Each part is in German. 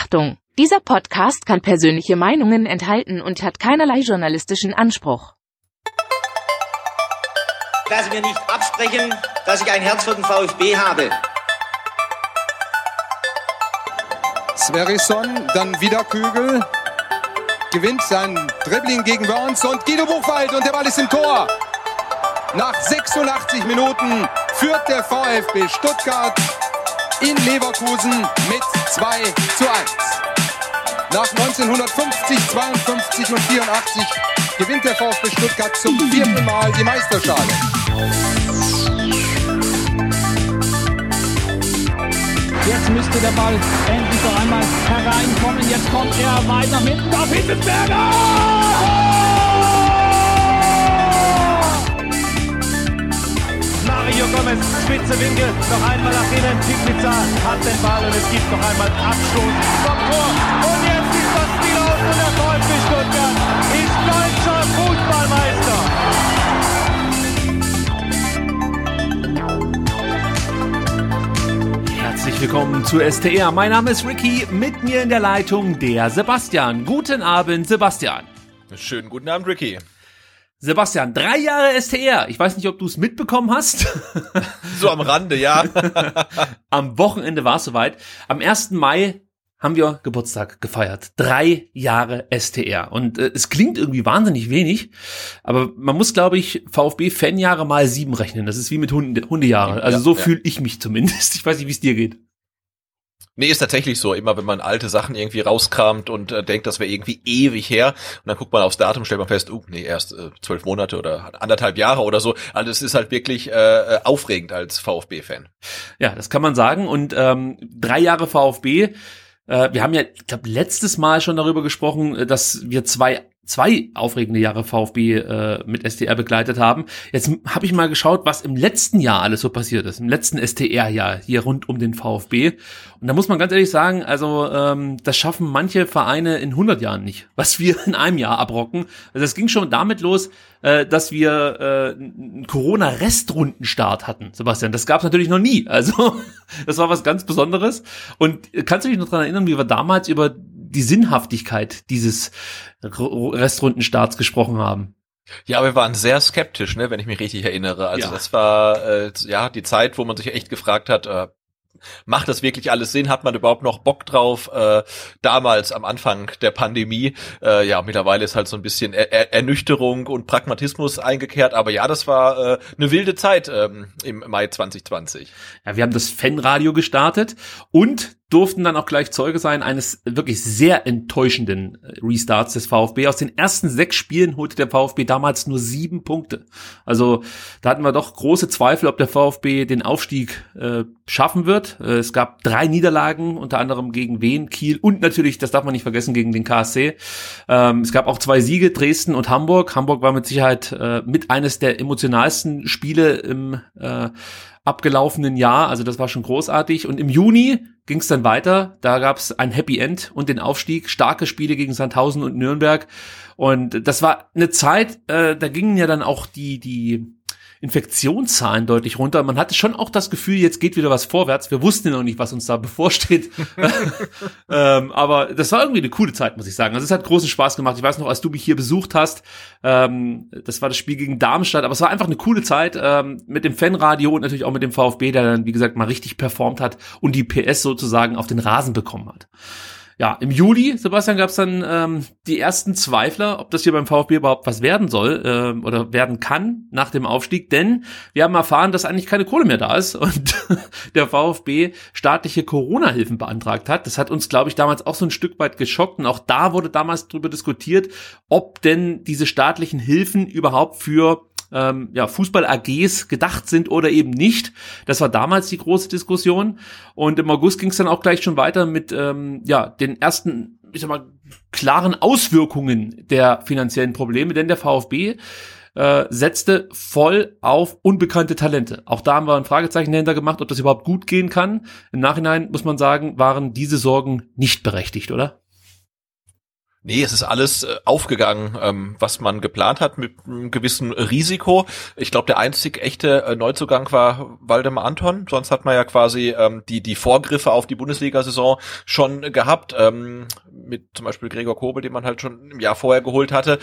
Achtung! Dieser Podcast kann persönliche Meinungen enthalten und hat keinerlei journalistischen Anspruch. Lasse mir nicht absprechen, dass ich ein Herz für den VfB habe. Sverrisson, dann wieder Kügel. Gewinnt sein Dribbling gegen Burns und Guido Buchwald und der Ball ist im Tor. Nach 86 Minuten führt der VfB Stuttgart in Leverkusen mit 2 zu 1. Nach 1950, 52 und 84 gewinnt der VfB Stuttgart zum vierten Mal die Meisterschale. Jetzt müsste der Ball endlich noch einmal hereinkommen. Jetzt kommt er weit nach hinten auf Hitzelsberger! Mario Gomez, spitze Winkel, noch einmal nach innen. Pizza hat den Ball und es gibt noch einmal Abstoß vom Tor. Und jetzt ist das Spiel aus und der VfB Stuttgart ist deutscher Fußballmeister. Herzlich willkommen zu STR. Mein Name ist Ricky, mit mir in der Leitung der Sebastian. Guten Abend, Sebastian. Schönen guten Abend, Ricky. Sebastian, drei Jahre STR. Ich weiß nicht, ob du es mitbekommen hast. So am Rande, ja. Am Wochenende war es soweit. Am 1. Mai haben wir Geburtstag gefeiert. Drei Jahre STR. Und äh, es klingt irgendwie wahnsinnig wenig, aber man muss, glaube ich, VfB-Fanjahre mal sieben rechnen. Das ist wie mit Hunde, Hundejahre. Also Ja, so ja. fühle ich mich zumindest. Ich weiß nicht, wie es dir geht. Nee, ist tatsächlich so. Immer wenn man alte Sachen irgendwie rauskramt und äh, denkt, das wäre irgendwie ewig her, und dann guckt man aufs Datum, stellt man fest, uh, nee, erst äh, zwölf Monate oder anderthalb Jahre oder so. Also es ist halt wirklich äh, äh, aufregend als VfB-Fan. Ja, das kann man sagen. Und ähm, drei Jahre VfB. Äh, wir haben ja, ich glaube, letztes Mal schon darüber gesprochen, äh, dass wir zwei zwei aufregende Jahre VfB äh, mit SDR begleitet haben. Jetzt habe ich mal geschaut, was im letzten Jahr alles so passiert ist, im letzten SDR-Jahr hier rund um den VfB. Und da muss man ganz ehrlich sagen, also ähm, das schaffen manche Vereine in 100 Jahren nicht, was wir in einem Jahr abrocken. Also es ging schon damit los, äh, dass wir äh, einen Corona-Restrundenstart hatten, Sebastian. Das gab es natürlich noch nie. Also das war was ganz Besonderes. Und äh, kannst du dich noch dran erinnern, wie wir damals über die Sinnhaftigkeit dieses Restrundenstarts gesprochen haben? Ja, wir waren sehr skeptisch, ne, wenn ich mich richtig erinnere. Also Ja. das war äh, ja die Zeit, wo man sich echt gefragt hat, äh, macht das wirklich alles Sinn? Hat man überhaupt noch Bock drauf? Äh, damals am Anfang der Pandemie. Äh, ja, mittlerweile ist halt so ein bisschen er er Ernüchterung und Pragmatismus eingekehrt. Aber ja, das war äh, eine wilde Zeit ähm, im Mai 2020. Ja, wir haben das Fanradio gestartet und durften dann auch gleich Zeuge sein eines wirklich sehr enttäuschenden äh, Restarts des VfB. Aus den ersten sechs Spielen holte der VfB damals nur sieben Punkte. Also da hatten wir doch große Zweifel, ob der VfB den Aufstieg äh, schaffen wird. Äh, es gab drei Niederlagen, unter anderem gegen Wien, Kiel und natürlich, das darf man nicht vergessen, gegen den KSC. Ähm, es gab auch zwei Siege, Dresden und Hamburg. Hamburg war mit Sicherheit äh, mit eines der emotionalsten Spiele im äh, abgelaufenen Jahr. Also das war schon großartig. Und im Juni ging es dann weiter. Da gab es ein Happy End und den Aufstieg. Starke Spiele gegen Sandhausen und Nürnberg. Und das war eine Zeit, äh, da gingen ja dann auch die, die Infektionszahlen deutlich runter. Man hatte schon auch das Gefühl, jetzt geht wieder was vorwärts. Wir wussten ja noch nicht, was uns da bevorsteht. ähm, aber das war irgendwie eine coole Zeit, muss ich sagen. Also es hat großen Spaß gemacht. Ich weiß noch, als du mich hier besucht hast, ähm, das war das Spiel gegen Darmstadt, aber es war einfach eine coole Zeit ähm, mit dem Fanradio und natürlich auch mit dem VfB, der dann, wie gesagt, mal richtig performt hat und die PS sozusagen auf den Rasen bekommen hat. Ja, im Juli, Sebastian, gab es dann ähm, die ersten Zweifler, ob das hier beim VfB überhaupt was werden soll ähm, oder werden kann nach dem Aufstieg, denn wir haben erfahren, dass eigentlich keine Kohle mehr da ist und der VfB staatliche Corona-Hilfen beantragt hat. Das hat uns, glaube ich, damals auch so ein Stück weit geschockt und auch da wurde damals drüber diskutiert, ob denn diese staatlichen Hilfen überhaupt für ähm, ja, Fußball-AGs gedacht sind oder eben nicht. Das war damals die große Diskussion. Und im August ging es dann auch gleich schon weiter mit ähm, ja, den ersten, ich sag mal, klaren Auswirkungen der finanziellen Probleme, denn der VfB äh, setzte voll auf unbekannte Talente. Auch da haben wir ein Fragezeichen dahinter gemacht, ob das überhaupt gut gehen kann. Im Nachhinein muss man sagen, waren diese Sorgen nicht berechtigt, oder? Nee, es ist alles äh, aufgegangen, ähm, was man geplant hat mit einem gewissen Risiko. Ich glaube, der einzig echte äh, Neuzugang war Waldemar Anton. Sonst hat man ja quasi ähm, die die Vorgriffe auf die Bundesliga-Saison schon gehabt. Ähm, mit zum Beispiel Gregor Kobel, den man halt schon im Jahr vorher geholt hatte.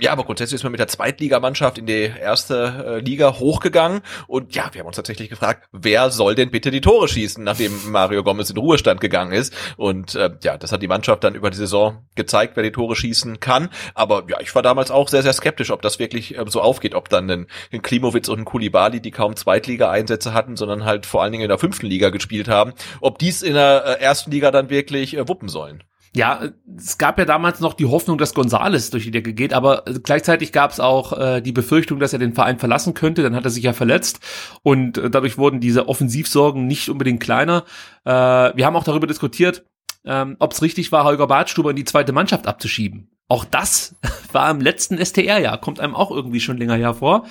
Ja, aber grundsätzlich ist man mit der Zweitligamannschaft in die erste äh, Liga hochgegangen. Und ja, wir haben uns tatsächlich gefragt, wer soll denn bitte die Tore schießen, nachdem Mario Gomez in Ruhestand gegangen ist. Und ja, das hat die Mannschaft dann über die Saison gezeigt, wer die Tore schießen kann. Aber ja, ich war damals auch sehr, sehr skeptisch, ob das wirklich äh, so aufgeht, ob dann ein, ein Klimowitz und ein Kulibali, die kaum Zweitliga-Einsätze hatten, sondern halt vor allen Dingen in der fünften Liga gespielt haben, ob dies in der äh, ersten Liga dann wirklich äh, wuppen sollen. Ja, es gab ja damals noch die Hoffnung, dass Gonzales durch die Decke geht, aber gleichzeitig gab es auch äh, die Befürchtung, dass er den Verein verlassen könnte. Dann hat er sich ja verletzt und äh, dadurch wurden diese Offensivsorgen nicht unbedingt kleiner. Äh, wir haben auch darüber diskutiert, ähm, ob es richtig war, Holger Badstuber in die zweite Mannschaft abzuschieben. Auch das war im letzten STR-Jahr, kommt einem auch irgendwie schon länger hervor.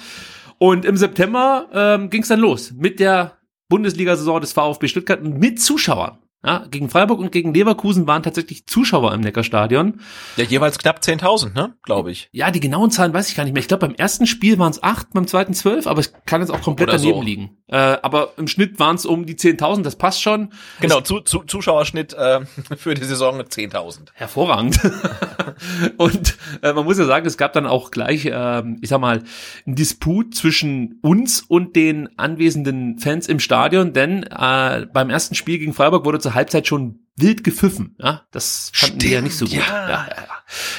Und im September ähm, ging es dann los mit der Bundesliga-Saison des VfB Stuttgart mit Zuschauern. Ja, gegen Freiburg und gegen Leverkusen waren tatsächlich Zuschauer im Neckarstadion. Ja, jeweils knapp 10.000, ne, glaube ich. Ja, die genauen Zahlen weiß ich gar nicht mehr. Ich glaube, beim ersten Spiel waren es acht, beim zweiten zwölf, aber es kann jetzt auch komplett Oder daneben so. liegen. Äh, aber im Schnitt waren es um die 10.000, das passt schon. Genau, zu, zu, Zuschauerschnitt äh, für die Saison 10.000. Hervorragend. und äh, man muss ja sagen, es gab dann auch gleich, ähm, ich sag mal, einen Disput zwischen uns und den anwesenden Fans im Stadion, denn äh, beim ersten Spiel gegen Freiburg wurde zur Halbzeit schon wild gepfiffen. Ja, das fanden die ja nicht so gut. Stimmt, Ja. ja. Ja,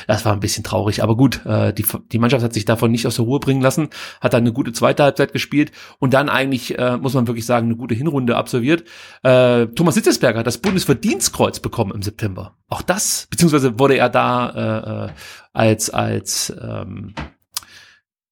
Das war ein bisschen traurig, aber gut, äh, die, die Mannschaft hat sich davon nicht aus der Ruhe bringen lassen, hat dann eine gute zweite Halbzeit gespielt und dann eigentlich, äh, muss man wirklich sagen, eine gute Hinrunde absolviert. Äh, Thomas Hitzesberger hat das Bundesverdienstkreuz bekommen im September. Auch das, beziehungsweise wurde er da äh, äh, als, als ähm,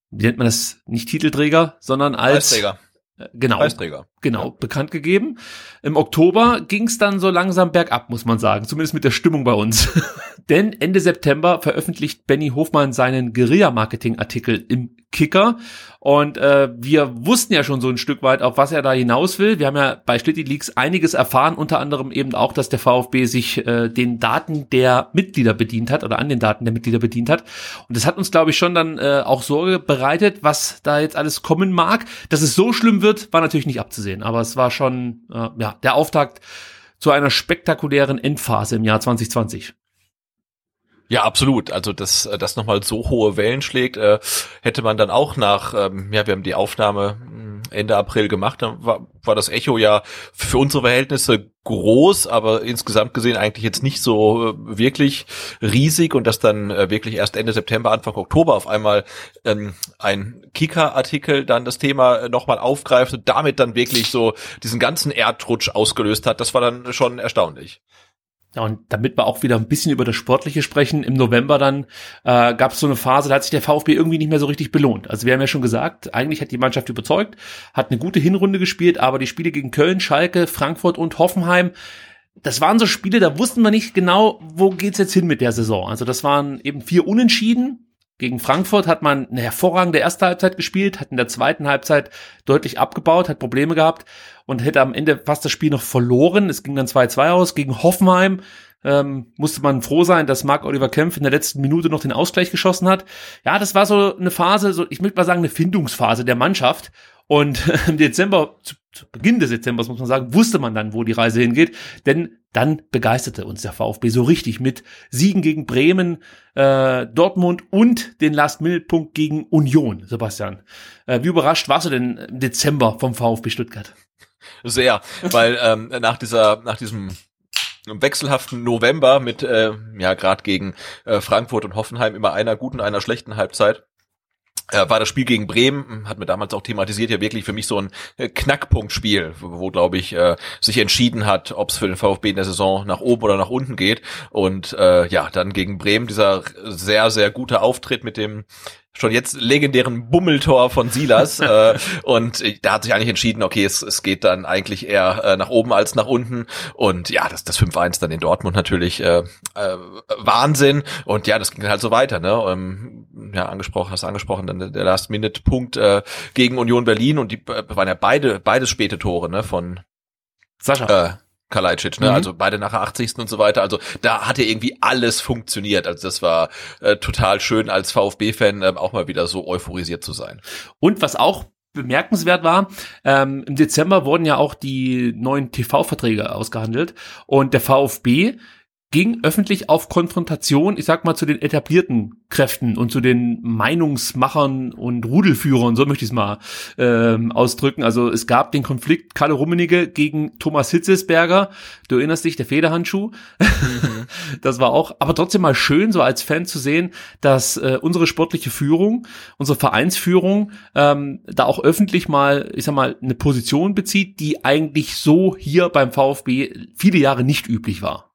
wie nennt man das, nicht Titelträger, sondern als Preisträger. Äh, genau, Preisträger. genau, bekannt gegeben. Im Oktober ging es dann so langsam bergab, muss man sagen, zumindest mit der Stimmung bei uns. Denn Ende September veröffentlicht Benny Hofmann seinen Guerilla-Marketing-Artikel im Kicker. Und äh, wir wussten ja schon so ein Stück weit, auf was er da hinaus will. Wir haben ja bei Schlitty Leaks einiges erfahren, unter anderem eben auch, dass der VfB sich äh, den Daten der Mitglieder bedient hat oder an den Daten der Mitglieder bedient hat. Und das hat uns, glaube ich, schon dann äh, auch Sorge bereitet, was da jetzt alles kommen mag. Dass es so schlimm wird, war natürlich nicht abzusehen. Aber es war schon äh, ja der Auftakt zu einer spektakulären Endphase im Jahr 2020. Ja, absolut. Also, dass äh, das nochmal so hohe Wellen schlägt, äh, hätte man dann auch nach, ähm, ja, wir haben die Aufnahme mh, Ende April gemacht, dann war, war das Echo ja für unsere Verhältnisse groß, aber insgesamt gesehen eigentlich jetzt nicht so äh, wirklich riesig und dass dann äh, wirklich erst Ende September, Anfang Oktober auf einmal ähm, ein Kicker-Artikel dann das Thema äh, nochmal aufgreift und damit dann wirklich so diesen ganzen Erdrutsch ausgelöst hat, das war dann schon erstaunlich. Ja, und damit wir auch wieder ein bisschen über das Sportliche sprechen, im November dann äh, gab es so eine Phase, da hat sich der VfB irgendwie nicht mehr so richtig belohnt. Also wir haben ja schon gesagt, eigentlich hat die Mannschaft überzeugt, hat eine gute Hinrunde gespielt, aber die Spiele gegen Köln, Schalke, Frankfurt und Hoffenheim, das waren so Spiele, da wussten wir nicht genau, wo geht's jetzt hin mit der Saison. Also das waren eben vier Unentschieden. Gegen Frankfurt hat man eine hervorragende erste Halbzeit gespielt, hat in der zweiten Halbzeit deutlich abgebaut, hat Probleme gehabt und hätte am Ende fast das Spiel noch verloren. Es ging dann 2-2 aus. Gegen Hoffenheim ähm, musste man froh sein, dass Marc Oliver Kempf in der letzten Minute noch den Ausgleich geschossen hat. Ja, das war so eine Phase, so ich möchte mal sagen, eine Findungsphase der Mannschaft. Und im Dezember, zu, zu Beginn des Dezembers muss man sagen, wusste man dann, wo die Reise hingeht. Denn dann begeisterte uns der VfB so richtig mit Siegen gegen Bremen, äh, Dortmund und den Last-Minute-Punkt gegen Union, Sebastian. Äh, wie überrascht warst du denn im Dezember vom VfB Stuttgart? Sehr, weil ähm, nach dieser, nach diesem wechselhaften November mit äh, ja gerade gegen äh, Frankfurt und Hoffenheim immer einer guten, einer schlechten Halbzeit. Äh, war das Spiel gegen Bremen, hat mir damals auch thematisiert, ja wirklich für mich so ein äh, Knackpunktspiel, wo, wo glaube ich äh, sich entschieden hat, ob es für den VfB in der Saison nach oben oder nach unten geht. Und äh, ja, dann gegen Bremen dieser sehr, sehr gute Auftritt mit dem schon jetzt legendären Bummeltor von Silas äh, und äh, da hat sich eigentlich entschieden, okay, es, es geht dann eigentlich eher äh, nach oben als nach unten. Und ja, das, das 5-1 dann in Dortmund natürlich äh, äh, Wahnsinn. Und ja, das ging halt so weiter, ne, ähm, ja, angesprochen, hast angesprochen, dann der- der Last-Minute-Punkt äh, gegen Union Berlin. Und die äh, waren ja beide, beides späte Tore, ne, von Sascha. äh, Kalajdzic, ne? Mhm. Also beide nach der 80. und so weiter. Also da hatte irgendwie alles funktioniert. Also das war äh, total schön als VfB-Fan äh, auch mal wieder so euphorisiert zu sein. Und was auch bemerkenswert war, ähm, im Dezember wurden ja auch die neuen TV-Verträge ausgehandelt und der VfB ging öffentlich auf Konfrontation, ich sag mal, zu den etablierten Kräften und zu den Meinungsmachern und Rudelführern, so möchte ich es mal ähm, ausdrücken. Also es gab den Konflikt Kalle Rummenigge gegen Thomas Hitzesberger. Du erinnerst dich, der Federhandschuh. Mhm. Das war auch, aber trotzdem mal schön, so als Fan zu sehen, dass äh, unsere sportliche Führung, unsere Vereinsführung ähm, da auch öffentlich mal, ich sag mal, eine Position bezieht, die eigentlich so hier beim VfB viele Jahre nicht üblich war.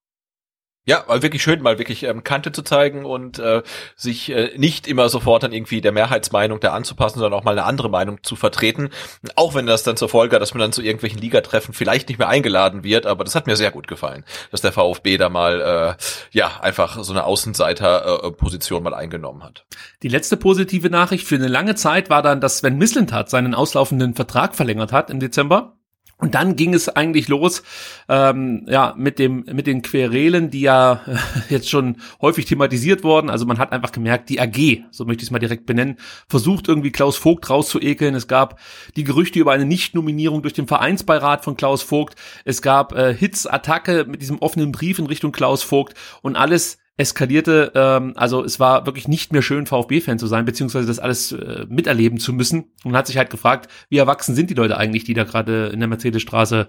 Ja, war wirklich schön, mal wirklich ähm, Kante zu zeigen und äh, sich äh, nicht immer sofort dann irgendwie der Mehrheitsmeinung da anzupassen, sondern auch mal eine andere Meinung zu vertreten. Auch wenn das dann zur Folge hat, dass man dann zu irgendwelchen Ligatreffen vielleicht nicht mehr eingeladen wird, aber das hat mir sehr gut gefallen, dass der VfB da mal äh, ja einfach so eine Außenseiter-Position äh, mal eingenommen hat. Die letzte positive Nachricht für eine lange Zeit war dann, dass Sven Mislintat seinen auslaufenden Vertrag verlängert hat im Dezember. Und dann ging es eigentlich los, ähm, ja, mit dem, mit den Querelen, die ja jetzt schon häufig thematisiert wurden. Also man hat einfach gemerkt, die AG, so möchte ich es mal direkt benennen, versucht irgendwie Klaus Vogt rauszuekeln. Es gab die Gerüchte über eine Nichtnominierung durch den Vereinsbeirat von Klaus Vogt. Es gab äh, Hits, Attacke mit diesem offenen Brief in Richtung Klaus Vogt und alles eskalierte. Ähm, also es war wirklich nicht mehr schön, VfB-Fan zu sein, beziehungsweise das alles äh, miterleben zu müssen. Und hat sich halt gefragt, wie erwachsen sind die Leute eigentlich, die da gerade in der Mercedesstraße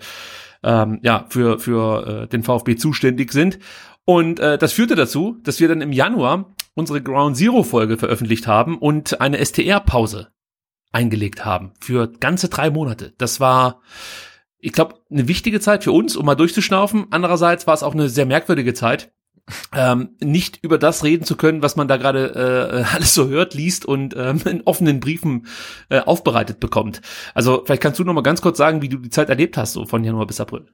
ähm, ja, für, für äh, den VfB zuständig sind. Und äh, das führte dazu, dass wir dann im Januar unsere Ground Zero Folge veröffentlicht haben und eine STR-Pause eingelegt haben für ganze drei Monate. Das war, ich glaube, eine wichtige Zeit für uns, um mal durchzuschnaufen. Andererseits war es auch eine sehr merkwürdige Zeit, ähm, nicht über das reden zu können, was man da gerade äh, alles so hört, liest und ähm, in offenen Briefen äh, aufbereitet bekommt. Also vielleicht kannst du noch mal ganz kurz sagen, wie du die Zeit erlebt hast, so von Januar bis April.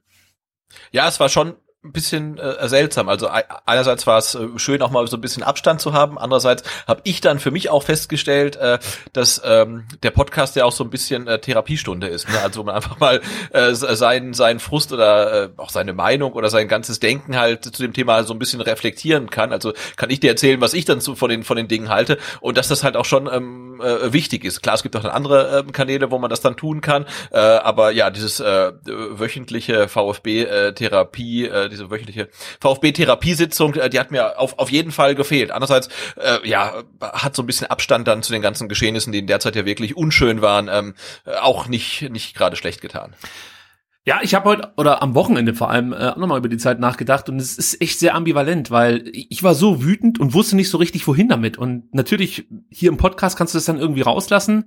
Ja, es war schon ein bisschen äh, seltsam. Also einerseits war es äh, schön, auch mal so ein bisschen Abstand zu haben. Andererseits habe ich dann für mich auch festgestellt, äh, dass ähm, der Podcast ja auch so ein bisschen äh, Therapiestunde ist. Ne? Also wo man einfach mal äh, seinen seinen Frust oder äh, auch seine Meinung oder sein ganzes Denken halt zu dem Thema so ein bisschen reflektieren kann. Also kann ich dir erzählen, was ich dann so von den von den Dingen halte und dass das halt auch schon ähm, äh, wichtig ist. Klar, es gibt auch dann andere äh, Kanäle, wo man das dann tun kann. Äh, aber ja, dieses äh, wöchentliche VfB-Therapie äh, diese wöchentliche VfB-Therapiesitzung, äh, die hat mir auf, auf jeden Fall gefehlt. Andererseits, äh, ja, hat so ein bisschen Abstand dann zu den ganzen Geschehnissen, die in der Zeit ja wirklich unschön waren, ähm, auch nicht, nicht gerade schlecht getan. Ja, ich habe heute oder am Wochenende vor allem äh, nochmal über die Zeit nachgedacht und es ist echt sehr ambivalent, weil ich war so wütend und wusste nicht so richtig, wohin damit. Und natürlich hier im Podcast kannst du das dann irgendwie rauslassen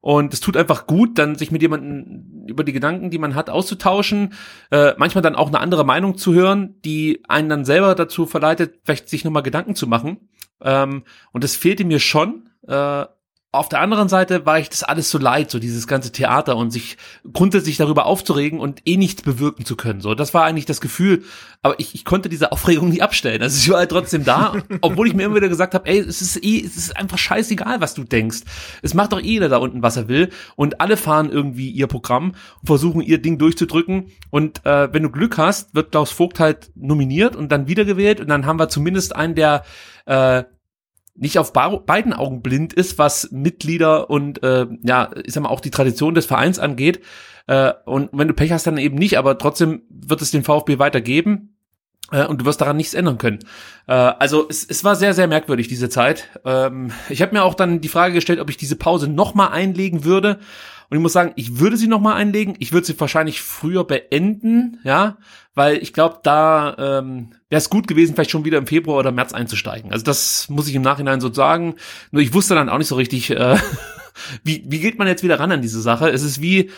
und es tut einfach gut, dann sich mit jemandem über die Gedanken, die man hat, auszutauschen, äh, manchmal dann auch eine andere Meinung zu hören, die einen dann selber dazu verleitet, vielleicht sich nochmal Gedanken zu machen. Ähm, und das fehlte mir schon. Äh, auf der anderen Seite war ich das alles so leid, so dieses ganze Theater und sich grundsätzlich darüber aufzuregen und eh nichts bewirken zu können. So, das war eigentlich das Gefühl, aber ich, ich konnte diese Aufregung nie abstellen. Also ich war halt trotzdem da, obwohl ich mir immer wieder gesagt habe, ey, es ist eh, es ist einfach scheißegal, was du denkst. Es macht doch eh jeder da unten, was er will und alle fahren irgendwie ihr Programm und versuchen ihr Ding durchzudrücken und äh, wenn du Glück hast, wird Klaus Vogt halt nominiert und dann wiedergewählt und dann haben wir zumindest einen, der äh, nicht auf beiden Augen blind ist, was Mitglieder und äh, ja, ich sag mal auch die Tradition des Vereins angeht. Äh, und wenn du Pech hast, dann eben nicht, aber trotzdem wird es den VfB weitergeben äh, und du wirst daran nichts ändern können. Äh, also es, es war sehr, sehr merkwürdig, diese Zeit. Ähm, ich habe mir auch dann die Frage gestellt, ob ich diese Pause nochmal einlegen würde. Und ich muss sagen, ich würde sie nochmal einlegen. Ich würde sie wahrscheinlich früher beenden, ja, weil ich glaube, da ähm, wäre es gut gewesen, vielleicht schon wieder im Februar oder März einzusteigen. Also das muss ich im Nachhinein so sagen. Nur ich wusste dann auch nicht so richtig, äh, wie, wie geht man jetzt wieder ran an diese Sache. Es ist wie,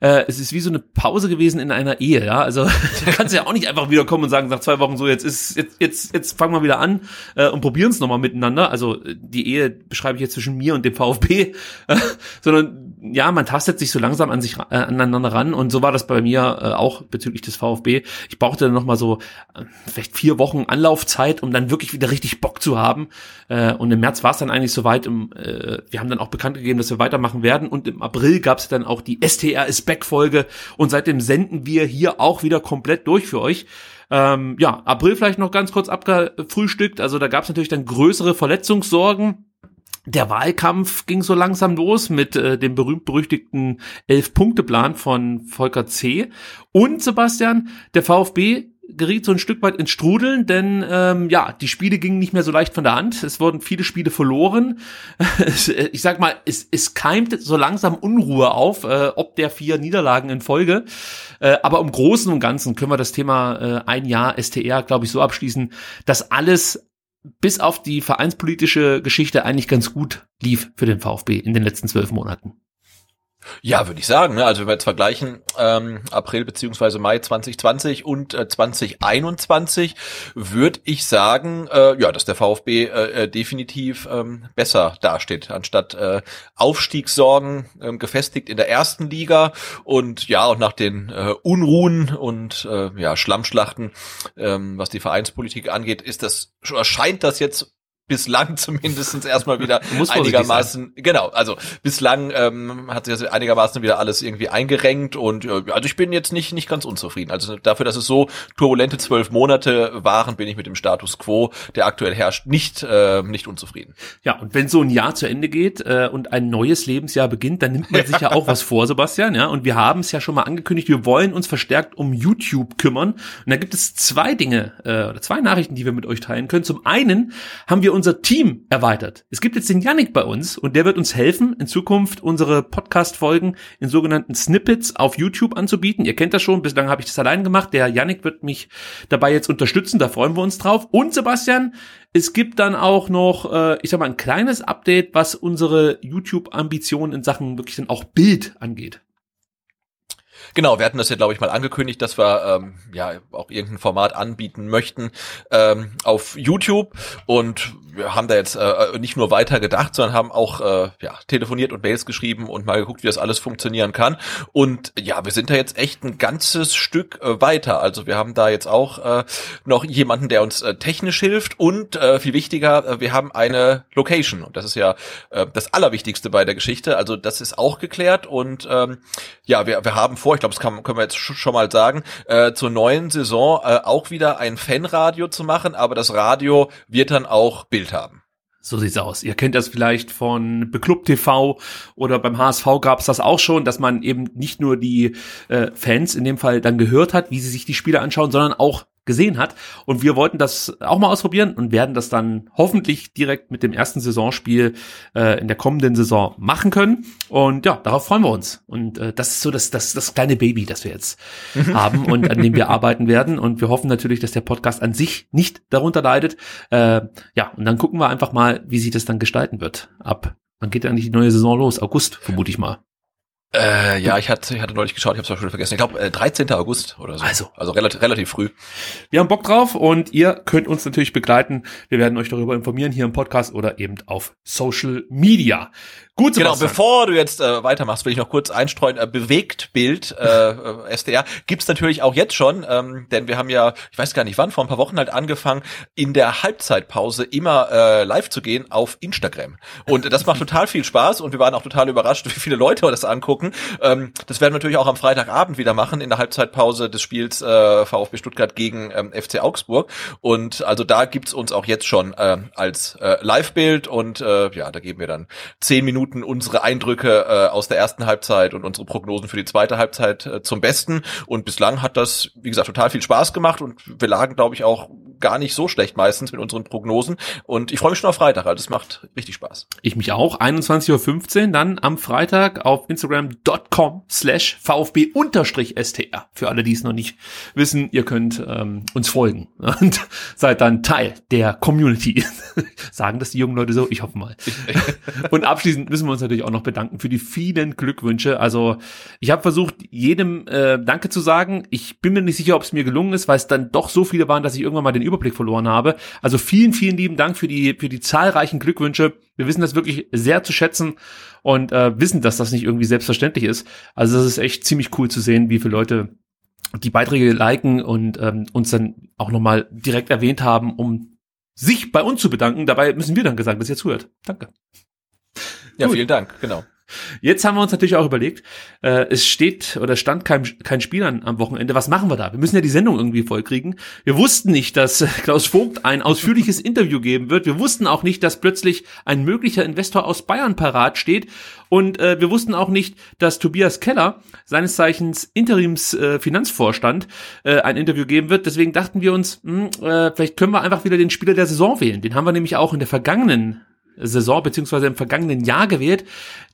äh, es ist wie so eine Pause gewesen in einer Ehe, ja. Also da kannst du ja auch nicht einfach wieder kommen und sagen, nach zwei Wochen so, jetzt ist, jetzt, jetzt, jetzt fangen wir wieder an äh, und probieren es nochmal miteinander. Also die Ehe beschreibe ich jetzt zwischen mir und dem VfB, äh, sondern ja, man tastet sich so langsam an sich äh, aneinander ran und so war das bei mir äh, auch bezüglich des VfB. Ich brauchte dann noch mal so äh, vielleicht vier Wochen Anlaufzeit, um dann wirklich wieder richtig Bock zu haben. Äh, und im März war es dann eigentlich soweit. Im, äh, wir haben dann auch bekannt gegeben, dass wir weitermachen werden und im April gab es dann auch die STR Speckfolge und seitdem senden wir hier auch wieder komplett durch für euch. Ähm, ja, April vielleicht noch ganz kurz abgefrühstückt. Also da gab es natürlich dann größere Verletzungssorgen. Der Wahlkampf ging so langsam los mit äh, dem berühmt-berüchtigten Elf-Punkte-Plan von Volker C. Und Sebastian, der VfB geriet so ein Stück weit ins Strudeln, denn ähm, ja, die Spiele gingen nicht mehr so leicht von der Hand. Es wurden viele Spiele verloren. ich sag mal, es, es keimt so langsam Unruhe auf, äh, ob der vier Niederlagen in Folge. Äh, aber im Großen und Ganzen können wir das Thema äh, ein Jahr STR, glaube ich, so abschließen, dass alles bis auf die vereinspolitische Geschichte eigentlich ganz gut lief für den VfB in den letzten zwölf Monaten. Ja, würde ich sagen. Ne? Also wenn wir jetzt vergleichen ähm, April beziehungsweise Mai 2020 und äh, 2021, würde ich sagen, äh, ja, dass der VfB äh, äh, definitiv ähm, besser dasteht, anstatt äh, Aufstiegssorgen äh, gefestigt in der ersten Liga und ja, und nach den äh, Unruhen und äh, ja, Schlammschlachten, äh, was die Vereinspolitik angeht, ist das, scheint das jetzt bislang zumindestens erstmal wieder einigermaßen, genau, also bislang ähm, hat sich das einigermaßen wieder alles irgendwie eingerenkt und äh, also ich bin jetzt nicht nicht ganz unzufrieden. Also dafür, dass es so turbulente zwölf Monate waren, bin ich mit dem Status quo, der aktuell herrscht, nicht äh, nicht unzufrieden. Ja, und wenn so ein Jahr zu Ende geht äh, und ein neues Lebensjahr beginnt, dann nimmt man sich ja auch was vor, Sebastian, ja, und wir haben es ja schon mal angekündigt, wir wollen uns verstärkt um YouTube kümmern und da gibt es zwei Dinge äh, oder zwei Nachrichten, die wir mit euch teilen können. Zum einen haben wir unser Team erweitert. Es gibt jetzt den Yannick bei uns und der wird uns helfen, in Zukunft unsere Podcast-Folgen in sogenannten Snippets auf YouTube anzubieten. Ihr kennt das schon, bislang habe ich das allein gemacht. Der Yannick wird mich dabei jetzt unterstützen, da freuen wir uns drauf. Und Sebastian, es gibt dann auch noch, äh, ich sag mal, ein kleines Update, was unsere YouTube-Ambitionen in Sachen wirklich dann auch Bild angeht. Genau, wir hatten das ja, glaube ich, mal angekündigt, dass wir ähm, ja auch irgendein Format anbieten möchten ähm, auf YouTube und wir haben da jetzt äh, nicht nur weiter gedacht, sondern haben auch äh, ja, telefoniert und Mails geschrieben und mal geguckt, wie das alles funktionieren kann. Und ja, wir sind da jetzt echt ein ganzes Stück äh, weiter. Also wir haben da jetzt auch äh, noch jemanden, der uns äh, technisch hilft und äh, viel wichtiger, äh, wir haben eine Location. Und das ist ja äh, das Allerwichtigste bei der Geschichte. Also das ist auch geklärt und ähm, ja, wir, wir haben vor, ich glaube, das kann, können wir jetzt schon mal sagen, äh, zur neuen Saison äh, auch wieder ein Fanradio zu machen, aber das Radio wird dann auch Bild haben. So sieht's aus. Ihr kennt das vielleicht von Beklub TV oder beim HSV gab's das auch schon, dass man eben nicht nur die äh, Fans in dem Fall dann gehört hat, wie sie sich die Spiele anschauen, sondern auch gesehen hat. Und wir wollten das auch mal ausprobieren und werden das dann hoffentlich direkt mit dem ersten Saisonspiel äh, in der kommenden Saison machen können. Und ja, darauf freuen wir uns. Und äh, das ist so das, das, das kleine Baby, das wir jetzt haben und an dem wir arbeiten werden. Und wir hoffen natürlich, dass der Podcast an sich nicht darunter leidet. Äh, ja, und dann gucken wir einfach mal, wie sich das dann gestalten wird. Ab Wann geht eigentlich die neue Saison los? August, vermute ich mal. Äh, ja, ich hatte, ich hatte neulich geschaut, ich habe es schon vergessen. Ich glaube, äh, 13. August oder so. Also, also relativ, relativ früh. Wir haben Bock drauf und ihr könnt uns natürlich begleiten. Wir werden euch darüber informieren hier im Podcast oder eben auf Social Media. Gut, Sebastian. Genau, bevor du jetzt äh, weitermachst, will ich noch kurz einstreuen. Äh, Bewegtbild äh, äh SDR gibt's natürlich auch jetzt schon, ähm, denn wir haben ja, ich weiß gar nicht wann, vor ein paar Wochen halt angefangen, in der Halbzeitpause immer äh, live zu gehen auf Instagram. Und das macht total viel Spaß und wir waren auch total überrascht, wie viele Leute das angucken. Ähm, das werden wir natürlich auch am Freitagabend wieder machen, in der Halbzeitpause des Spiels äh, VfB Stuttgart gegen ähm, FC Augsburg. Und also da gibt's uns auch jetzt schon äh, als äh, Live-Bild und äh, ja, da geben wir dann zehn Minuten Minuten unsere Eindrücke äh, aus der ersten Halbzeit und unsere Prognosen für die zweite Halbzeit äh, zum Besten. Und bislang hat das, wie gesagt, total viel Spaß gemacht und wir lagen, glaube ich, auch gar nicht so schlecht meistens mit unseren Prognosen. Und ich freue mich schon auf Freitag, also es macht richtig Spaß. Ich mich auch. 21.15 Uhr dann am Freitag auf Instagram.com slash VfB-STR. Für alle, die es noch nicht wissen, ihr könnt ähm, uns folgen und seid dann Teil der Community. Sagen das die jungen Leute so? Ich hoffe mal. und abschließend müssen wir uns natürlich auch noch bedanken für die vielen Glückwünsche. Also ich habe versucht, jedem äh, Danke zu sagen. Ich bin mir nicht sicher, ob es mir gelungen ist, weil es dann doch so viele waren, dass ich irgendwann mal den Überblick verloren habe. Also vielen, vielen lieben Dank für die, für die zahlreichen Glückwünsche. Wir wissen das wirklich sehr zu schätzen und äh, wissen, dass das nicht irgendwie selbstverständlich ist. Also das ist echt ziemlich cool zu sehen, wie viele Leute die Beiträge liken und ähm, uns dann auch nochmal direkt erwähnt haben, um sich bei uns zu bedanken. Dabei müssen wir dann sagen, dass ihr zuhört. Danke. Ja, Gut. vielen Dank, genau. Jetzt haben wir uns natürlich auch überlegt, äh, es steht oder stand kein, kein Spiel an, am Wochenende. Was machen wir da? Wir müssen ja die Sendung irgendwie vollkriegen. Wir wussten nicht, dass Klaus Vogt ein ausführliches Interview geben wird. Wir wussten auch nicht, dass plötzlich ein möglicher Investor aus Bayern parat steht. Und äh, wir wussten auch nicht, dass Tobias Keller, seines Zeichens Interims äh, Finanzvorstand, äh, ein Interview geben wird. Deswegen dachten wir uns, mh, hm, äh, vielleicht können wir einfach wieder den Spieler der Saison wählen. Den haben wir nämlich auch in der vergangenen Saison beziehungsweise im vergangenen Jahr gewählt.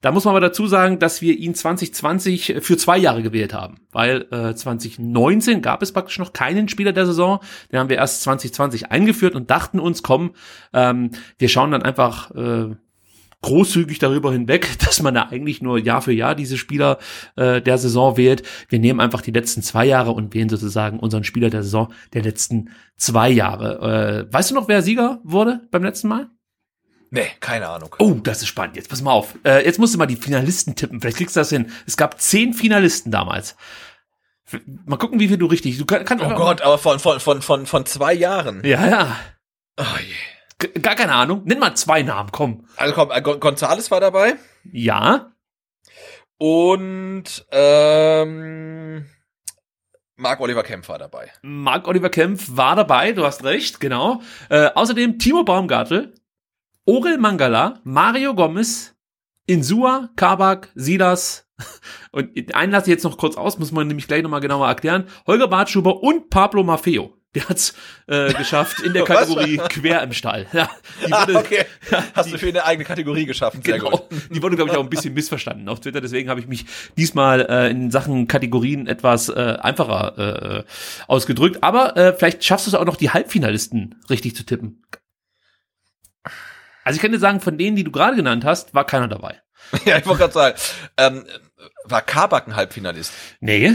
Da muss man aber dazu sagen, dass wir ihn 2020 für zwei Jahre gewählt haben, weil äh, 2019 gab es praktisch noch keinen Spieler der Saison. Den haben wir erst 2020 eingeführt und dachten uns, komm, ähm, wir schauen dann einfach äh, großzügig darüber hinweg, dass man da eigentlich nur Jahr für Jahr diese Spieler äh, der Saison wählt. Wir nehmen einfach die letzten zwei Jahre und wählen sozusagen unseren Spieler der Saison der letzten zwei Jahre. Äh, weißt du noch, wer Sieger wurde beim letzten Mal? Nee, keine Ahnung. Oh, das ist spannend. Jetzt pass mal auf. Äh, jetzt musst du mal die Finalisten tippen. Vielleicht kriegst du das hin. Es gab zehn Finalisten damals. Mal gucken, wie viel du richtig. Du kann, kannst oh Gott, aber von, von, von, von, von zwei Jahren. Ja, ja. Oh je. G gar keine Ahnung. Nenn mal zwei Namen, komm. Also komm, äh, Gonzales war dabei. Ja. Und ähm, Marc Oliver Kempf war dabei. Marc Oliver Kempf war dabei, du hast recht, genau. Äh, außerdem Timo Baumgartel, Orel Mangala, Mario Gomez, Insua, Kabak, Silas und einen lasse ich jetzt noch kurz aus, muss man nämlich gleich nochmal genauer erklären. Holger Bartschuber und Pablo Maffeo. Der hat's äh, geschafft in der Kategorie Quer im Stall. Ja, die wurde, ah, okay. Hast die, du für eine eigene Kategorie geschaffen. Sehr genau. gut. Die wurde, glaube ich, auch ein bisschen missverstanden auf Twitter. Deswegen habe ich mich diesmal äh, in Sachen Kategorien etwas äh, einfacher äh, ausgedrückt. Aber äh, vielleicht schaffst du es auch noch, die Halbfinalisten richtig zu tippen. Also ich kann dir sagen, von denen, die du gerade genannt hast, war keiner dabei. ja, ich wollte gerade sagen, ähm, war Kabak ein Halbfinalist? Nee.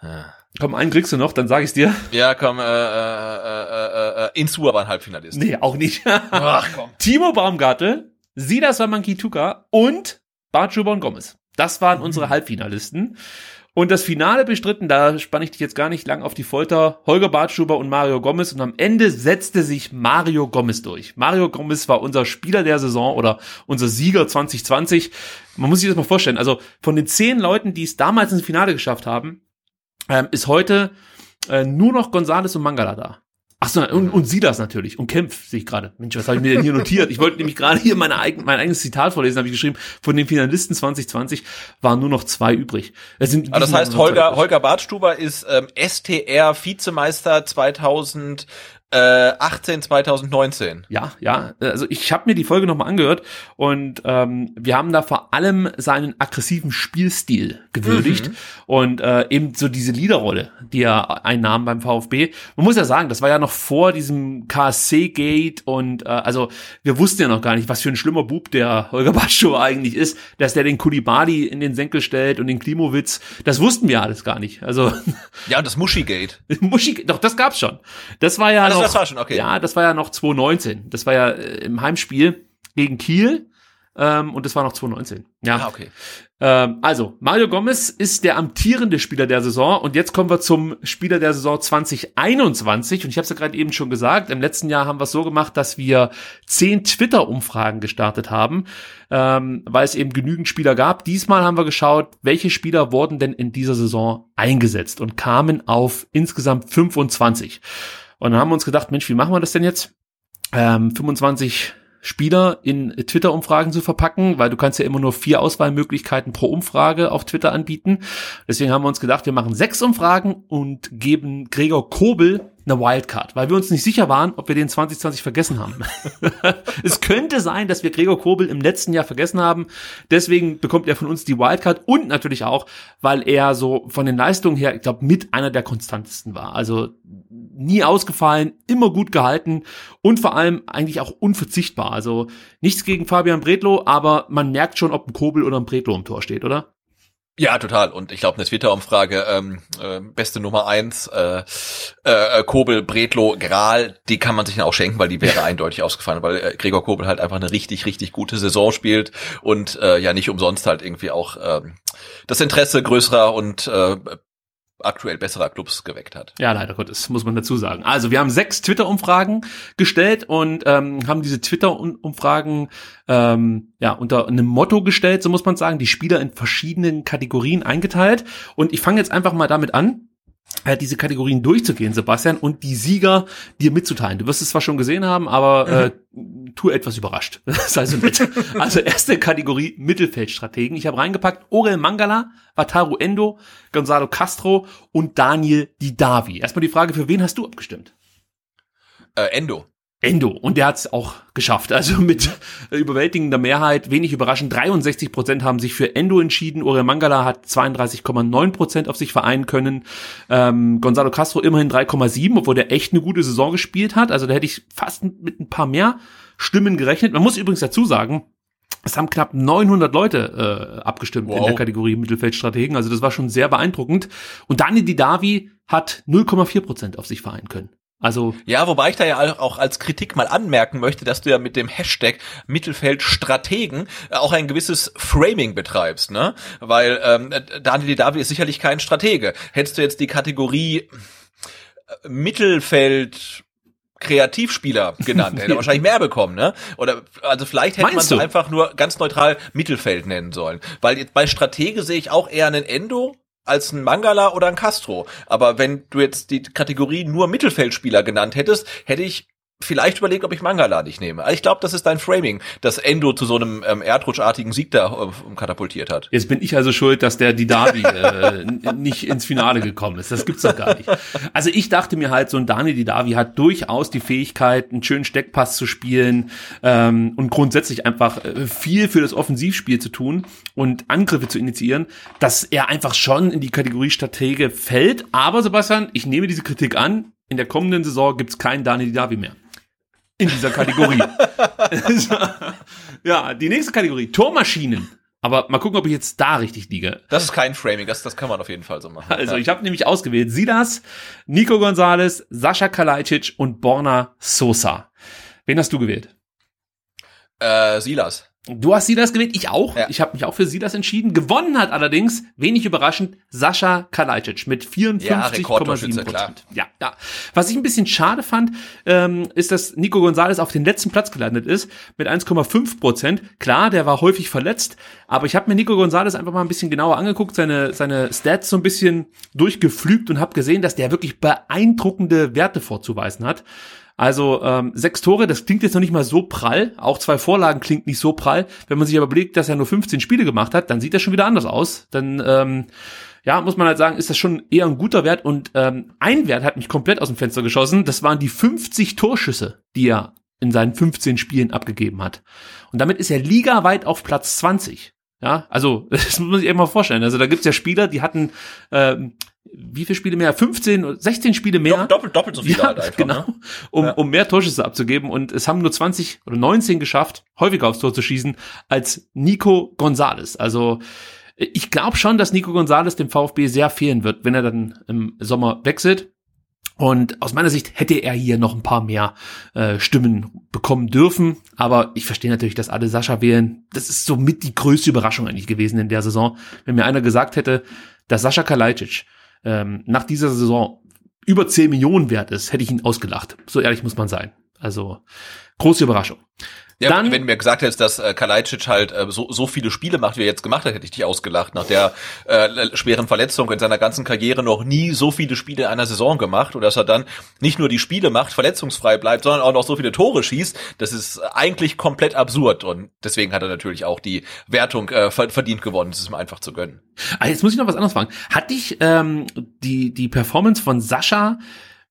Ja. Komm, einen kriegst du noch, dann sag ich's dir. Ja, komm, äh, äh, äh, äh, Insua war ein Halbfinalist. Nee, auch nicht. Ach komm. Timo Baumgartel, Sidas Wamankituka und Bart Schubon Gomez. Das waren unsere mhm. Halbfinalisten. Und das Finale bestritten, da spanne ich dich jetzt gar nicht lang auf die Folter, Holger Bartschuber und Mario Gomez. Und am Ende setzte sich Mario Gomez durch. Mario Gomez war unser Spieler der Saison oder unser Sieger 2020. Man muss sich das mal vorstellen. Also von den zehn Leuten, die es damals ins Finale geschafft haben, ähm, ist heute äh, nur noch Gonzales und Mangala da. Ach so, und, und Silas natürlich. Und Kempf sehe ich gerade. Mensch, was habe ich mir denn hier notiert? Ich wollte nämlich gerade hier meine eigen, mein eigenes Zitat vorlesen, habe ich geschrieben. Von den Finalisten 2020 waren nur noch zwei übrig. Es sind Aber das heißt, Holger, Holger Bartstuber ist ähm, STR-Vizemeister 2000 äh, 18 2019. Ja, ja. Also ich habe mir die Folge nochmal angehört und ähm, wir haben da vor allem seinen aggressiven Spielstil gewürdigt mhm. und äh, eben so diese Leaderrolle, die er einnahm beim VfB. Man muss ja sagen, das war ja noch vor diesem KSC-Gate und äh, also wir wussten ja noch gar nicht, was für ein schlimmer Bub der Holger Baschow eigentlich ist, dass der den Kulibali in den Senkel stellt und den Klimowitz. Das wussten wir alles gar nicht. Also ja, und das Muschi-Gate. Muschi, doch das gab's schon. Das war ja also, noch, das war schon okay. Ja, das war ja noch 2019. Das war ja äh, im Heimspiel gegen Kiel. Ähm, und das war noch 2019. Ja, ah, okay. Ähm, also, Mario Gomez ist der amtierende Spieler der Saison. Und jetzt kommen wir zum Spieler der Saison 2021. Und ich habe es ja gerade eben schon gesagt, im letzten Jahr haben wir es so gemacht, dass wir zehn Twitter-Umfragen gestartet haben, ähm, weil es eben genügend Spieler gab. Diesmal haben wir geschaut, welche Spieler wurden denn in dieser Saison eingesetzt und kamen auf insgesamt 25. Und dann haben wir uns gedacht, Mensch, wie machen wir das denn jetzt? Ähm, 25 Spieler in Twitter-Umfragen zu verpacken, weil du kannst ja immer nur vier Auswahlmöglichkeiten pro Umfrage auf Twitter anbieten. Deswegen haben wir uns gedacht, wir machen sechs Umfragen und geben Gregor Kobel eine Wildcard, weil wir uns nicht sicher waren, ob wir den 2020 vergessen haben. es könnte sein, dass wir Gregor Kobel im letzten Jahr vergessen haben. Deswegen bekommt er von uns die Wildcard und natürlich auch, weil er so von den Leistungen her, ich glaube, mit einer der konstantesten war. Also nie ausgefallen, immer gut gehalten und vor allem eigentlich auch unverzichtbar. Also nichts gegen Fabian Bredlow, aber man merkt schon, ob ein Kobel oder ein Bredlow im Tor steht, oder? Ja, total. Und ich glaube, eine Twitter-Umfrage, ähm, äh, beste Nummer eins, äh, äh, Kobel, Bredlo, Gral, die kann man sich dann auch schenken, weil die wäre eindeutig ausgefallen, weil äh, Gregor Kobel halt einfach eine richtig, richtig gute Saison spielt und äh, ja nicht umsonst halt irgendwie auch äh, das Interesse größerer und äh, aktuell besserer Clubs geweckt hat. Ja, leider Gottes, muss man dazu sagen. Also wir haben sechs Twitter-Umfragen gestellt und ähm, haben diese Twitter-Umfragen ähm, ja unter einem Motto gestellt, so muss man sagen, die Spieler in verschiedenen Kategorien eingeteilt. Und ich fange jetzt einfach mal damit an, diese Kategorien durchzugehen, Sebastian, und die Sieger dir mitzuteilen. Du wirst es zwar schon gesehen haben, aber äh, tu etwas überrascht. Sei so nett. Also erste Kategorie Mittelfeldstrategen. Ich habe reingepackt Orel Mangala, Wataru Endo, Gonzalo Castro und Daniel Didavi. Erstmal die Frage, für wen hast du abgestimmt? Äh, Endo. Endo. Und der hat es auch geschafft. Also mit überwältigender Mehrheit, wenig überraschend, 63 Prozent haben sich für Endo entschieden. Ore Mangala hat 32,9 Prozent auf sich vereinen können. Ähm, Gonzalo Castro immerhin 3,7, obwohl der echt eine gute Saison gespielt hat. Also da hätte ich fast mit ein paar mehr Stimmen gerechnet. Man muss übrigens dazu sagen, es haben knapp 900 Leute äh, abgestimmt wow. in der Kategorie Mittelfeldstrategen. Also das war schon sehr beeindruckend. Und Dani Didavi hat 0,4 Prozent auf sich vereinen können. Also ja, wobei ich da ja auch als Kritik mal anmerken möchte, dass du ja mit dem Hashtag Mittelfeldstrategen auch ein gewisses Framing betreibst, ne? Weil ähm, Daniel Davi ist sicherlich kein Stratege. Hättest du jetzt die Kategorie äh, Mittelfeld Kreativspieler genannt, hätte er wahrscheinlich mehr bekommen, ne? Oder also vielleicht hätte man es einfach nur ganz neutral Mittelfeld nennen sollen, weil bei Stratege sehe ich auch eher einen Endo als ein Mangala oder ein Castro. Aber wenn du jetzt die Kategorie nur Mittelfeldspieler genannt hättest, hätte ich vielleicht überlegt, ob ich Mangala nicht nehme. Also ich glaube, das ist dein Framing, das Endo zu so einem ähm, erdrutschartigen Sieg da äh, katapultiert hat. Jetzt bin ich also schuld, dass der Didavi äh, nicht ins Finale gekommen ist. Das gibt's doch gar nicht. Also ich dachte mir halt, so ein Dani Didavi hat durchaus die Fähigkeit, einen schönen Steckpass zu spielen ähm, und grundsätzlich einfach äh, viel für das Offensivspiel zu tun und Angriffe zu initiieren, dass er einfach schon in die Kategorie Stratege fällt. Aber Sebastian, ich nehme diese Kritik an. In der kommenden Saison gibt's keinen Dani Didavi mehr in dieser Kategorie. ja, die nächste Kategorie, Tormaschinen. Aber mal gucken, ob ich jetzt da richtig liege. Das ist kein Framing, das, das kann man auf jeden Fall so machen. Also ich habe nämlich ausgewählt Silas, Nico Gonzalez, Sascha Kalajdzic und Borna Sosa. Wen hast du gewählt? Äh, Silas. Du hast Silas gewählt, ich auch. Ja. Ich habe mich auch für Silas entschieden. Gewonnen hat allerdings, wenig überraschend, Sascha Kalajdzic mit 54,7 Prozent. Ja, ja. Was ich ein bisschen schade fand, ähm, ist, dass Nico Gonzalez auf den letzten Platz gelandet ist mit 1,5 Prozent. Klar, der war häufig verletzt, aber ich habe mir Nico Gonzalez einfach mal ein bisschen genauer angeguckt, seine, seine Stats so ein bisschen durchgeflügt und habe gesehen, dass der wirklich beeindruckende Werte vorzuweisen hat. Also ähm, sechs Tore, das klingt jetzt noch nicht mal so prall. Auch zwei Vorlagen klingt nicht so prall. Wenn man sich aber überlegt, dass er nur 15 Spiele gemacht hat, dann sieht das schon wieder anders aus. Dann ähm, ja, muss man halt sagen, ist das schon eher ein guter Wert. Und ähm, ein Wert hat mich komplett aus dem Fenster geschossen. Das waren die 50 Torschüsse, die er in seinen 15 Spielen abgegeben hat. Und damit ist er ligaweit auf Platz 20. Ja, also das muss man sich eben mal vorstellen. Also da gibt's ja Spieler, die hatten ähm, wie viele Spiele mehr? 15, 16 Spiele mehr. Doppelt, doppelt so viele ja, halt einfach, Genau, ne? um, ja. um mehr Torschüsse abzugeben. Und es haben nur 20 oder 19 geschafft, häufiger aufs Tor zu schießen, als Nico Gonzalez. Also ich glaube schon, dass Nico Gonzalez dem VfB sehr fehlen wird, wenn er dann im Sommer wechselt. Und aus meiner Sicht hätte er hier noch ein paar mehr äh, Stimmen bekommen dürfen. Aber ich verstehe natürlich, dass alle Sascha wählen. Das ist somit die größte Überraschung eigentlich gewesen in der Saison. Wenn mir einer gesagt hätte, dass Sascha Kalajdzic ähm, nach dieser Saison über 10 Millionen wert ist, hätte ich ihn ausgelacht. So ehrlich muss man sein. Also große Überraschung. Ja, dann, wenn du mir gesagt hättest, dass äh, Kalajdzic halt äh, so, so viele Spiele macht, wie er jetzt gemacht hat, hätte ich dich ausgelacht. Nach der äh, schweren Verletzung in seiner ganzen Karriere noch nie so viele Spiele in einer Saison gemacht und dass er dann nicht nur die Spiele macht, verletzungsfrei bleibt, sondern auch noch so viele Tore schießt, das ist eigentlich komplett absurd und deswegen hat er natürlich auch die Wertung äh, verdient gewonnen. Das ist ihm einfach zu gönnen. Ah, jetzt muss ich noch was anderes fragen. Hat dich ähm, die, die Performance von Sascha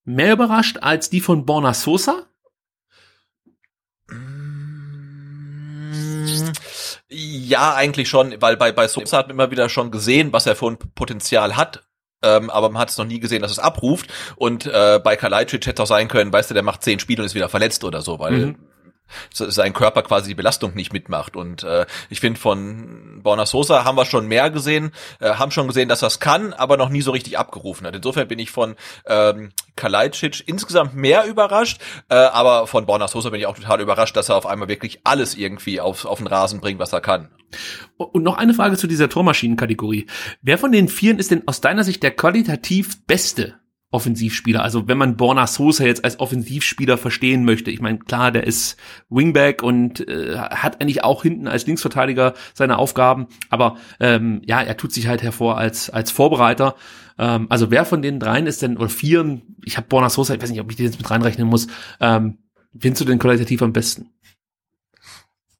mehr überrascht als die von Borna Sosa? Ja, eigentlich schon, weil bei, bei Sosa hat man immer wieder schon gesehen, was er für ein Potenzial hat. Ähm, aber man hat es noch nie gesehen, dass es abruft. Und äh, bei Kalajdzic hätte es auch sein können, weißt du, der macht zehn Spiele und ist wieder verletzt oder so, weil mhm. Sein Körper quasi die Belastung nicht mitmacht. Und äh, ich finde, von Borna Sosa haben wir schon mehr gesehen, äh, haben schon gesehen, dass das kann, aber noch nie so richtig abgerufen hat. Insofern bin ich von ähm, Kalajdzic insgesamt mehr überrascht, äh, aber von Borna Sosa bin ich auch total überrascht, dass er auf einmal wirklich alles irgendwie auf, auf den Rasen bringt, was er kann. Und noch eine Frage zu dieser Tormaschinenkategorie. Wer von den Vieren ist denn aus deiner Sicht der qualitativ beste Offensivspieler. Also wenn man Borna Sosa jetzt als Offensivspieler verstehen möchte, ich meine, klar, der ist Wingback und äh, hat eigentlich auch hinten als Linksverteidiger seine Aufgaben, aber ähm, ja, er tut sich halt hervor als als Vorbereiter. Ähm, also wer von den dreien ist denn oder vieren? Ich habe Borna Sosa, ich weiß nicht, ob ich den jetzt mit reinrechnen muss. Ähm, findest du den qualitativ am besten?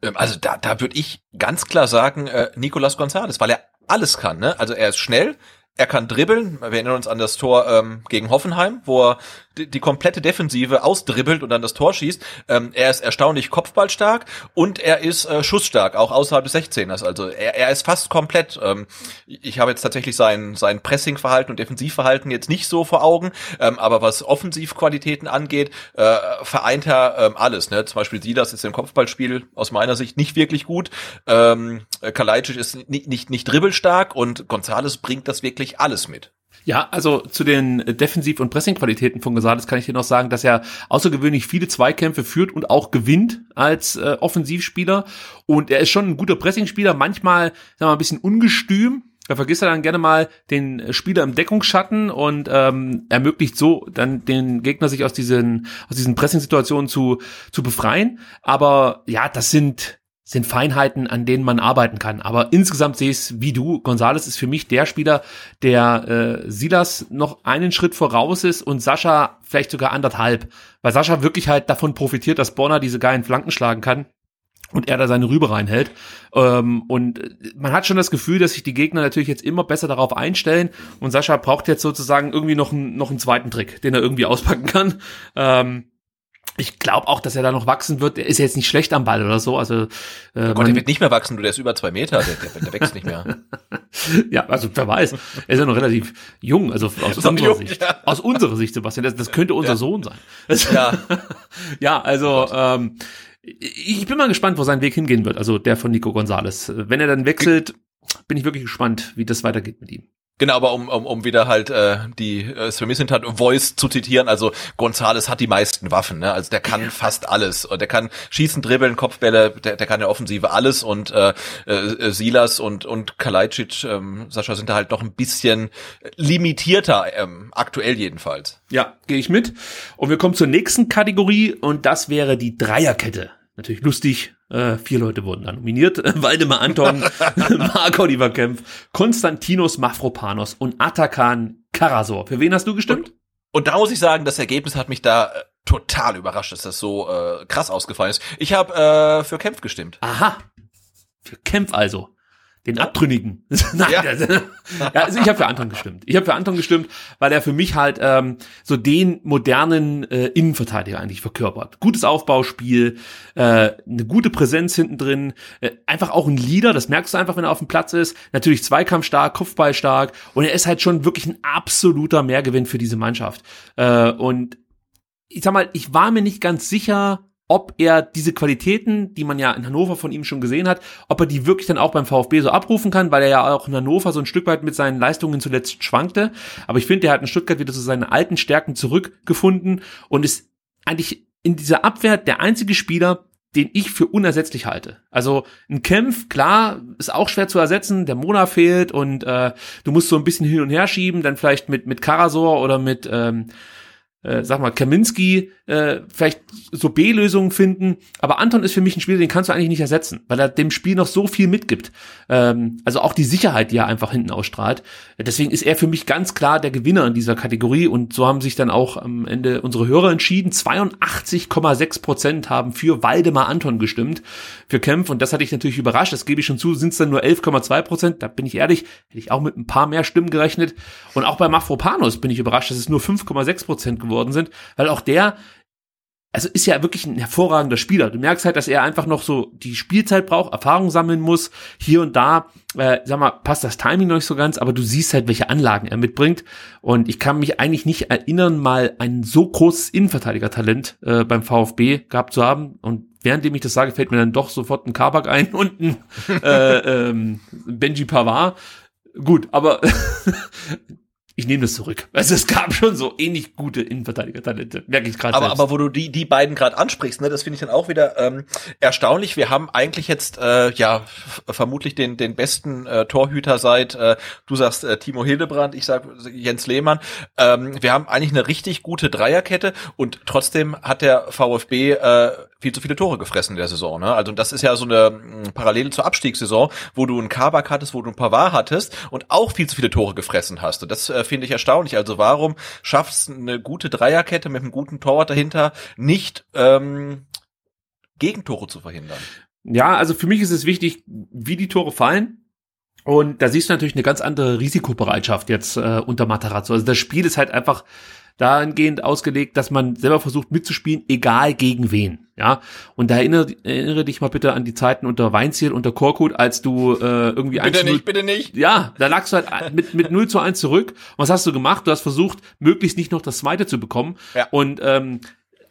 Ähm, also da, da würde ich ganz klar sagen, äh, Nicolas Gonzalez, weil er alles kann. Ne? Also er ist schnell, er kann dribbeln. Wir erinnern uns an das Tor ähm, gegen Hoffenheim, wo er die, die komplette Defensive ausdribbelt und dann das Tor schießt. Ähm, er ist erstaunlich kopfballstark und er ist äh, schussstark, auch außerhalb des 16ers. Also er, er ist fast komplett. Ähm, ich habe jetzt tatsächlich sein, sein Pressingverhalten und Defensivverhalten jetzt nicht so vor Augen, ähm, aber was Offensivqualitäten angeht, äh, vereint er ähm, alles. Ne? Zum Beispiel Silas ist im Kopfballspiel aus meiner Sicht nicht wirklich gut. Ähm, Kalajdzic ist nicht, nicht, nicht dribbelstark und Gonzales bringt das wirklich alles mit. Ja, also zu den Defensiv- und Pressingqualitäten von González kann ich dir noch sagen, dass er außergewöhnlich viele Zweikämpfe führt und auch gewinnt als äh, Offensivspieler. Und er ist schon ein guter Pressingspieler, manchmal sagen wir mal, ein bisschen ungestüm. Da vergisst er dann gerne mal den Spieler im Deckungsschatten und ähm, ermöglicht so dann den Gegner sich aus diesen aus diesen Pressing-Situationen zu zu befreien. Aber ja, das sind sind Feinheiten, an denen man arbeiten kann. Aber insgesamt sehe ich es wie du. Gonzales ist für mich der Spieler, der äh, Silas noch einen Schritt voraus ist und Sascha vielleicht sogar anderthalb. Weil Sascha wirklich halt davon profitiert, dass Bonner diese geilen Flanken schlagen kann und er da seine Rübe reinhält. Ähm, und man hat schon das Gefühl, dass sich die Gegner natürlich jetzt immer besser darauf einstellen und Sascha braucht jetzt sozusagen irgendwie noch, einen noch einen zweiten Trick, den er irgendwie auspacken kann. Ähm, ich glaube auch, dass er da noch wachsen wird. Er ist jetzt nicht schlecht am Ball oder so. Also äh, oh Gott, der wird nicht mehr wachsen. Du, der ist über zwei Meter. Der, der, der wächst nicht mehr. ja, also wer weiß. Er ist ja noch relativ jung. Also aus unserer jung, Sicht. Ja. Aus unserer Sicht, Sebastian. Das, das könnte unser ja. Sohn sein. ja. ja, also ähm, ich bin mal gespannt, wo sein Weg hingehen wird. Also der von Nico Gonzalez. Wenn er dann wechselt, bin ich wirklich gespannt, wie das weitergeht mit ihm. Genau, aber um, um, um wieder halt äh, die äh, hat Voice zu zitieren, also Gonzales hat die meisten Waffen, ne? Also der kann fast alles. Und der kann schießen, dribbeln, Kopfbälle, der, der kann ja Offensive alles und äh, äh, Silas und und Kalajdzic, ähm, Sascha sind da halt noch ein bisschen limitierter, ähm, aktuell jedenfalls. Ja, gehe ich mit. Und wir kommen zur nächsten Kategorie und das wäre die Dreierkette. Natürlich lustig, äh, vier Leute wurden da nominiert. Waldemar Anton, Marco Oliver Kempf, Konstantinos Mafropanos und Atakan Karasor. Für wen hast du gestimmt? Und, und da muss ich sagen, das Ergebnis hat mich da äh, total überrascht, dass das so äh, krass ausgefallen ist. Ich habe äh, für Kempf gestimmt. Aha. Für Kempf also den Abtrünnigen. Nein, ja. ja, also ich habe für Anton gestimmt. Ich habe für Anton gestimmt, weil er für mich halt ähm, so den modernen äh, Innenverteidiger eigentlich verkörpert. Gutes Aufbauspiel, äh, eine gute Präsenz hinten drin, äh, einfach auch ein Leader, das merkst du einfach, wenn er auf dem Platz ist. Natürlich Zweikampfstark, Kopfballstark und er ist halt schon wirklich ein absoluter Mehrgewinn für diese Mannschaft. Äh, und ich sag mal, ich war mir nicht ganz sicher, ob er diese Qualitäten, die man ja in Hannover von ihm schon gesehen hat, ob er die wirklich dann auch beim VfB so abrufen kann, weil er ja auch in Hannover so ein Stück weit mit seinen Leistungen zuletzt schwankte. Aber ich finde, er hat in Stuttgart wieder zu seinen alten Stärken zurückgefunden und ist eigentlich in dieser Abwehr der einzige Spieler, den ich für unersetzlich halte. Also ein Kämpf, klar, ist auch schwer zu ersetzen, der Mona fehlt und äh, du musst so ein bisschen hin und her schieben, dann vielleicht mit, mit Karasor oder mit ähm, äh, sag mal, Kaminski äh, vielleicht so B-Lösungen finden. Aber Anton ist für mich ein Spieler, den kannst du eigentlich nicht ersetzen, weil er dem Spiel noch so viel mitgibt. Ähm, also auch die Sicherheit, die er einfach hinten ausstrahlt. Deswegen ist er für mich ganz klar der Gewinner in dieser Kategorie und so haben sich dann auch am Ende unsere Hörer entschieden. 82,6 Prozent haben für Waldemar Anton gestimmt, für Kempf und das hatte ich natürlich überrascht. Das gebe ich schon zu, sind es dann nur 11,2 Prozent. Da bin ich ehrlich, hätte ich auch mit ein paar mehr Stimmen gerechnet. Und auch bei Mafropanos bin ich überrascht, dass es nur 5,6 Prozent geworden sind, weil auch der also ist ja wirklich ein hervorragender Spieler. Du merkst halt, dass er einfach noch so die Spielzeit braucht, Erfahrung sammeln muss. Hier und da, äh, sag mal, passt das Timing noch nicht so ganz, aber du siehst halt, welche Anlagen er mitbringt. Und ich kann mich eigentlich nicht erinnern, mal ein so großes Innenverteidiger-Talent äh, beim VfB gehabt zu haben. Und währenddem ich das sage, fällt mir dann doch sofort ein Kabak ein und ein äh, ähm, Benji Pavard. Gut, aber ich nehme das zurück. Also es gab schon so ähnlich gute Innenverteidiger-Talente, merke ich gerade. Aber, aber wo du die, die beiden gerade ansprichst, ne, das finde ich dann auch wieder ähm, erstaunlich. Wir haben eigentlich jetzt äh, ja vermutlich den, den besten äh, Torhüter seit, äh, du sagst äh, Timo Hildebrand, ich sag Jens Lehmann. Ähm, wir haben eigentlich eine richtig gute Dreierkette und trotzdem hat der VfB äh, viel zu viele Tore gefressen in der Saison. Ne? Also das ist ja so eine mh, Parallele zur Abstiegssaison, wo du einen Kabak hattest, wo du einen Pavard hattest und auch viel zu viele Tore gefressen hast. Und das äh, finde ich erstaunlich. Also warum schaffst eine gute Dreierkette mit einem guten Torwart dahinter nicht ähm, Gegentore zu verhindern? Ja, also für mich ist es wichtig, wie die Tore fallen. Und da siehst du natürlich eine ganz andere Risikobereitschaft jetzt äh, unter Matarazzo. Also das Spiel ist halt einfach dahingehend ausgelegt, dass man selber versucht mitzuspielen, egal gegen wen. Ja, und da erinnere, erinnere dich mal bitte an die Zeiten unter Weinziel, unter Korkut, als du äh, irgendwie Bitte nicht, bitte nicht. Ja, da lagst du halt mit, mit 0 zu 1 zurück. Und was hast du gemacht? Du hast versucht, möglichst nicht noch das zweite zu bekommen. Ja. Und ähm,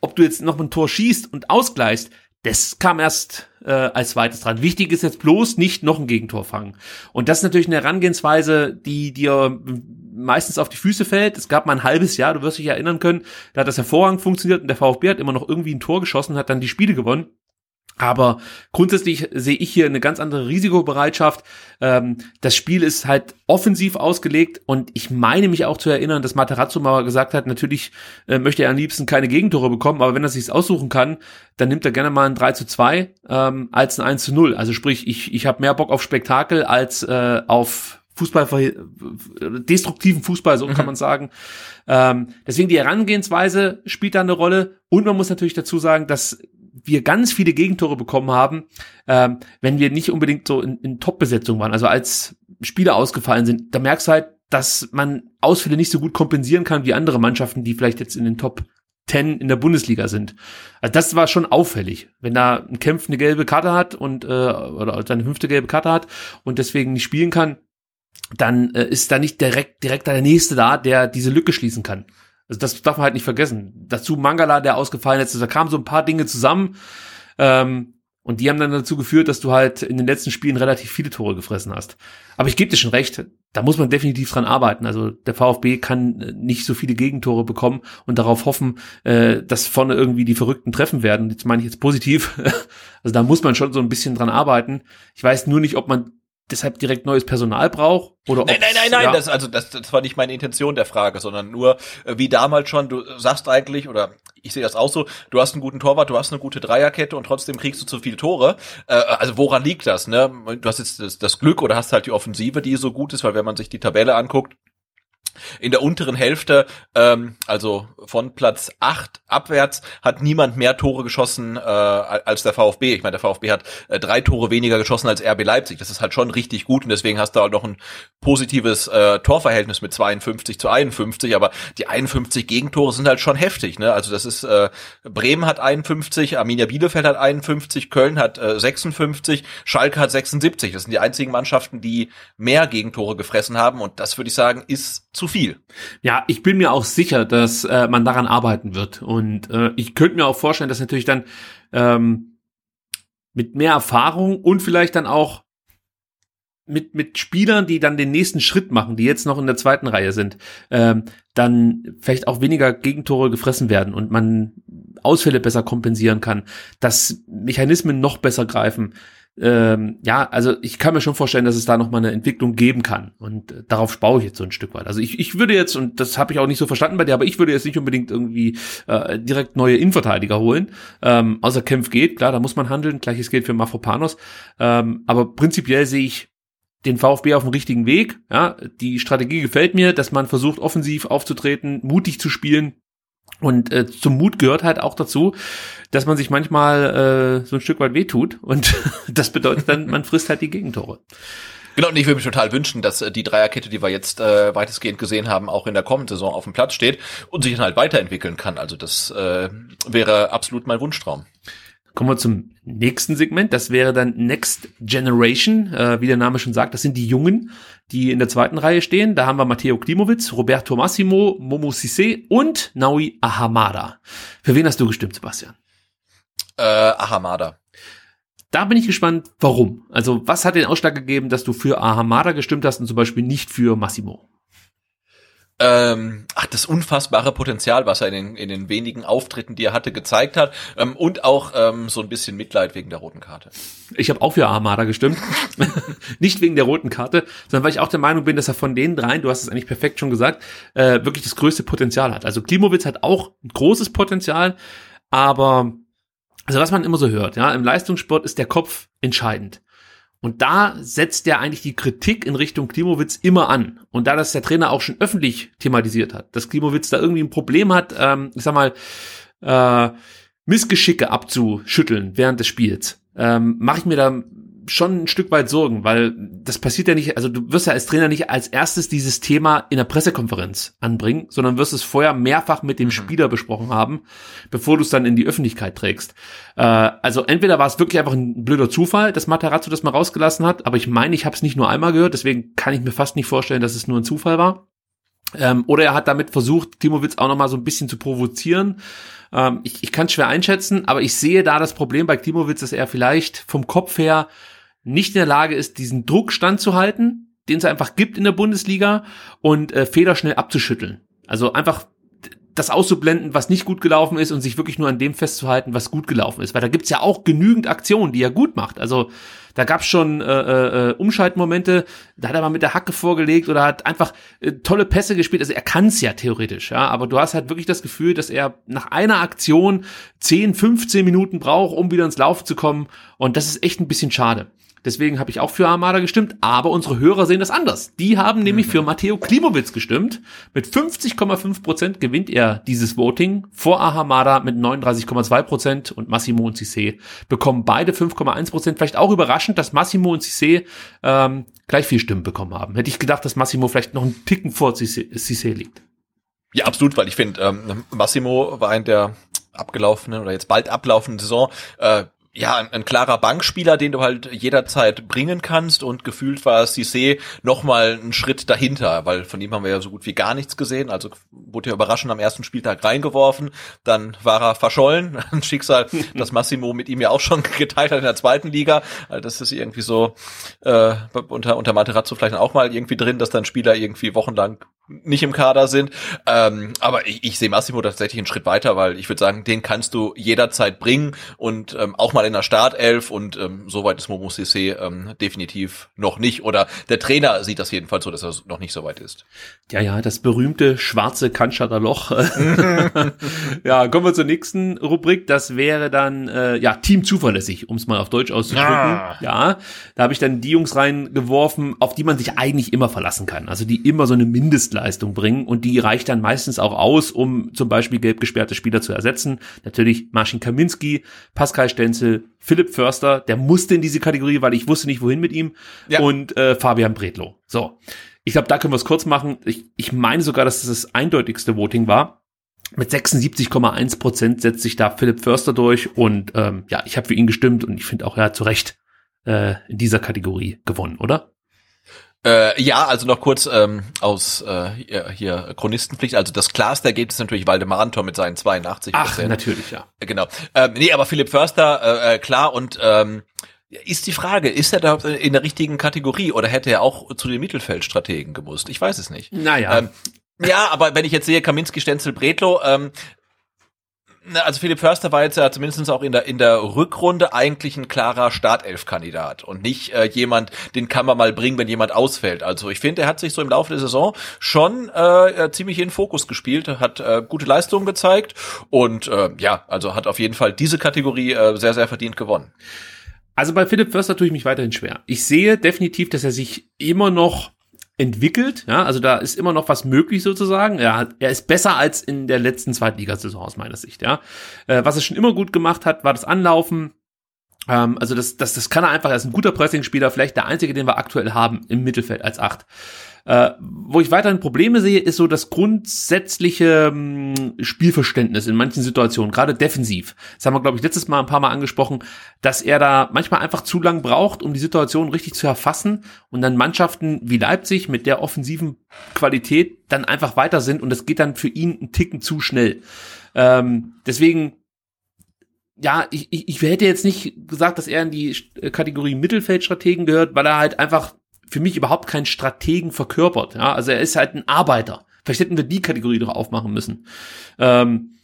ob du jetzt noch ein Tor schießt und ausgleichst, das kam erst äh, als zweites dran. Wichtig ist jetzt bloß nicht noch ein Gegentor fangen. Und das ist natürlich eine Herangehensweise, die dir meistens auf die Füße fällt. Es gab mal ein halbes Jahr, du wirst dich erinnern können, da hat das hervorragend funktioniert und der VfB hat immer noch irgendwie ein Tor geschossen, hat dann die Spiele gewonnen. Aber grundsätzlich sehe ich hier eine ganz andere Risikobereitschaft. Ähm, das Spiel ist halt offensiv ausgelegt und ich meine mich auch zu erinnern, dass Materazzo mal gesagt hat, natürlich äh, möchte er am liebsten keine Gegentore bekommen, aber wenn er sich aussuchen kann, dann nimmt er gerne mal ein 3 zu 2 ähm, als ein 1 zu 0. Also sprich, ich, ich habe mehr Bock auf Spektakel als äh, auf Fußball, destruktiven Fußball, so kann man sagen. Ähm, deswegen die Herangehensweise spielt da eine Rolle und man muss natürlich dazu sagen, dass wir ganz viele Gegentore bekommen haben, ähm, wenn wir nicht unbedingt so in, in Top-Besetzung waren. Also als Spieler ausgefallen sind, da merkst du halt, dass man Ausfälle nicht so gut kompensieren kann wie andere Mannschaften, die vielleicht jetzt in den Top 10 in der Bundesliga sind. Also das war schon auffällig, wenn da ein Kämpf eine gelbe Karte hat und äh, oder seine fünfte gelbe Karte hat und deswegen nicht spielen kann, dann äh, ist da nicht direkt direkt der nächste da, der diese Lücke schließen kann. Also das darf man halt nicht vergessen. Dazu Mangala, der ausgefallen ist, da kamen so ein paar Dinge zusammen. Ähm, und die haben dann dazu geführt, dass du halt in den letzten Spielen relativ viele Tore gefressen hast. Aber ich gebe dir schon recht, da muss man definitiv dran arbeiten. Also der VfB kann äh, nicht so viele Gegentore bekommen und darauf hoffen, äh, dass vorne irgendwie die Verrückten treffen werden. Das meine ich jetzt positiv. Also da muss man schon so ein bisschen dran arbeiten. Ich weiß nur nicht, ob man deshalb direkt neues Personal braucht? Oder nein nein nein nein ja. das also das, das war nicht meine Intention der Frage sondern nur äh, wie damals schon du sagst eigentlich oder ich sehe das auch so du hast einen guten Torwart du hast eine gute Dreierkette und trotzdem kriegst du zu viele Tore. Äh, also woran liegt das ne? Du hast jetzt das, das Glück oder hast halt die Offensive die so gut ist weil wenn man sich die Tabelle anguckt in der unteren Hälfte, ähm, also von Platz 8 abwärts, hat niemand mehr Tore geschossen äh, als der VfB. Ich meine, der VfB hat äh, drei Tore weniger geschossen als RB Leipzig. Das ist halt schon richtig gut und deswegen hast du auch noch ein positives äh, Torverhältnis mit 52 zu 51. Aber die 51 Gegentore sind halt schon heftig. Ne? Also das ist äh, Bremen hat 51, Arminia Bielefeld hat 51, Köln hat äh, 56, Schalke hat 76. Das sind die einzigen Mannschaften, die mehr Gegentore gefressen haben und das würde ich sagen ist zu viel. Ja, ich bin mir auch sicher, dass äh, man daran arbeiten wird. Und äh, ich könnte mir auch vorstellen, dass natürlich dann ähm, mit mehr Erfahrung und vielleicht dann auch mit, mit Spielern, die dann den nächsten Schritt machen, die jetzt noch in der zweiten Reihe sind, ähm, dann vielleicht auch weniger Gegentore gefressen werden und man Ausfälle besser kompensieren kann, dass Mechanismen noch besser greifen ähm, ja, also ich kann mir schon vorstellen, dass es da noch mal eine Entwicklung geben kann und äh, darauf baue ich jetzt so ein Stück weit. Also ich, ich würde jetzt und das habe ich auch nicht so verstanden bei dir, aber ich würde jetzt nicht unbedingt irgendwie äh, direkt neue Innenverteidiger holen, ähm, außer Kempf geht, klar, da muss man handeln. Gleiches gilt für Mafropanos, ähm, aber prinzipiell sehe ich den VfB auf dem richtigen Weg. Ja, die Strategie gefällt mir, dass man versucht offensiv aufzutreten, mutig zu spielen und äh, zum Mut gehört halt auch dazu, dass man sich manchmal äh, so ein Stück weit wehtut. Und das bedeutet dann, man frisst halt die Gegentore. Genau, und ich würde mich total wünschen, dass äh, die Dreierkette, die wir jetzt äh, weitestgehend gesehen haben, auch in der kommenden Saison auf dem Platz steht und sich dann halt weiterentwickeln kann. Also das äh, wäre absolut mein Wunschtraum. Kommen wir zum nächsten Segment. Das wäre dann Next Generation. Äh, wie der Name schon sagt, das sind die Jungen, die in der zweiten Reihe stehen. Da haben wir Matteo Klimowitz, Roberto Massimo, Momo Sisse und Naui Ahamada. Für wen hast du gestimmt, Sebastian? Äh, Ahamada. Da bin ich gespannt, warum. Also, was hat den Ausschlag gegeben, dass du für Ahamada gestimmt hast und zum Beispiel nicht für Massimo? Ähm, ach, das unfassbare Potenzial, was er in den, in den wenigen Auftritten, die er hatte, gezeigt hat. Ähm, und auch ähm, so ein bisschen Mitleid wegen der roten Karte. Ich habe auch für Armada gestimmt. Nicht wegen der roten Karte, sondern weil ich auch der Meinung bin, dass er von den dreien, du hast es eigentlich perfekt schon gesagt, äh, wirklich das größte Potenzial hat. Also Klimowitz hat auch ein großes Potenzial, aber also was man immer so hört, ja, im Leistungssport ist der Kopf entscheidend. Und da setzt er eigentlich die Kritik in Richtung Klimowitz immer an. Und da das der Trainer auch schon öffentlich thematisiert hat, dass Klimowitz da irgendwie ein Problem hat, ähm, ich sag mal, äh, Missgeschicke abzuschütteln während des Spiels, ähm, mache ich mir da schon ein Stück weit Sorgen, weil das passiert ja nicht, also du wirst ja als Trainer nicht als erstes dieses Thema in der Pressekonferenz anbringen, sondern wirst es vorher mehrfach mit dem mhm. Spieler besprochen haben, bevor du es dann in die Öffentlichkeit trägst. Äh, also entweder war es wirklich einfach ein blöder Zufall, dass Materazzo das mal rausgelassen hat, aber ich meine, ich habe es nicht nur einmal gehört, deswegen kann ich mir fast nicht vorstellen, dass es nur ein Zufall war. Ähm, oder er hat damit versucht, Timowitz auch nochmal so ein bisschen zu provozieren. Ähm, ich ich kann es schwer einschätzen, aber ich sehe da das Problem bei Klimowitz, dass er vielleicht vom Kopf her nicht in der Lage ist, diesen Druck standzuhalten, den es einfach gibt in der Bundesliga und äh, Feder schnell abzuschütteln. Also einfach das auszublenden, was nicht gut gelaufen ist und sich wirklich nur an dem festzuhalten, was gut gelaufen ist. Weil da gibt's ja auch genügend Aktionen, die er gut macht. Also da gab's schon äh, äh, Umschaltmomente, da hat er mal mit der Hacke vorgelegt oder hat einfach äh, tolle Pässe gespielt. Also er kann's ja theoretisch, ja. Aber du hast halt wirklich das Gefühl, dass er nach einer Aktion 10, 15 Minuten braucht, um wieder ins Laufen zu kommen. Und das ist echt ein bisschen schade. Deswegen habe ich auch für Armada gestimmt, aber unsere Hörer sehen das anders. Die haben nämlich für Matteo Klimowitz gestimmt. Mit 50,5 Prozent gewinnt er dieses Voting vor Ahamada mit 39,2 Prozent und Massimo und Cissé bekommen beide 5,1 Prozent. Vielleicht auch überraschend, dass Massimo und Cissé ähm, gleich viel Stimmen bekommen haben. Hätte ich gedacht, dass Massimo vielleicht noch einen Ticken vor Cissé liegt. Ja, absolut, weil ich finde, ähm, Massimo war in der abgelaufenen oder jetzt bald ablaufenden Saison äh, ja, ein, ein, klarer Bankspieler, den du halt jederzeit bringen kannst und gefühlt war Cissé noch mal einen Schritt dahinter, weil von ihm haben wir ja so gut wie gar nichts gesehen, also wurde ja überraschend am ersten Spieltag reingeworfen, dann war er verschollen, ein Schicksal, das Massimo mit ihm ja auch schon geteilt hat in der zweiten Liga, also das ist irgendwie so äh, unter, unter Materazzo vielleicht auch mal irgendwie drin, dass dann Spieler irgendwie wochenlang nicht im Kader sind, ähm, aber ich, ich sehe Massimo tatsächlich einen Schritt weiter, weil ich würde sagen, den kannst du jederzeit bringen und ähm, auch mal in der Startelf und ähm, soweit ist Momo Cissé ähm, definitiv noch nicht. Oder der Trainer sieht das jedenfalls so, dass er noch nicht so weit ist. Ja, ja, das berühmte schwarze Kantschatter Loch. ja, kommen wir zur nächsten Rubrik. Das wäre dann äh, ja Team zuverlässig, um es mal auf Deutsch auszudrücken. Ah. Ja, da habe ich dann die Jungs reingeworfen, auf die man sich eigentlich immer verlassen kann. Also die immer so eine Mindestleistung bringen und die reicht dann meistens auch aus, um zum Beispiel gelb gesperrte Spieler zu ersetzen. Natürlich Marcin Kaminski, Pascal Stenzel, Philipp Förster, der musste in diese Kategorie, weil ich wusste nicht, wohin mit ihm. Ja. Und äh, Fabian Bredlow. So. Ich glaube, da können wir es kurz machen. Ich, ich meine sogar, dass das das eindeutigste Voting war. Mit 76,1 Prozent setzt sich da Philipp Förster durch und ähm, ja, ich habe für ihn gestimmt und ich finde auch, er hat zu Recht äh, in dieser Kategorie gewonnen, oder? Äh, ja, also noch kurz ähm, aus äh, hier, hier Chronistenpflicht. Also das klarste Ergebnis natürlich Waldemar Anton mit seinen 82 Ach, natürlich, ja. Äh, genau. Ähm, nee, aber Philipp Förster, äh, äh, klar und ähm, ist die Frage, ist er da in der richtigen Kategorie oder hätte er auch zu den Mittelfeldstrategen gemusst? Ich weiß es nicht. Naja. Ähm, ja, aber wenn ich jetzt sehe, Kaminski, Stenzel, Bretlo, ähm, also Philipp Förster war jetzt ja zumindest auch in der in der Rückrunde eigentlich ein klarer Startelf-Kandidat und nicht äh, jemand, den kann man mal bringen, wenn jemand ausfällt. Also ich finde, er hat sich so im Laufe der Saison schon äh, äh, ziemlich in den Fokus gespielt, hat äh, gute Leistungen gezeigt und äh, ja, also hat auf jeden Fall diese Kategorie äh, sehr sehr verdient gewonnen. Also bei Philipp Förster tue ich mich weiterhin schwer. Ich sehe definitiv, dass er sich immer noch entwickelt. Ja, also da ist immer noch was möglich sozusagen. Er, hat, er ist besser als in der letzten Zweitligasaison aus meiner Sicht. Ja, äh, was er schon immer gut gemacht hat, war das Anlaufen. Ähm, also das, das, das kann er einfach. Er ist ein guter Pressing-Spieler, vielleicht der einzige, den wir aktuell haben im Mittelfeld als Acht. Äh, wo ich weiterhin Probleme sehe, ist so das grundsätzliche mh, hm, Spielverständnis in manchen Situationen, gerade defensiv. Das haben wir, glaube ich, letztes Mal ein paar Mal angesprochen, dass er da manchmal einfach zu lang braucht, um die Situation richtig zu erfassen und dann Mannschaften wie Leipzig mit der offensiven Qualität dann einfach weiter sind und das geht dann für ihn einen Ticken zu schnell. Ähm, deswegen ja, ich, ich, ich hätte jetzt nicht gesagt, dass er in die Kategorie Mittelfeldstrategen gehört, weil er halt einfach für mich überhaupt keinen Strategen verkörpert. Ja, also er ist halt ein Arbeiter. Vielleicht hätten wir die Kategorie doch aufmachen müssen. Ähm,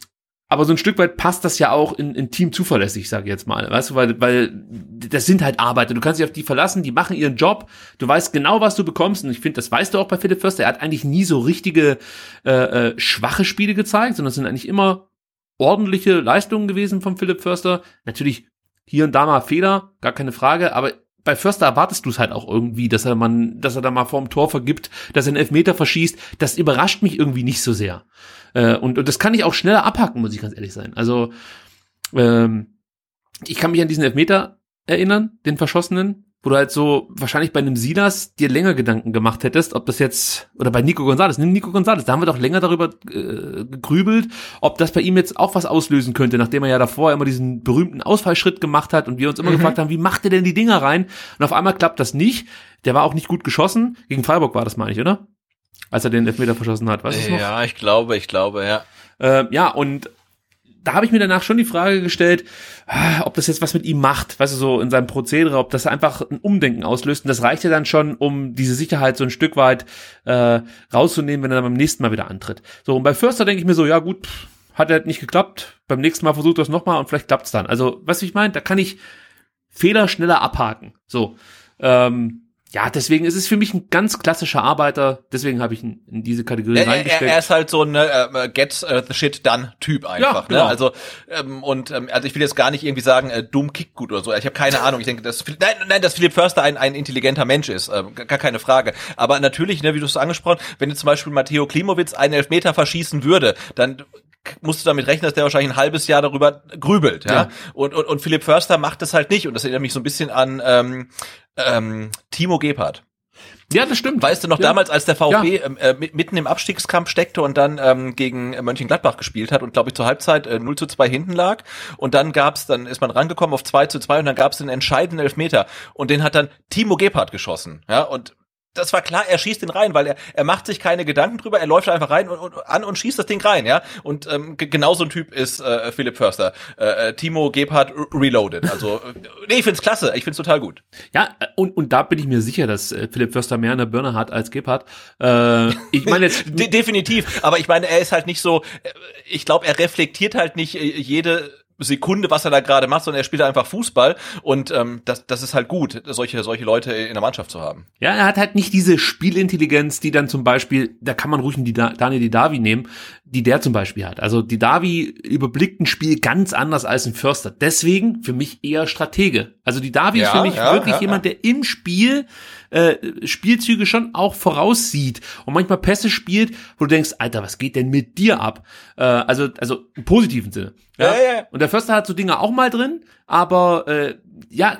aber so ein Stück weit passt das ja auch in, in Team zuverlässig, sage ich jetzt mal. Weißt du, weil, weil das sind halt Arbeiter. Du kannst dich auf die verlassen, die machen ihren Job. Du weißt genau, was du bekommst. Und ich finde, das weißt du auch bei Philipp Förster. Er hat eigentlich nie so richtige äh, äh, schwache Spiele gezeigt, sondern es sind eigentlich immer ordentliche Leistungen gewesen von Philipp Förster. Natürlich hier und da mal Fehler, gar keine Frage, aber bei Förster erwartest du es halt auch irgendwie, dass er man, dass er da mal vorm Tor vergibt, dass er einen Elfmeter verschießt. Das überrascht mich irgendwie nicht so sehr. Äh, und, und das kann ich auch schneller abhaken, muss ich ganz ehrlich sein. Also ähm, ich kann mich an diesen Elfmeter erinnern, den verschossenen, wo du halt so wahrscheinlich bei einem Silas dir länger Gedanken gemacht hättest, ob das jetzt, oder bei Nico Gonzalez, nimm Nico Gonzalez, da haben wir doch länger darüber äh, gegrübelt, ob das bei ihm jetzt auch was auslösen könnte, nachdem er ja davor immer diesen berühmten Ausfallschritt gemacht hat und wir uns immer mhm. gefragt haben, wie macht er denn die Dinger rein? Und auf einmal klappt das nicht. Der war auch nicht gut geschossen. Gegen Freiburg war das, meine ich, oder? Als er den Elfmeter verschossen hat, weißt du noch? Ja, ich glaube, ich glaube, ja. Äh, ja, und da habe ich mir danach schon die Frage gestellt, ah, ob das jetzt was mit ihm macht, weißt du, so in seinem Prozedere, ob das einfach ein Umdenken auslöst. Und das reicht ja dann schon, um diese Sicherheit so ein Stück weit äh, rauszunehmen, wenn er dann beim nächsten Mal wieder antritt. So, und bei Förster denke ich mir so, ja gut, hat er nicht geklappt. Beim nächsten Mal versucht er es nochmal und vielleicht klappt's dann. Also, was ich meine, da kann ich Fehler schneller abhaken. So. Ähm, ja, deswegen ist es für mich ein ganz klassischer Arbeiter. Deswegen habe ich ihn in diese Kategorie er, reingesteckt. Er, er ist halt so ein äh, Get uh, the shit done Typ einfach. Ja, ne? genau. ne? Also ähm, und ähm, also ich will jetzt gar nicht irgendwie sagen äh, dumm kickt gut oder so. Ich habe keine Ahnung. Ich denke, dass nein, nein, dass Philipp Förster ein, ein intelligenter Mensch ist, äh, gar keine Frage. Aber natürlich, ne, wie du es angesprochen, wenn jetzt zum Beispiel Matteo Klimowitz einen Elfmeter verschießen würde, dann musst du damit rechnen, dass der wahrscheinlich ein halbes Jahr darüber grübelt, ja. ja. Und, und, und Philipp Förster macht das halt nicht. Und das erinnert mich so ein bisschen an ähm, ähm, Timo Gebhardt. Ja, das stimmt. Weißt du noch ja. damals, als der VfB ja. Ähm, äh, mitten im Abstiegskampf steckte und dann ähm, gegen Mönchengladbach gespielt hat und glaube ich zur Halbzeit äh, 0 zu 2 hinten lag und dann gab's, dann ist man rangekommen auf 2 zu 2 und dann gab's den entscheidenden Elfmeter und den hat dann Timo Gebhardt geschossen. Ja, und das war klar, er schießt den rein, weil er, er macht sich keine Gedanken drüber, er läuft einfach rein und, und an und schießt das Ding rein, ja. Und ähm, genau so ein Typ ist äh, Philipp Förster. Äh, äh Timo Gebhardt reloaded. Also, äh, nee, ich find's klasse, ich find's total gut. Ja, äh, und, und da bin ich mir sicher, dass äh, Philipp Förster mehr eine Birne hat als Gebhardt. Äh, ich meine jetzt. De definitiv, aber ich meine, er ist halt nicht so, ich glaube, er reflektiert halt nicht jede Sekunde, was er da gerade macht, sondern er spielt einfach Fußball und ähm, das, das ist halt gut, solche, solche Leute in der Mannschaft zu haben. Ja, er hat halt nicht diese Spielintelligenz, die dann zum Beispiel, da kann man ruhig einen Daniel Didavi nehmen, die der zum Beispiel hat. Also Didavi überblickt ein Spiel ganz anders als ein Förster. Deswegen für mich eher Stratege. Also Didavi ja, ist für mich ja, wirklich ja, jemand, der im Spiel äh, Spielzüge schon auch voraussieht und manchmal Pässe spielt, wo du denkst, Alter, was geht denn mit dir ab? Äh, also, also im positiven Sinne. Ja? Ja, ja. Und der Förster hat so Dinge auch mal drin, aber äh, ja,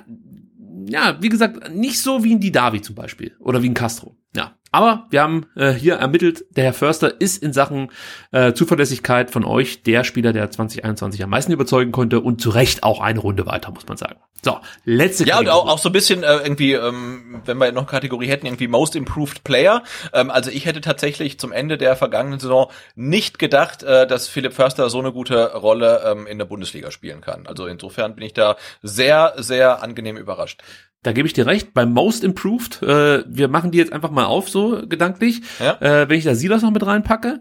ja, wie gesagt, nicht so wie ein Didavi zum Beispiel oder wie ein Castro. Ja, aber wir haben äh, hier ermittelt, der Herr Förster ist in Sachen äh, Zuverlässigkeit von euch der Spieler, der 2021 am meisten überzeugen konnte und zu Recht auch eine Runde weiter, muss man sagen. So, letzte Ja, Kategorie. und auch, auch so ein bisschen äh, irgendwie, ähm, wenn wir noch eine Kategorie hätten, irgendwie Most Improved Player. Ähm, also ich hätte tatsächlich zum Ende der vergangenen Saison nicht gedacht, äh, dass Philipp Förster so eine gute Rolle ähm, in der Bundesliga spielen kann. Also insofern bin ich da sehr, sehr angenehm überrascht. Da gebe ich dir recht. Beim Most Improved, äh, wir machen die jetzt einfach mal auf, so gedanklich. Ja. Äh, wenn ich da Silas noch mit reinpacke.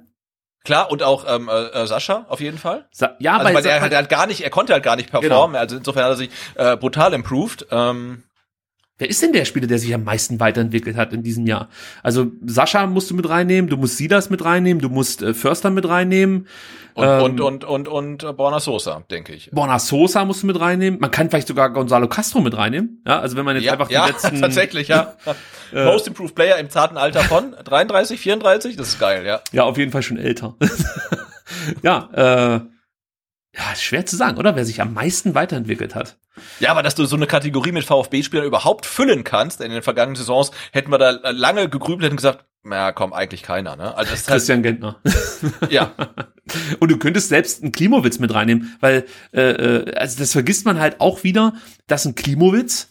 Klar, und auch ähm, äh, äh Sascha auf jeden Fall. Sa ja, also, weil er, er hat gar nicht, er konnte halt gar nicht performen. Genau. Also insofern hat er sich äh, brutal improved. Ähm, Wer ist denn der Spieler, der sich am meisten weiterentwickelt hat in diesem Jahr? Also Sascha musst du mit reinnehmen, du musst Silas mit reinnehmen, du musst äh, Förster mit reinnehmen. Und, ähm, und, und, und, und äh, Borna Sosa, denke ich. Borna Sosa musst du mit reinnehmen. Man kann vielleicht sogar Gonzalo Castro mit reinnehmen. Ja, also wenn man jetzt ja, einfach die ja, letzten... tatsächlich, ja. Äh, Most Improved Player im zarten Alter von 33, 34, das ist geil, ja. Ja, auf jeden Fall schon älter. ja, äh, ja, schwer zu sagen, oder? Wer sich am meisten weiterentwickelt hat. Ja, aber dass du so eine Kategorie mit VfB-Spielern überhaupt füllen kannst, in den vergangenen Saisons hätten wir da lange gegrübelt und gesagt, naja, komm, eigentlich keiner, ne? Also das Christian halt, Gentner. ja. Und du könntest selbst einen Klimowitz mit reinnehmen, weil, äh, äh, also das vergisst man halt auch wieder, dass ein Klimowitz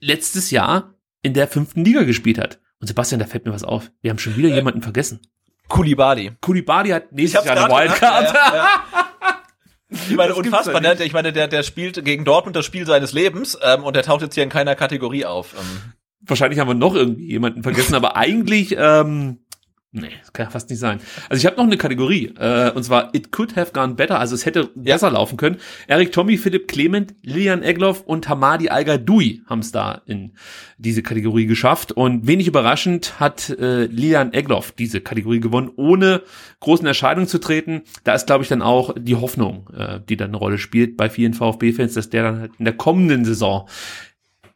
letztes Jahr in der fünften Liga gespielt hat. Und Sebastian, da fällt mir was auf. Wir haben schon wieder äh, jemanden vergessen. Kulibali. Kulibali hat nächstes Jahr eine Wildcard. Ja, ja, ja. Ich meine, unfassbar, ne? Ich meine, der, der spielt gegen Dortmund das Spiel seines Lebens ähm, und der taucht jetzt hier in keiner Kategorie auf. Ähm. Wahrscheinlich haben wir noch irgendwie jemanden vergessen, aber eigentlich ähm, Nee, das kann ja fast nicht sein. Also ich habe noch eine Kategorie, äh, und zwar It Could Have Gone Better, also es hätte ja. besser laufen können. Eric Tommy, Philipp Clement, Lilian Egloff und Hamadi Al-Gadoui haben es da in diese Kategorie geschafft. Und wenig überraschend hat äh, Lilian Egloff diese Kategorie gewonnen, ohne großen Erscheinungen zu treten. Da ist, glaube ich, dann auch die Hoffnung, äh, die dann eine Rolle spielt bei vielen VfB-Fans, dass der dann halt in der kommenden Saison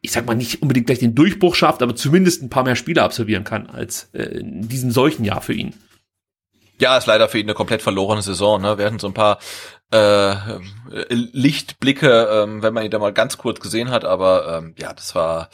ich sag mal, nicht unbedingt gleich den Durchbruch schafft, aber zumindest ein paar mehr Spiele absolvieren kann als äh, in diesem solchen Jahr für ihn. Ja, ist leider für ihn eine komplett verlorene Saison. Ne? Wir hatten so ein paar äh, Lichtblicke, ähm, wenn man ihn da mal ganz kurz gesehen hat, aber ähm, ja, das war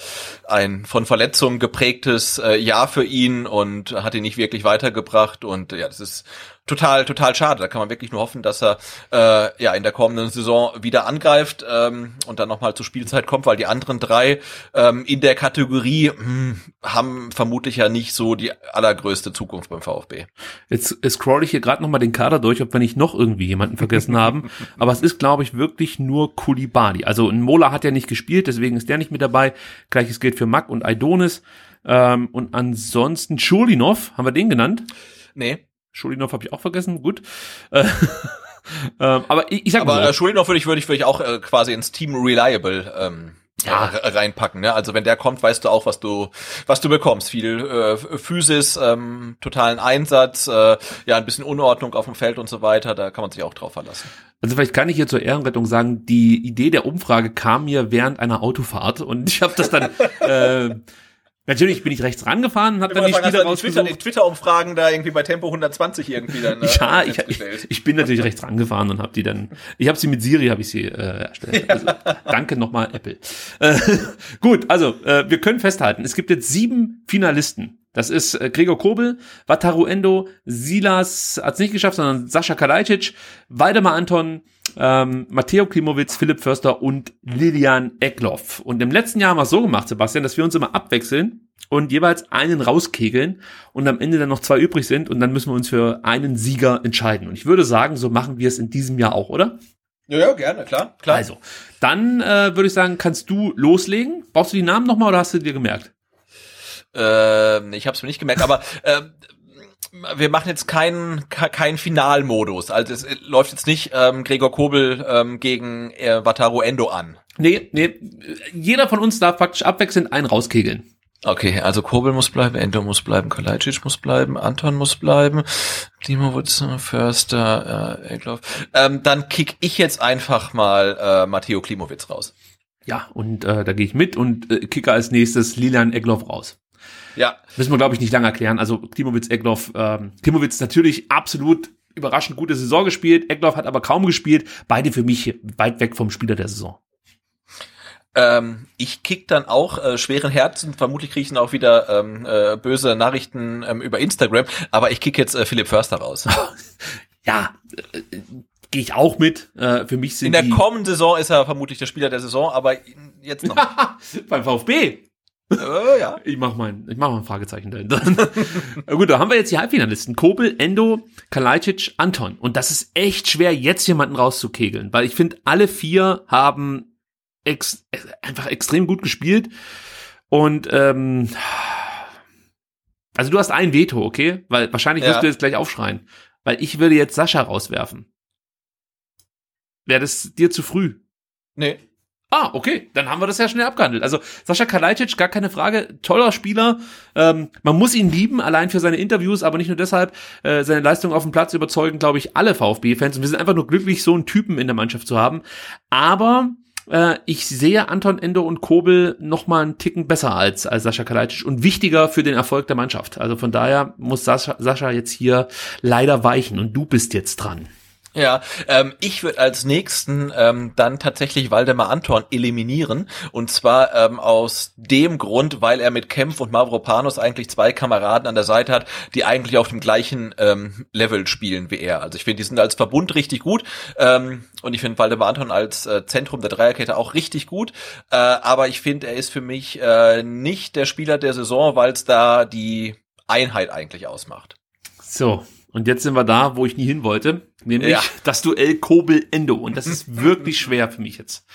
ein von Verletzungen geprägtes äh, Jahr für ihn und hat ihn nicht wirklich weitergebracht und ja, das ist total, total schade. Da kann man wirklich nur hoffen, dass er äh, ja in der kommenden Saison wieder angreift ähm, und dann nochmal zur Spielzeit kommt, weil die anderen drei ähm, in der Kategorie mh, hm, haben vermutlich ja nicht so die allergrößte Zukunft beim VfB. Jetzt scroll ich hier gerade nochmal den Kader durch, ob wir nicht noch irgendwie jemanden vergessen haben. Aber es ist, glaube ich, wirklich nur Kulibali. Also ein Mola hat ja nicht gespielt, deswegen ist der nicht mit dabei. Gleiches gilt für Mack und Aidonis. Ähm, und ansonsten Schulinov, haben wir den genannt? Nee. Schulinov habe ich auch vergessen, gut. Äh, ähm, aber ich, ich sag aber mal. Äh, Schulinov würde ich, würde ich, würde ich auch äh, quasi ins Team Reliable ähm, ja. reinpacken. Ne? Also wenn der kommt, weißt du auch, was du was du bekommst. Viel äh, Physis, ähm, totalen Einsatz, äh, ja ein bisschen Unordnung auf dem Feld und so weiter. Da kann man sich auch drauf verlassen. Also vielleicht kann ich hier zur Ehrenrettung sagen, die Idee der Umfrage kam mir während einer Autofahrt und ich habe das dann äh, Natürlich bin ich rechts rangefahren und habe dann die Spieler rausgesucht. Die Twitter-Umfragen da irgendwie bei Tempo 120 irgendwie dann. Äh, ja, ich, ich, ich, bin natürlich rechts rangefahren und habe die dann. Ich habe sie mit Siri habe ich sie äh, erstellt. Also, danke nochmal Apple. Äh, gut, also äh, wir können festhalten, es gibt jetzt sieben Finalisten. Das ist äh, Gregor Kobel, Wataru Endo, Silas hat's nicht geschafft, sondern Sascha Kalajdzic, Waldemar Anton, ähm, Matteo Klimowitz, Philipp Förster und Lilian Eckloff. Und im letzten Jahr haben wir es so gemacht, Sebastian, dass wir uns immer abwechseln und jeweils einen rauskegeln und am Ende dann noch zwei übrig sind und dann müssen wir uns für einen Sieger entscheiden. Und ich würde sagen, so machen wir es in diesem Jahr auch, oder? Ja, ja, gerne, klar, klar. Also, dann äh, würde ich sagen, kannst du loslegen. Brauchst du die Namen nochmal oder hast du dir gemerkt? Äh, ich habe es mir nicht gemerkt, aber äh, wir machen jetzt keinen keinen Finalmodus. Also es läuft jetzt nicht ähm, Gregor Kobel ähm, gegen äh, Wataru Endo an. Nee, nee, jeder von uns darf praktisch abwechselnd einen rauskegeln. Okay, also Kobel muss bleiben, Endo muss bleiben, Kalajdzic muss bleiben, Anton muss bleiben, Klimowitz, Förster, äh, Egloff. Ähm, dann kick ich jetzt einfach mal äh, Matteo Klimowitz raus. Ja, und äh, da gehe ich mit und äh, kicke als nächstes Lilan Egloff raus. Ja. Müssen wir, glaube ich, nicht lange erklären. Also Klimowitz, Egloff, ähm, Klimowitz natürlich absolut überraschend gute Saison gespielt. Egloff hat aber kaum gespielt. Beide für mich weit weg vom Spieler der Saison. Ähm, ich kick dann auch äh, schweren Herzen. Vermutlich kriege ich dann auch wieder ähm, äh, böse Nachrichten ähm, über Instagram. Aber ich kick jetzt äh, Philipp Förster raus. ja, äh, gehe ich auch mit. Äh, für mich sind In der kommenden Saison ist er vermutlich der Spieler der Saison, aber jetzt noch. Beim VfB. Äh, ja. Ich mach mein, ich mach mal ein Fragezeichen dahinter. Gut, da haben wir jetzt die Halbfinalisten. Kobel, Endo, Kalajdzic, Anton. Und das ist echt schwer, jetzt jemanden rauszukegeln, weil ich finde, alle vier haben ex einfach extrem gut gespielt. Und ähm, also du hast ein Veto, okay? Weil wahrscheinlich ja. wirst du jetzt gleich aufschreien. Weil ich würde jetzt Sascha rauswerfen. Wäre das dir zu früh? Nee. Ah, okay, dann haben wir das ja schnell abgehandelt. Also Sascha Kalajdzic, gar keine Frage, toller Spieler. Ähm, man muss ihn lieben, allein für seine Interviews, aber nicht nur deshalb. Äh, seine Leistung auf dem Platz überzeugen, glaube ich, alle VfB-Fans. Und wir sind einfach nur glücklich, so einen Typen in der Mannschaft zu haben. Aber äh, ich sehe Anton Endo und Kobel noch mal einen Ticken besser als, als Sascha Kalajdzic und wichtiger für den Erfolg der Mannschaft. Also von daher muss Sascha, Sascha jetzt hier leider weichen und du bist jetzt dran. Ja, ähm, ich würde als nächsten ähm, dann tatsächlich Waldemar Anton eliminieren und zwar ähm, aus dem Grund, weil er mit Kempf und Mavropanos eigentlich zwei Kameraden an der Seite hat, die eigentlich auf dem gleichen ähm, Level spielen wie er. Also ich finde, die sind als Verbund richtig gut ähm, und ich finde Waldemar Anton als äh, Zentrum der Dreierkette auch richtig gut, äh, aber ich finde, er ist für mich äh, nicht der Spieler der Saison, weil es da die Einheit eigentlich ausmacht. So, Und jetzt sind wir da, wo ich nie hin wollte, nämlich Ja. das Duell Kobel-Endo. Und das ist wirklich schwer für mich jetzt.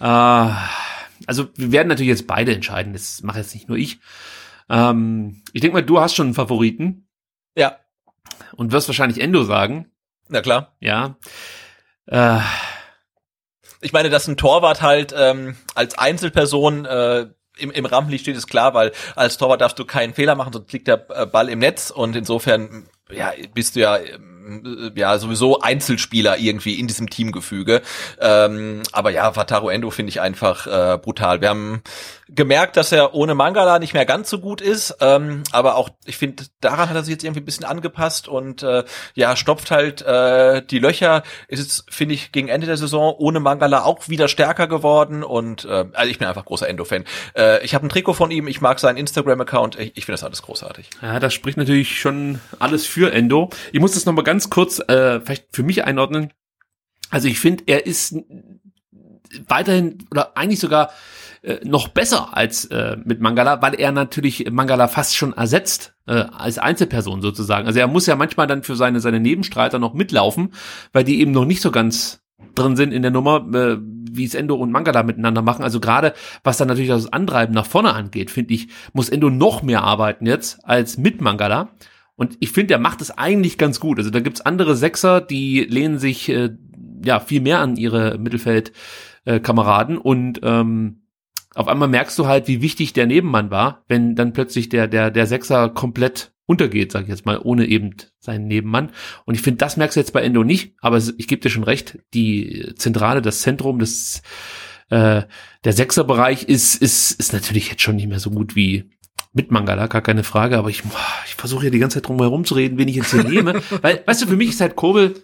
Äh, also wir werden natürlich jetzt beide entscheiden, das mache jetzt nicht nur ich. Ähm, ich denke mal, du hast schon einen Favoriten Ja, und wirst wahrscheinlich Endo sagen. na klar. Ja. Äh, Ich meine, dass ein Torwart halt ähm, als Einzelperson äh, im, im Rampenlicht steht, ist klar, weil als Torwart darfst du keinen Fehler machen, sonst liegt der äh, Ball im Netz und insofern ja, bist du ja ähm, ja sowieso Einzelspieler irgendwie in diesem Teamgefüge. Ähm, aber ja, Wataru Endo finde ich einfach äh, brutal. Wir haben gemerkt, dass er ohne Mangala nicht mehr ganz so gut ist, ähm, aber auch ich finde, daran hat er sich jetzt irgendwie ein bisschen angepasst und äh, ja, stopft halt äh, die Löcher. Ist jetzt, finde ich, gegen Ende der Saison ohne Mangala auch wieder stärker geworden und äh, also ich bin einfach großer Endo-Fan. Äh, ich habe ein Trikot von ihm, ich mag seinen Instagram-Account, ich, ich finde das alles großartig. Ja, das spricht natürlich schon alles für Endo. Ich muss das nochmal ganz kurz äh, vielleicht für mich einordnen. Also ich finde, er ist weiterhin oder eigentlich sogar äh, noch besser als äh, mit Mangala, weil er natürlich Mangala fast schon ersetzt äh, als Einzelperson sozusagen. Also er muss ja manchmal dann für seine seine Nebenstreiter noch mitlaufen, weil die eben noch nicht so ganz drin sind in der Nummer, äh, wie es Endo und Mangala miteinander machen. Also gerade was dann natürlich das Antreiben nach vorne angeht, finde ich, muss Endo noch mehr arbeiten jetzt als mit Mangala. Und ich finde, der macht es eigentlich ganz gut. Also da gibt's andere Sechser, die lehnen sich äh, ja viel mehr an ihre Mittelfeldkameraden und ähm, auf einmal merkst du halt, wie wichtig der Nebenmann war, wenn dann plötzlich der der der Sechser komplett untergeht, sag ich jetzt mal, ohne eben seinen Nebenmann. Und ich finde, das merkst du jetzt bei Endo nicht, aber ich gebe dir schon recht, die Zentrale, das Zentrum des äh, der Sechserbereich ist ist ist natürlich jetzt schon nicht mehr so gut wie mit Mangala, gar keine Frage, aber ich, ich versuche hier die ganze Zeit drum herum zu reden, wen ich jetzt hier nehme. Weil, weißt du, für mich ist halt Kobel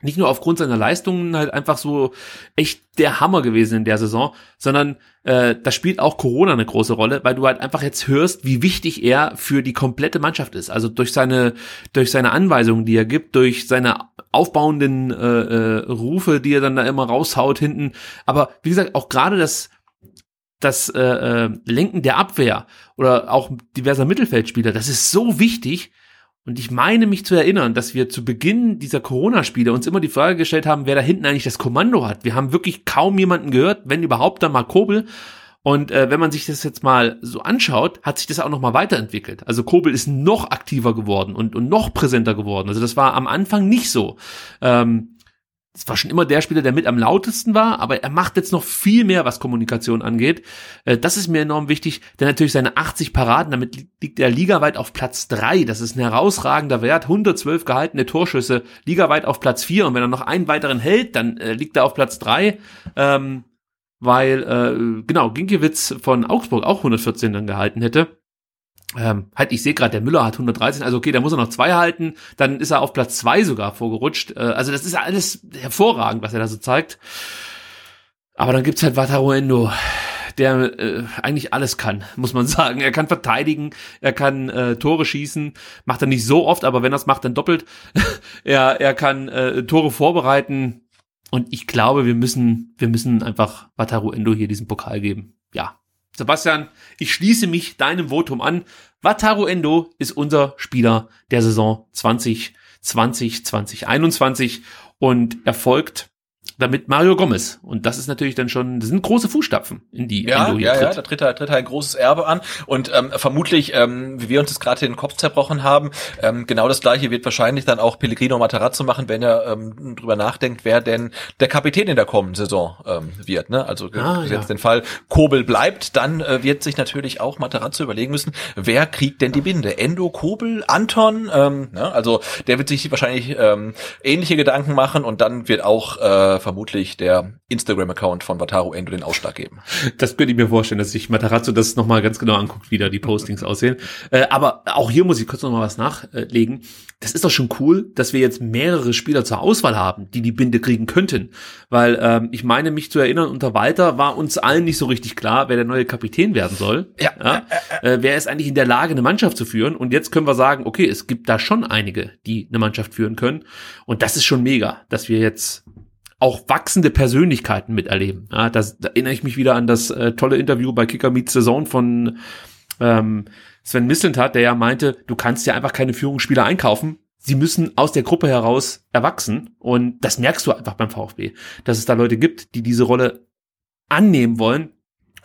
nicht nur aufgrund seiner Leistungen halt einfach so echt der Hammer gewesen in der Saison, sondern äh, da spielt auch Corona eine große Rolle, weil du halt einfach jetzt hörst, wie wichtig er für die komplette Mannschaft ist. Also durch seine durch seine Anweisungen, die er gibt, durch seine aufbauenden äh, äh, Rufe, die er dann da immer raushaut hinten. Aber wie gesagt, auch gerade das das äh, äh, Lenken der Abwehr oder auch diverser Mittelfeldspieler, das ist so wichtig. Und ich meine mich zu erinnern, dass wir zu Beginn dieser Corona-Spiele uns immer die Frage gestellt haben, wer da hinten eigentlich das Kommando hat. Wir haben wirklich kaum jemanden gehört, wenn überhaupt dann mal Kobel. Und äh, wenn man sich das jetzt mal so anschaut, hat sich das auch noch mal weiterentwickelt. Also Kobel ist noch aktiver geworden und, und noch präsenter geworden. Also das war am Anfang nicht so. Ähm, es war schon immer der Spieler, der mit am lautesten war, aber er macht jetzt noch viel mehr, was Kommunikation angeht. Äh, Das ist mir enorm wichtig, denn natürlich seine 80 Paraden, damit li- liegt er ligaweit auf Platz 3. Das ist ein herausragender Wert. 112 gehaltene Torschüsse, ligaweit auf Platz 4. Und wenn er noch einen weiteren hält, dann äh, liegt er auf Platz 3. Ähm, weil, äh, genau, Ginkiewicz von Augsburg auch 114 dann gehalten hätte. Ähm, halt, ich sehe gerade, der Müller hat 113, also okay, da muss er noch zwei halten, dann ist er auf Platz zwei sogar vorgerutscht. Äh, also das ist alles hervorragend, was er da so zeigt. Aber dann gibt's halt Wataru Endo, der äh, eigentlich alles kann, muss man sagen. Er kann verteidigen, er kann äh, Tore schießen, macht er nicht so oft, aber wenn er es macht, dann doppelt. er, er kann äh, Tore vorbereiten und ich glaube, wir müssen, wir müssen einfach Wataru Endo hier diesen Pokal geben. Ja. Sebastian, ich schließe mich deinem Votum an. Wataru Endo ist unser Spieler der Saison 2020, 2021 und erfolgt damit Mario Gomez. Und das ist natürlich dann schon, das sind große Fußstapfen, in die Ja, Endo hier ja, ja, tritt. da tritt er, tritt er ein großes Erbe an und ähm, vermutlich, ähm, wie wir uns das gerade den Kopf zerbrochen haben, ähm, genau das gleiche wird wahrscheinlich dann auch Pellegrino Matarazzo machen, wenn er ähm, drüber nachdenkt, wer denn der Kapitän in der kommenden Saison ähm, wird. Ne? Also Ah, jetzt ja. den Fall Kobel bleibt, dann äh, wird sich natürlich auch Matarazzo überlegen müssen, wer kriegt denn die Binde? Endo, Kobel, Anton? Ähm, ne? Also der wird sich wahrscheinlich ähm, ähnliche Gedanken machen und dann wird auch äh, vermutlich der Instagram-Account von Wataru Endo den Ausschlag geben. Das könnte ich mir vorstellen, dass sich Matarazzo das nochmal ganz genau anguckt, wie da die Postings aussehen. Äh, aber auch hier muss ich kurz nochmal was nachlegen. Das ist doch schon cool, dass wir jetzt mehrere Spieler zur Auswahl haben, die die Binde kriegen könnten. Weil ähm, ich meine, mich zu erinnern, unter Walter war uns allen nicht so richtig klar, wer der neue Kapitän werden soll. Ja. Äh, wer ist eigentlich in der Lage, eine Mannschaft zu führen? Und jetzt können wir sagen, okay, es gibt da schon einige, die eine Mannschaft führen können. Und das ist schon mega, dass wir jetzt auch wachsende Persönlichkeiten miterleben. Ja, das, da erinnere ich mich wieder an das äh, tolle Interview bei Kicker Meets the Zone von ähm, Sven Mislintat, der ja meinte, du kannst ja einfach keine Führungsspieler einkaufen. sie müssen aus der Gruppe heraus erwachsen und das merkst du einfach beim VfB, dass es da Leute gibt, die diese Rolle annehmen wollen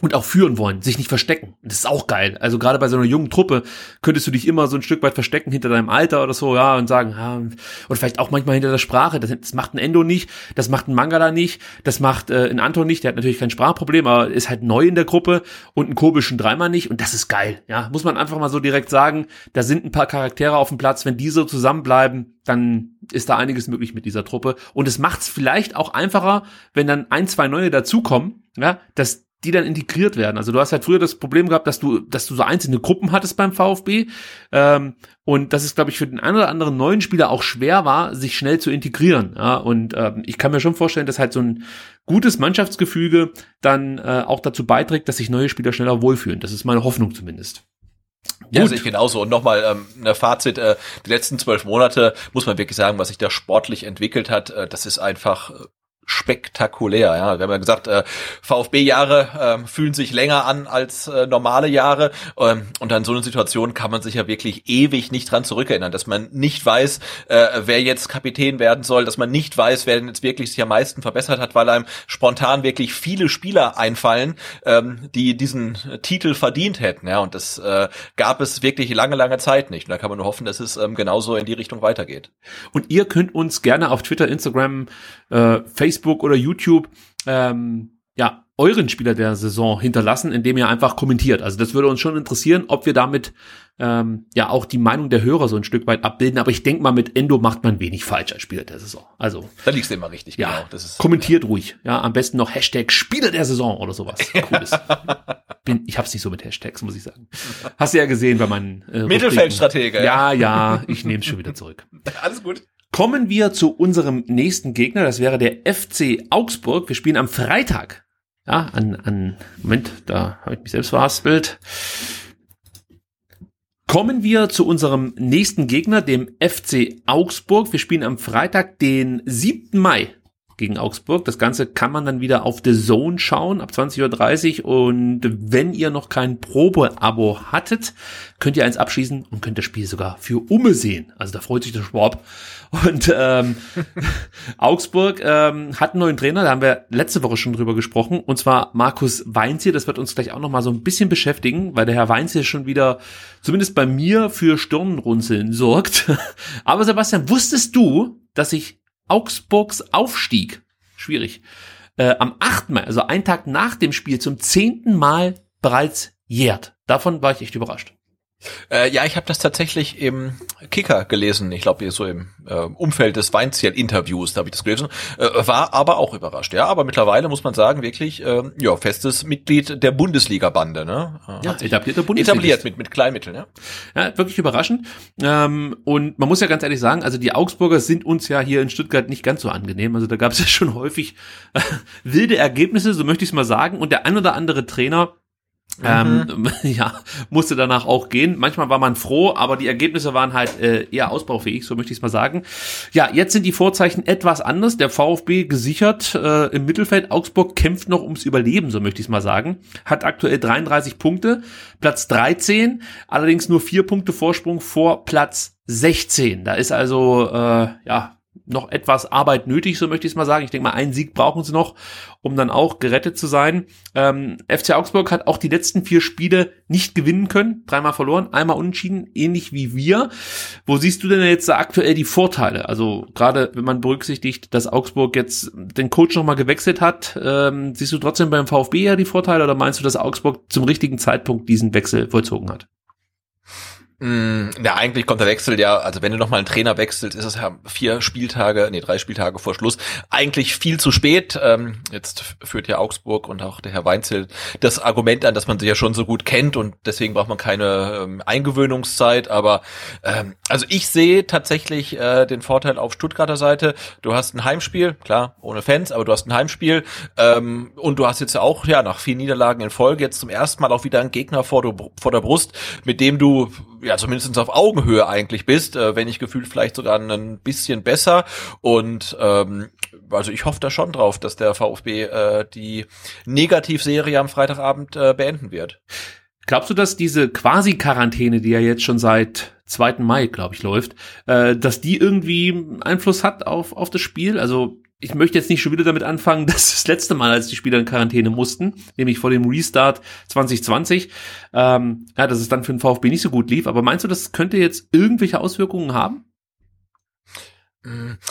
und auch führen wollen, sich nicht verstecken. Das ist auch geil. Also gerade bei so einer jungen Truppe könntest du dich immer so ein Stück weit verstecken hinter deinem Alter oder so, ja, und sagen, ja, oder vielleicht auch manchmal hinter der Sprache. Das, das macht ein Endo nicht, das macht ein Mangala nicht, das macht äh, ein Anton nicht, der hat natürlich kein Sprachproblem, aber ist halt neu in der Gruppe und ein komischen dreimal nicht und das ist geil. Ja, muss man einfach mal so direkt sagen, da sind ein paar Charaktere auf dem Platz, wenn die so zusammenbleiben, dann ist da einiges möglich mit dieser Truppe und es macht es vielleicht auch einfacher, wenn dann ein, zwei neue dazukommen, ja, dass die dann integriert werden. Also du hast halt früher das Problem gehabt, dass du, dass du so einzelne Gruppen hattest beim VfB ähm, und dass es, glaube ich, für den einen oder anderen neuen Spieler auch schwer war, sich schnell zu integrieren. Ja? Und ähm, ich kann mir schon vorstellen, dass halt so ein gutes Mannschaftsgefüge dann äh, auch dazu beiträgt, dass sich neue Spieler schneller wohlfühlen. Das ist meine Hoffnung zumindest. Ja, sehe ich genauso. Und nochmal ähm, ein Fazit, äh, die letzten zwölf Monate, muss man wirklich sagen, was sich da sportlich entwickelt hat, äh, das ist einfach äh, spektakulär. Ja, wir haben ja gesagt, äh, VfB-Jahre äh, fühlen sich länger an als äh, normale Jahre. Ähm, und an so einer Situation kann man sich ja wirklich ewig nicht dran zurückerinnern, dass man nicht weiß, äh, wer jetzt Kapitän werden soll, dass man nicht weiß, wer denn jetzt wirklich sich am meisten verbessert hat, weil einem spontan wirklich viele Spieler einfallen, ähm, die diesen Titel verdient hätten. Ja, und das äh, gab es wirklich lange, lange Zeit nicht. Und da kann man nur hoffen, dass es ähm, genauso in die Richtung weitergeht. Und ihr könnt uns gerne auf Twitter, Instagram, äh, Facebook oder YouTube ähm, ja euren Spieler der Saison hinterlassen, indem ihr einfach kommentiert. Also das würde uns schon interessieren, ob wir damit ähm, ja auch die Meinung der Hörer so ein Stück weit abbilden. Aber ich denke mal, mit Endo macht man wenig falsch als Spieler der Saison. Also da liegst du immer richtig. Ja, genau. Das ist, kommentiert ja. ruhig. Ja, am besten noch Hashtag Spieler der Saison oder sowas. Cooles. Bin, ich hab's nicht so mit Hashtags, muss ich sagen. Hast du ja gesehen bei meinen äh, Mittelfeldstratege. Ja, ja, ich nehme es schon wieder zurück. Alles gut. Kommen wir zu unserem nächsten Gegner. Das wäre der FC Augsburg. Wir spielen am Freitag. Ja, an, an Moment, da habe ich mich selbst verhaspelt. Kommen wir zu unserem nächsten Gegner, dem FC Augsburg. Wir spielen am Freitag, den 7. Mai gegen Augsburg. Das Ganze kann man dann wieder auf The Zone schauen ab 20.30 Uhr. Und wenn ihr noch kein Probe-Abo hattet, könnt ihr eins abschließen und könnt das Spiel sogar für Umme sehen. Also da freut sich der Schwab. Und ähm, Augsburg ähm, hat einen neuen Trainer, da haben wir letzte Woche schon drüber gesprochen, und zwar Markus Weinzier. Das wird uns gleich auch nochmal so ein bisschen beschäftigen, weil der Herr Weinzier schon wieder, zumindest bei mir, für Stirnrunzeln sorgt. Aber Sebastian, wusstest du, dass ich Augsburgs Aufstieg, schwierig, äh, am 8. Mai, also einen Tag nach dem Spiel, zum zehnten Mal bereits jährt. Davon war ich echt überrascht. Äh, ja, ich habe das tatsächlich im Kicker gelesen. Ich glaube, so im äh, Umfeld des Weinziel-Interviews, da habe ich das gelesen. Äh, war aber auch überrascht. Ja, aber mittlerweile muss man sagen, wirklich, äh, ja, festes Mitglied der Bundesliga-Bande. Ne? Äh, ja, etablierte Bundesliga. Etabliert mit, mit Kleinmitteln, ja. Ja, wirklich überraschend. Ähm, und man muss ja ganz ehrlich sagen, also die Augsburger sind uns ja hier in Stuttgart nicht ganz so angenehm. Also da gab es ja schon häufig äh, wilde Ergebnisse, so möchte ich es mal sagen. Und der ein oder andere Trainer ähm, mhm. ja, musste danach auch gehen. Manchmal war man froh, aber die Ergebnisse waren halt äh, eher ausbaufähig, so möchte ich es mal sagen. Ja, jetzt sind die Vorzeichen etwas anders. Der VfB gesichert äh, im Mittelfeld. Augsburg kämpft noch ums Überleben, so möchte ich es mal sagen. Hat aktuell 33 Punkte, Platz 13, allerdings nur vier Punkte Vorsprung vor Platz 16. Da ist also äh, ja noch etwas Arbeit nötig, so möchte ich es mal sagen. Ich denke mal, einen Sieg brauchen sie noch, um dann auch gerettet zu sein. Ähm, FC Augsburg hat auch die letzten vier Spiele nicht gewinnen können, dreimal verloren, einmal unentschieden, ähnlich wie wir. Wo siehst du denn jetzt aktuell die Vorteile? Also gerade wenn man berücksichtigt, dass Augsburg jetzt den Coach nochmal gewechselt hat, ähm, siehst du trotzdem beim VfB ja die Vorteile oder meinst du, dass Augsburg zum richtigen Zeitpunkt diesen Wechsel vollzogen hat? Mm, ja, eigentlich kommt der Wechsel ja, also wenn du nochmal einen Trainer wechselst, ist es ja vier Spieltage, nee, drei Spieltage vor Schluss, eigentlich viel zu spät. Ähm, jetzt führt ja Augsburg und auch der Herr Weinzel das Argument an, dass man sich ja schon so gut kennt und deswegen braucht man keine ähm, Eingewöhnungszeit. Aber ähm, also ich sehe tatsächlich äh, den Vorteil auf Stuttgarter Seite. Du hast ein Heimspiel, klar, ohne Fans, aber du hast ein Heimspiel ähm, und du hast jetzt ja auch ja nach vier Niederlagen in Folge jetzt zum ersten Mal auch wieder einen Gegner vor, vor der Brust, mit dem du ja zumindest auf Augenhöhe eigentlich bist, äh, wenn nicht gefühlt vielleicht sogar ein bisschen besser. Und ähm, also ich hoffe da schon drauf, dass der VfB äh, die Negativserie am Freitagabend äh, beenden wird. Glaubst du, dass diese Quasi-Quarantäne, die ja jetzt schon seit 2. Mai, glaube ich, läuft, äh, dass die irgendwie Einfluss hat auf, auf das Spiel. Also ich möchte jetzt nicht schon wieder damit anfangen, dass das letzte Mal, als die Spieler in Quarantäne mussten, nämlich vor dem Restart 2020, ähm, ja, dass es dann für den VfB nicht so gut lief. Aber meinst du, das könnte jetzt irgendwelche Auswirkungen haben?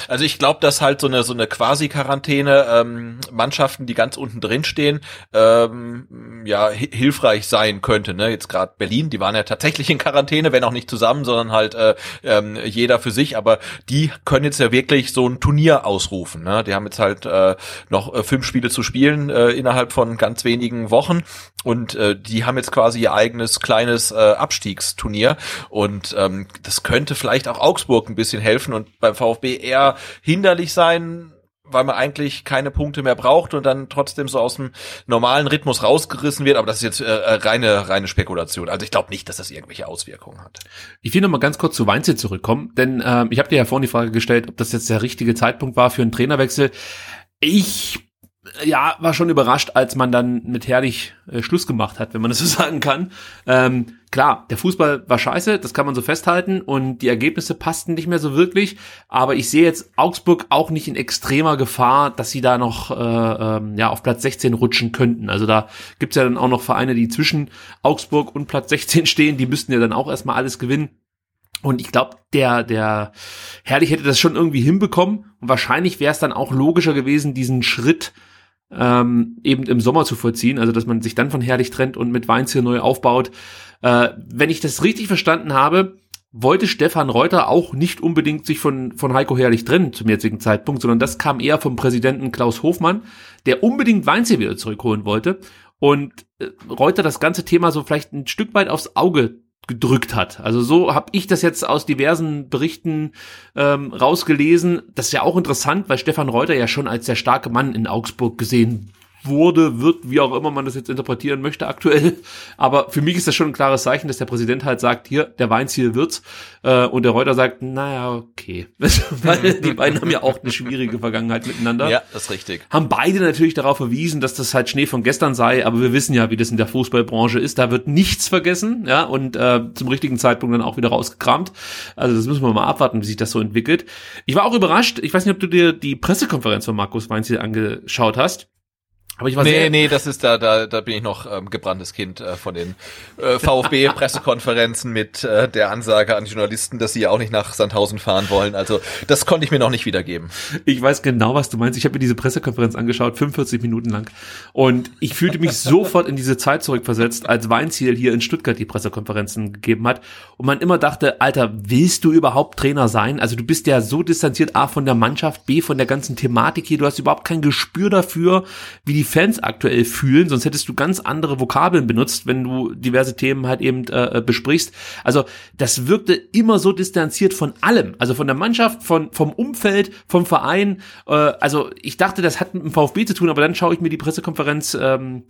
Also ich glaube, dass halt so eine so eine Quasi-Quarantäne ähm, Mannschaften, die ganz unten drin stehen, ähm, ja hilfreich sein könnte. Ne? Jetzt gerade Berlin, die waren ja tatsächlich in Quarantäne, wenn auch nicht zusammen, sondern halt äh, ähm, jeder für sich. Aber die können jetzt ja wirklich so ein Turnier ausrufen. Ne? Die haben jetzt halt äh, noch äh, fünf Spiele zu spielen äh, innerhalb von ganz wenigen Wochen und äh, die haben jetzt quasi ihr eigenes kleines äh, Abstiegsturnier und ähm, das könnte vielleicht auch Augsburg ein bisschen helfen und beim VfB VfB eher hinderlich sein, weil man eigentlich keine Punkte mehr braucht und dann trotzdem so aus dem normalen Rhythmus rausgerissen wird. Aber das ist jetzt äh, äh reine reine Spekulation. Also ich glaube nicht, dass das irgendwelche Auswirkungen hat. Ich will noch mal ganz kurz zu Weinzel zurückkommen, denn ähm, ich habe dir ja vorhin die Frage gestellt, ob das jetzt der richtige Zeitpunkt war für einen Trainerwechsel. Ich ja, war schon überrascht, als man dann mit Herrlich äh, Schluss gemacht hat, wenn man das so sagen kann. Ähm, klar, der Fußball war scheiße, das kann man so festhalten und die Ergebnisse passten nicht mehr so wirklich, aber ich sehe jetzt Augsburg auch nicht in extremer Gefahr, dass sie da noch äh, ähm, ja auf Platz 16 rutschen könnten. Also da gibt's ja dann auch noch Vereine, die zwischen Augsburg und Platz 16 stehen, die müssten ja dann auch erstmal alles gewinnen. Und ich glaube, der, der Herrlich hätte das schon irgendwie hinbekommen. Und wahrscheinlich wäre es dann auch logischer gewesen, diesen Schritt ähm, eben im Sommer zu vollziehen, also dass man sich dann von Herrlich trennt und mit Weinziel neu aufbaut. Äh, wenn ich das richtig verstanden habe, wollte Stefan Reuter auch nicht unbedingt sich von, von Heiko Herrlich trennen zum jetzigen Zeitpunkt, sondern das kam eher vom Präsidenten Klaus Hofmann, der unbedingt Weinziel wieder zurückholen wollte und äh, Reuter das ganze Thema so vielleicht ein Stück weit aufs Auge gedrückt hat. Also so habe ich das jetzt aus diversen Berichten ähm, rausgelesen. Das ist ja auch interessant, weil Stefan Reuter ja schon als der starke Mann in Augsburg gesehen wurde, wird, wie auch immer man das jetzt interpretieren möchte aktuell. Aber für mich ist das schon ein klares Zeichen, dass der Präsident halt sagt, hier, der Weinziel wird's. Äh, und der Reuter sagt, naja, okay. Weil die beiden haben ja auch eine schwierige Vergangenheit miteinander. Ja, das ist richtig. Haben beide natürlich darauf verwiesen, dass das halt Schnee von gestern sei, aber wir wissen ja, wie das in der Fußballbranche ist. Da wird nichts vergessen, ja, und äh, zum richtigen Zeitpunkt dann auch wieder rausgekramt. Also das müssen wir mal abwarten, wie sich das so entwickelt. Ich war auch überrascht, ich weiß nicht, ob du dir die Pressekonferenz von Markus Weinziel angeschaut hast. Aber ich war nee, sehr nee, das ist da, da, da bin ich noch ähm, gebranntes Kind äh, von den äh, VfB-Pressekonferenzen mit äh, der Ansage an die Journalisten, dass sie ja auch nicht nach Sandhausen fahren wollen. Also das konnte ich mir noch nicht wiedergeben. Ich weiß genau, was du meinst. Ich habe mir diese Pressekonferenz angeschaut, 45 Minuten lang. Und ich fühlte mich sofort in diese Zeit zurückversetzt, als Weinziel hier in Stuttgart die Pressekonferenzen gegeben hat. Und man immer dachte, Alter, willst du überhaupt Trainer sein? Also du bist ja so distanziert, A, von der Mannschaft, B, von der ganzen Thematik hier. Du hast überhaupt kein Gespür dafür, wie die die Fans aktuell fühlen, sonst hättest du ganz andere Vokabeln benutzt, wenn du diverse Themen halt eben äh, äh, besprichst. Also das wirkte immer so distanziert von allem, also von der Mannschaft, von vom Umfeld, vom Verein. Äh, also ich dachte, das hat mit dem VfB zu tun, aber dann schaue ich mir die Pressekonferenz ähm,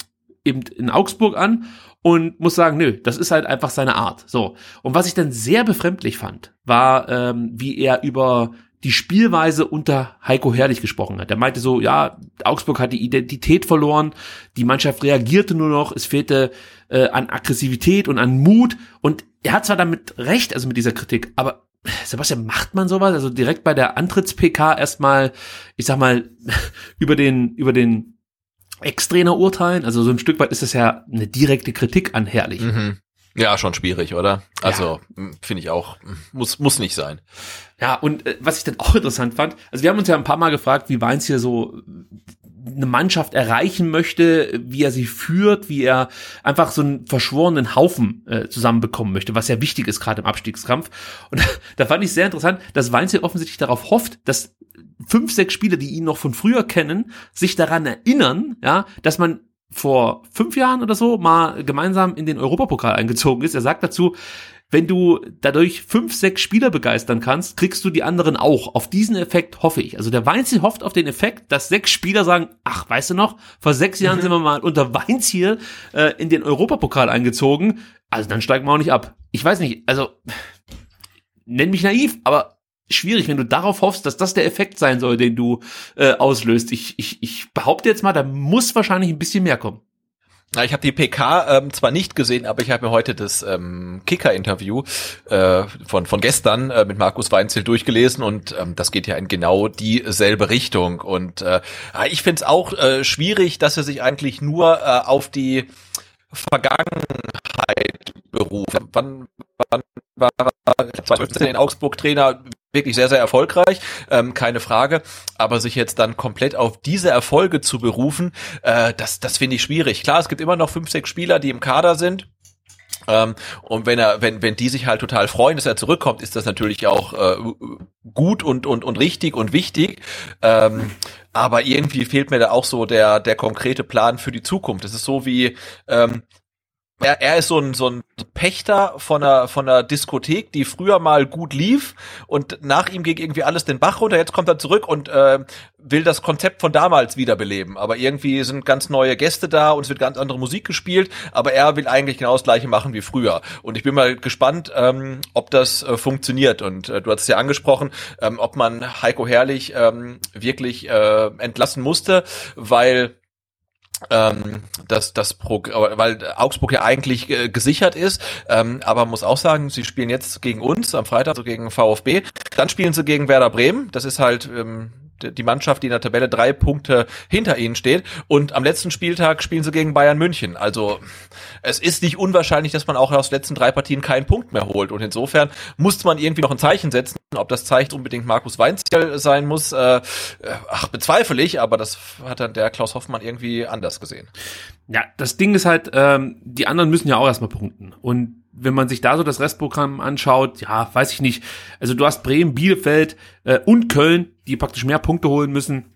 eben in Augsburg an und muss sagen, nö, das ist halt einfach seine Art. So. Und was ich dann sehr befremdlich fand, war, ähm, wie er über die Spielweise unter Heiko Herrlich gesprochen hat. Er meinte so, ja, Augsburg hat die Identität verloren, die Mannschaft reagierte nur noch, es fehlte äh, an Aggressivität und an Mut und er hat zwar damit recht, also mit dieser Kritik, aber Sebastian, macht man sowas? Also direkt bei der Antritts-PK erstmal, ich sag mal, über den, über den Ex-Trainer urteilen? Also so ein Stück weit ist das ja eine direkte Kritik an Herrlich. Mhm. Ja, schon schwierig, oder? Also ja. finde ich auch, muss muss nicht sein. Ja, und äh, was ich dann auch interessant fand, also wir haben uns ja ein paar Mal gefragt, wie Weins hier so eine Mannschaft erreichen möchte, wie er sie führt, wie er einfach so einen verschworenen Haufen äh, zusammenbekommen möchte, was ja wichtig ist, gerade im Abstiegskampf. Und da fand ich sehr interessant, dass Weinziel offensichtlich darauf hofft, dass fünf, sechs Spieler, die ihn noch von früher kennen, sich daran erinnern, ja, dass man vor fünf Jahren oder so mal gemeinsam in den Europapokal eingezogen ist. Er sagt dazu, wenn du dadurch fünf, sechs Spieler begeistern kannst, kriegst du die anderen auch. Auf diesen Effekt hoffe ich. Also der Weinziel hofft auf den Effekt, dass sechs Spieler sagen, ach, weißt du noch, vor sechs Jahren mhm. sind wir mal unter Weinziel äh, in den Europapokal eingezogen. Also dann steigen wir auch nicht ab. Ich weiß nicht, also nenn mich naiv, aber schwierig, wenn du darauf hoffst, dass das der Effekt sein soll, den du äh, auslöst. Ich, ich, ich behaupte jetzt mal, da muss wahrscheinlich ein bisschen mehr kommen. Na, ich habe die PK ähm, zwar nicht gesehen, aber ich habe mir heute das ähm, Kicker-Interview äh, von von gestern äh, mit Markus Weinzel durchgelesen und ähm, das geht ja in genau dieselbe Richtung. Und äh, ich finde es auch äh, schwierig, dass er sich eigentlich nur äh, auf die Vergangenheit beruft. Wann, wann war er 2015 in Augsburg Trainer? wirklich sehr, sehr erfolgreich, ähm, keine Frage. Aber sich jetzt dann komplett auf diese Erfolge zu berufen, äh, das, das finde ich schwierig. Klar, es gibt immer noch fünf, sechs Spieler, die im Kader sind. Ähm, und wenn er, wenn, wenn die sich halt total freuen, dass er zurückkommt, ist das natürlich auch äh, gut und, und, und richtig und wichtig. Ähm, aber irgendwie fehlt mir da auch so der, der konkrete Plan für die Zukunft. Das ist so wie, ähm, er, er ist so ein, so ein Pächter von einer, von einer Diskothek, die früher mal gut lief und nach ihm ging irgendwie alles den Bach runter. Jetzt kommt er zurück und äh, will das Konzept von damals wiederbeleben. Aber irgendwie sind ganz neue Gäste da und es wird ganz andere Musik gespielt. Aber er will eigentlich genau das gleiche machen wie früher. Und ich bin mal gespannt, ähm, ob das äh, funktioniert. Und äh, du hast es ja angesprochen, ähm, ob man Heiko Herrlich ähm, wirklich äh, entlassen musste, weil ähm, dass das weil Augsburg ja eigentlich äh, gesichert ist, ähm, aber muss auch sagen, sie spielen jetzt gegen uns am Freitag, also gegen VfB, dann spielen sie gegen Werder Bremen, das ist halt ähm, die Mannschaft, die in der Tabelle drei Punkte hinter ihnen steht. Und am letzten Spieltag spielen sie gegen Bayern München. Also es ist nicht unwahrscheinlich, dass man auch aus den letzten drei Partien keinen Punkt mehr holt. Und insofern muss man irgendwie noch ein Zeichen setzen. Ob das Zeichen unbedingt Markus Weinziel sein muss, äh, ach, bezweifle ich, aber das hat dann der Klaus Hoffmann irgendwie anders gesehen. Ja, das Ding ist halt, ähm, die anderen müssen ja auch erstmal punkten. Und wenn man sich da so das Restprogramm anschaut, ja, weiß ich nicht. Also du hast Bremen, Bielefeld äh, und Köln, die praktisch mehr Punkte holen müssen.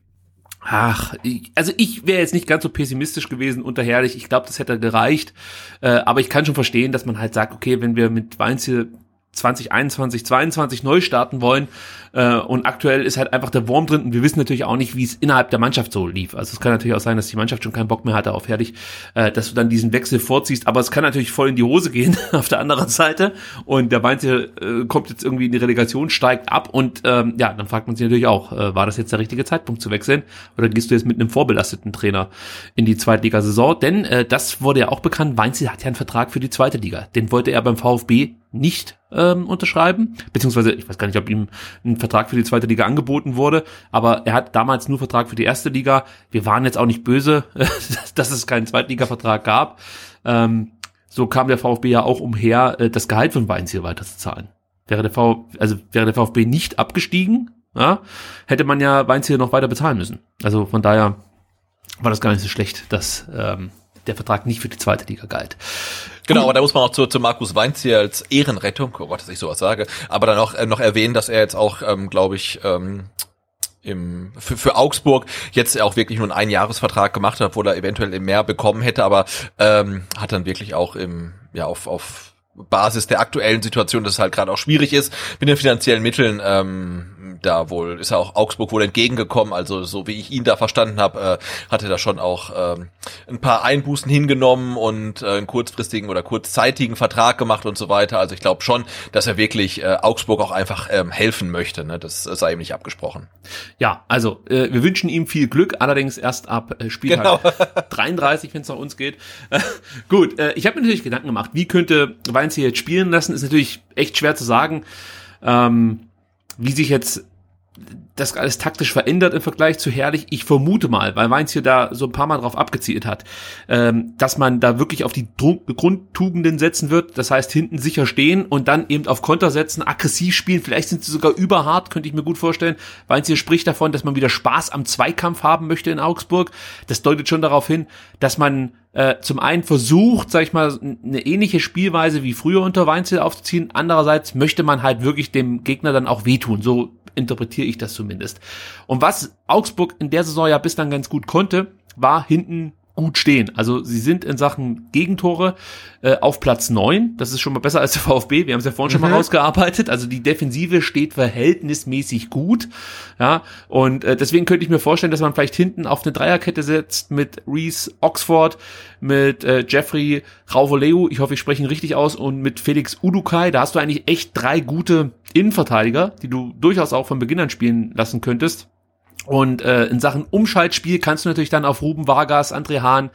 Ach, ich, also ich wäre jetzt nicht ganz so pessimistisch gewesen unter Herrlich. Ich glaube, das hätte gereicht. Äh, aber ich kann schon verstehen, dass man halt sagt, okay, wenn wir mit Weinziel 2021, 22 neu starten wollen. Äh, und aktuell ist halt einfach der Wurm drin. Und wir wissen natürlich auch nicht, wie es innerhalb der Mannschaft so lief. Also es kann natürlich auch sein, dass die Mannschaft schon keinen Bock mehr hatte auf fertig, äh, dass du dann diesen Wechsel vorziehst. Aber es kann natürlich voll in die Hose gehen auf der anderen Seite. Und der meinte, äh, kommt jetzt irgendwie in die Relegation, steigt ab. Und ähm, ja, dann fragt man sich natürlich auch, äh, war das jetzt der richtige Zeitpunkt zu wechseln? Oder gehst du jetzt mit einem vorbelasteten Trainer in die Zweitligasaison? Denn äh, das wurde ja auch bekannt, Weinziel hat ja einen Vertrag für die zweite Liga. Den wollte er beim VfB nicht ähm, unterschreiben, beziehungsweise ich weiß gar nicht, ob ihm ein Vertrag für die zweite Liga angeboten wurde, aber er hat damals nur Vertrag für die erste Liga. Wir waren jetzt auch nicht böse, dass es keinen Zweitliga-Vertrag gab. Ähm, so kam der VfB ja auch umher, äh, das Gehalt von Weinziel weiterzuzahlen. Wäre der, v also wäre der VfB nicht abgestiegen, ja, hätte man ja Weinziel noch weiter bezahlen müssen. Also von daher war das gar nicht so schlecht, dass ähm, der Vertrag nicht für die zweite Liga galt. Genau, aber da muss man auch zu, zu Markus Weinzier als Ehrenrettung, oh Gott, dass ich sowas sage, aber dann auch äh, noch erwähnen, dass er jetzt auch, ähm, glaube ich, ähm, im, für, für Augsburg jetzt auch wirklich nur einen Einjahresvertrag gemacht hat, obwohl er eventuell mehr bekommen hätte, aber ähm, hat dann wirklich auch im, ja, auf, auf Basis der aktuellen Situation, dass es halt gerade auch schwierig ist mit den finanziellen Mitteln, ähm, da wohl ist er auch Augsburg wohl entgegengekommen. Also so wie ich ihn da verstanden habe, äh, hat er da schon auch ähm, ein paar Einbußen hingenommen und äh, einen kurzfristigen oder kurzzeitigen Vertrag gemacht und so weiter. Also ich glaube schon, dass er wirklich äh, Augsburg auch einfach ähm, helfen möchte. Ne? Das sei ihm nicht abgesprochen. Ja, also äh, wir wünschen ihm viel Glück, allerdings erst ab äh, Spieltag genau. 33, wenn es nach uns geht. Äh, gut, äh, ich habe mir natürlich Gedanken gemacht, wie könnte Weinz hier jetzt spielen lassen, ist natürlich echt schwer zu sagen. Ähm, wie sich jetzt das alles taktisch verändert im Vergleich zu Herrlich. Ich vermute mal, weil Mainz hier da so ein paar Mal drauf abgezielt hat, ähm, dass man da wirklich auf die Grundtugenden setzen wird. Das heißt, hinten sicher stehen und dann eben auf Konter setzen, aggressiv spielen. Vielleicht sind sie sogar überhart, könnte ich mir gut vorstellen. Mainz hier spricht davon, dass man wieder Spaß am Zweikampf haben möchte in Augsburg. Das deutet schon darauf hin, dass man äh, zum einen versucht, sag ich mal, eine ähnliche Spielweise wie früher unter Weinzel aufzuziehen. Andererseits möchte man halt wirklich dem Gegner dann auch wehtun. So interpretiere ich das zumindest. Und was Augsburg in der Saison ja bislang ganz gut konnte, war hinten gut stehen. Also sie sind in Sachen Gegentore äh, auf Platz neun. Das ist schon mal besser als der VfB. Wir haben es ja vorhin schon mal mhm. rausgearbeitet. Also die Defensive steht verhältnismäßig gut. Ja, und äh, deswegen könnte ich mir vorstellen, dass man vielleicht hinten auf eine Dreierkette setzt mit Reese Oxford, mit äh, Jeffrey Rauvoleu, ich hoffe, ich spreche ihn richtig aus, und mit Felix Udukai. Da hast du eigentlich echt drei gute Innenverteidiger, die du durchaus auch von Beginn an spielen lassen könntest. Und äh, in Sachen Umschaltspiel kannst du natürlich dann auf Ruben Vargas, André Hahn,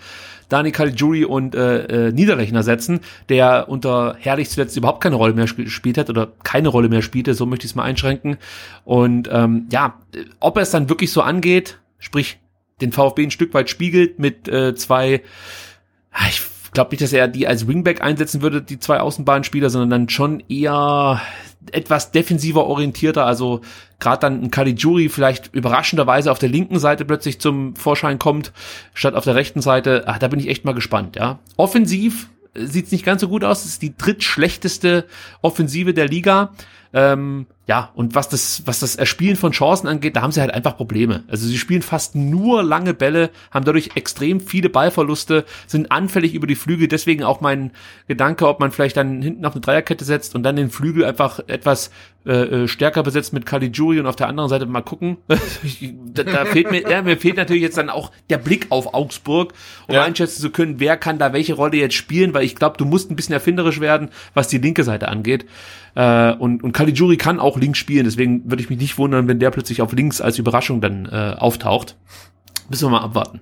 Dani Caligiuri und äh, äh, Niederrechner setzen, der unter Herrlich zuletzt überhaupt keine Rolle mehr gespielt hat oder keine Rolle mehr spielte, so möchte ich es mal einschränken. Und ähm, ja, ob er es dann wirklich so angeht, sprich den VfB ein Stück weit spiegelt mit äh, zwei, ich glaube nicht, dass er die als Wingback einsetzen würde, die zwei Außenbahnspieler, sondern dann schon eher etwas defensiver orientierter, also gerade dann ein Caligiuri vielleicht überraschenderweise auf der linken Seite plötzlich zum Vorschein kommt, statt auf der rechten Seite, ach, da bin ich echt mal gespannt, ja. Offensiv sieht's nicht ganz so gut aus, es ist die drittschlechteste Offensive der Liga. Ähm, ja, und was das, was das Erspielen von Chancen angeht, da haben sie halt einfach Probleme. Also sie spielen fast nur lange Bälle, haben dadurch extrem viele Ballverluste, sind anfällig über die Flügel. Deswegen auch mein Gedanke, ob man vielleicht dann hinten auf eine Dreierkette setzt und dann den Flügel einfach etwas äh, äh stärker besetzt mit Caligiuri und auf der anderen Seite mal gucken. da, da fehlt mir, ja, mir fehlt natürlich jetzt dann auch der Blick auf Augsburg, um ja. einschätzen zu können, wer kann da welche Rolle jetzt spielen, weil ich glaube, du musst ein bisschen erfinderisch werden, was die linke Seite angeht. Äh, und, und Caligiuri kann auch links spielen, deswegen würde ich mich nicht wundern, wenn der plötzlich auf links als Überraschung dann äh, auftaucht. Müssen wir mal abwarten.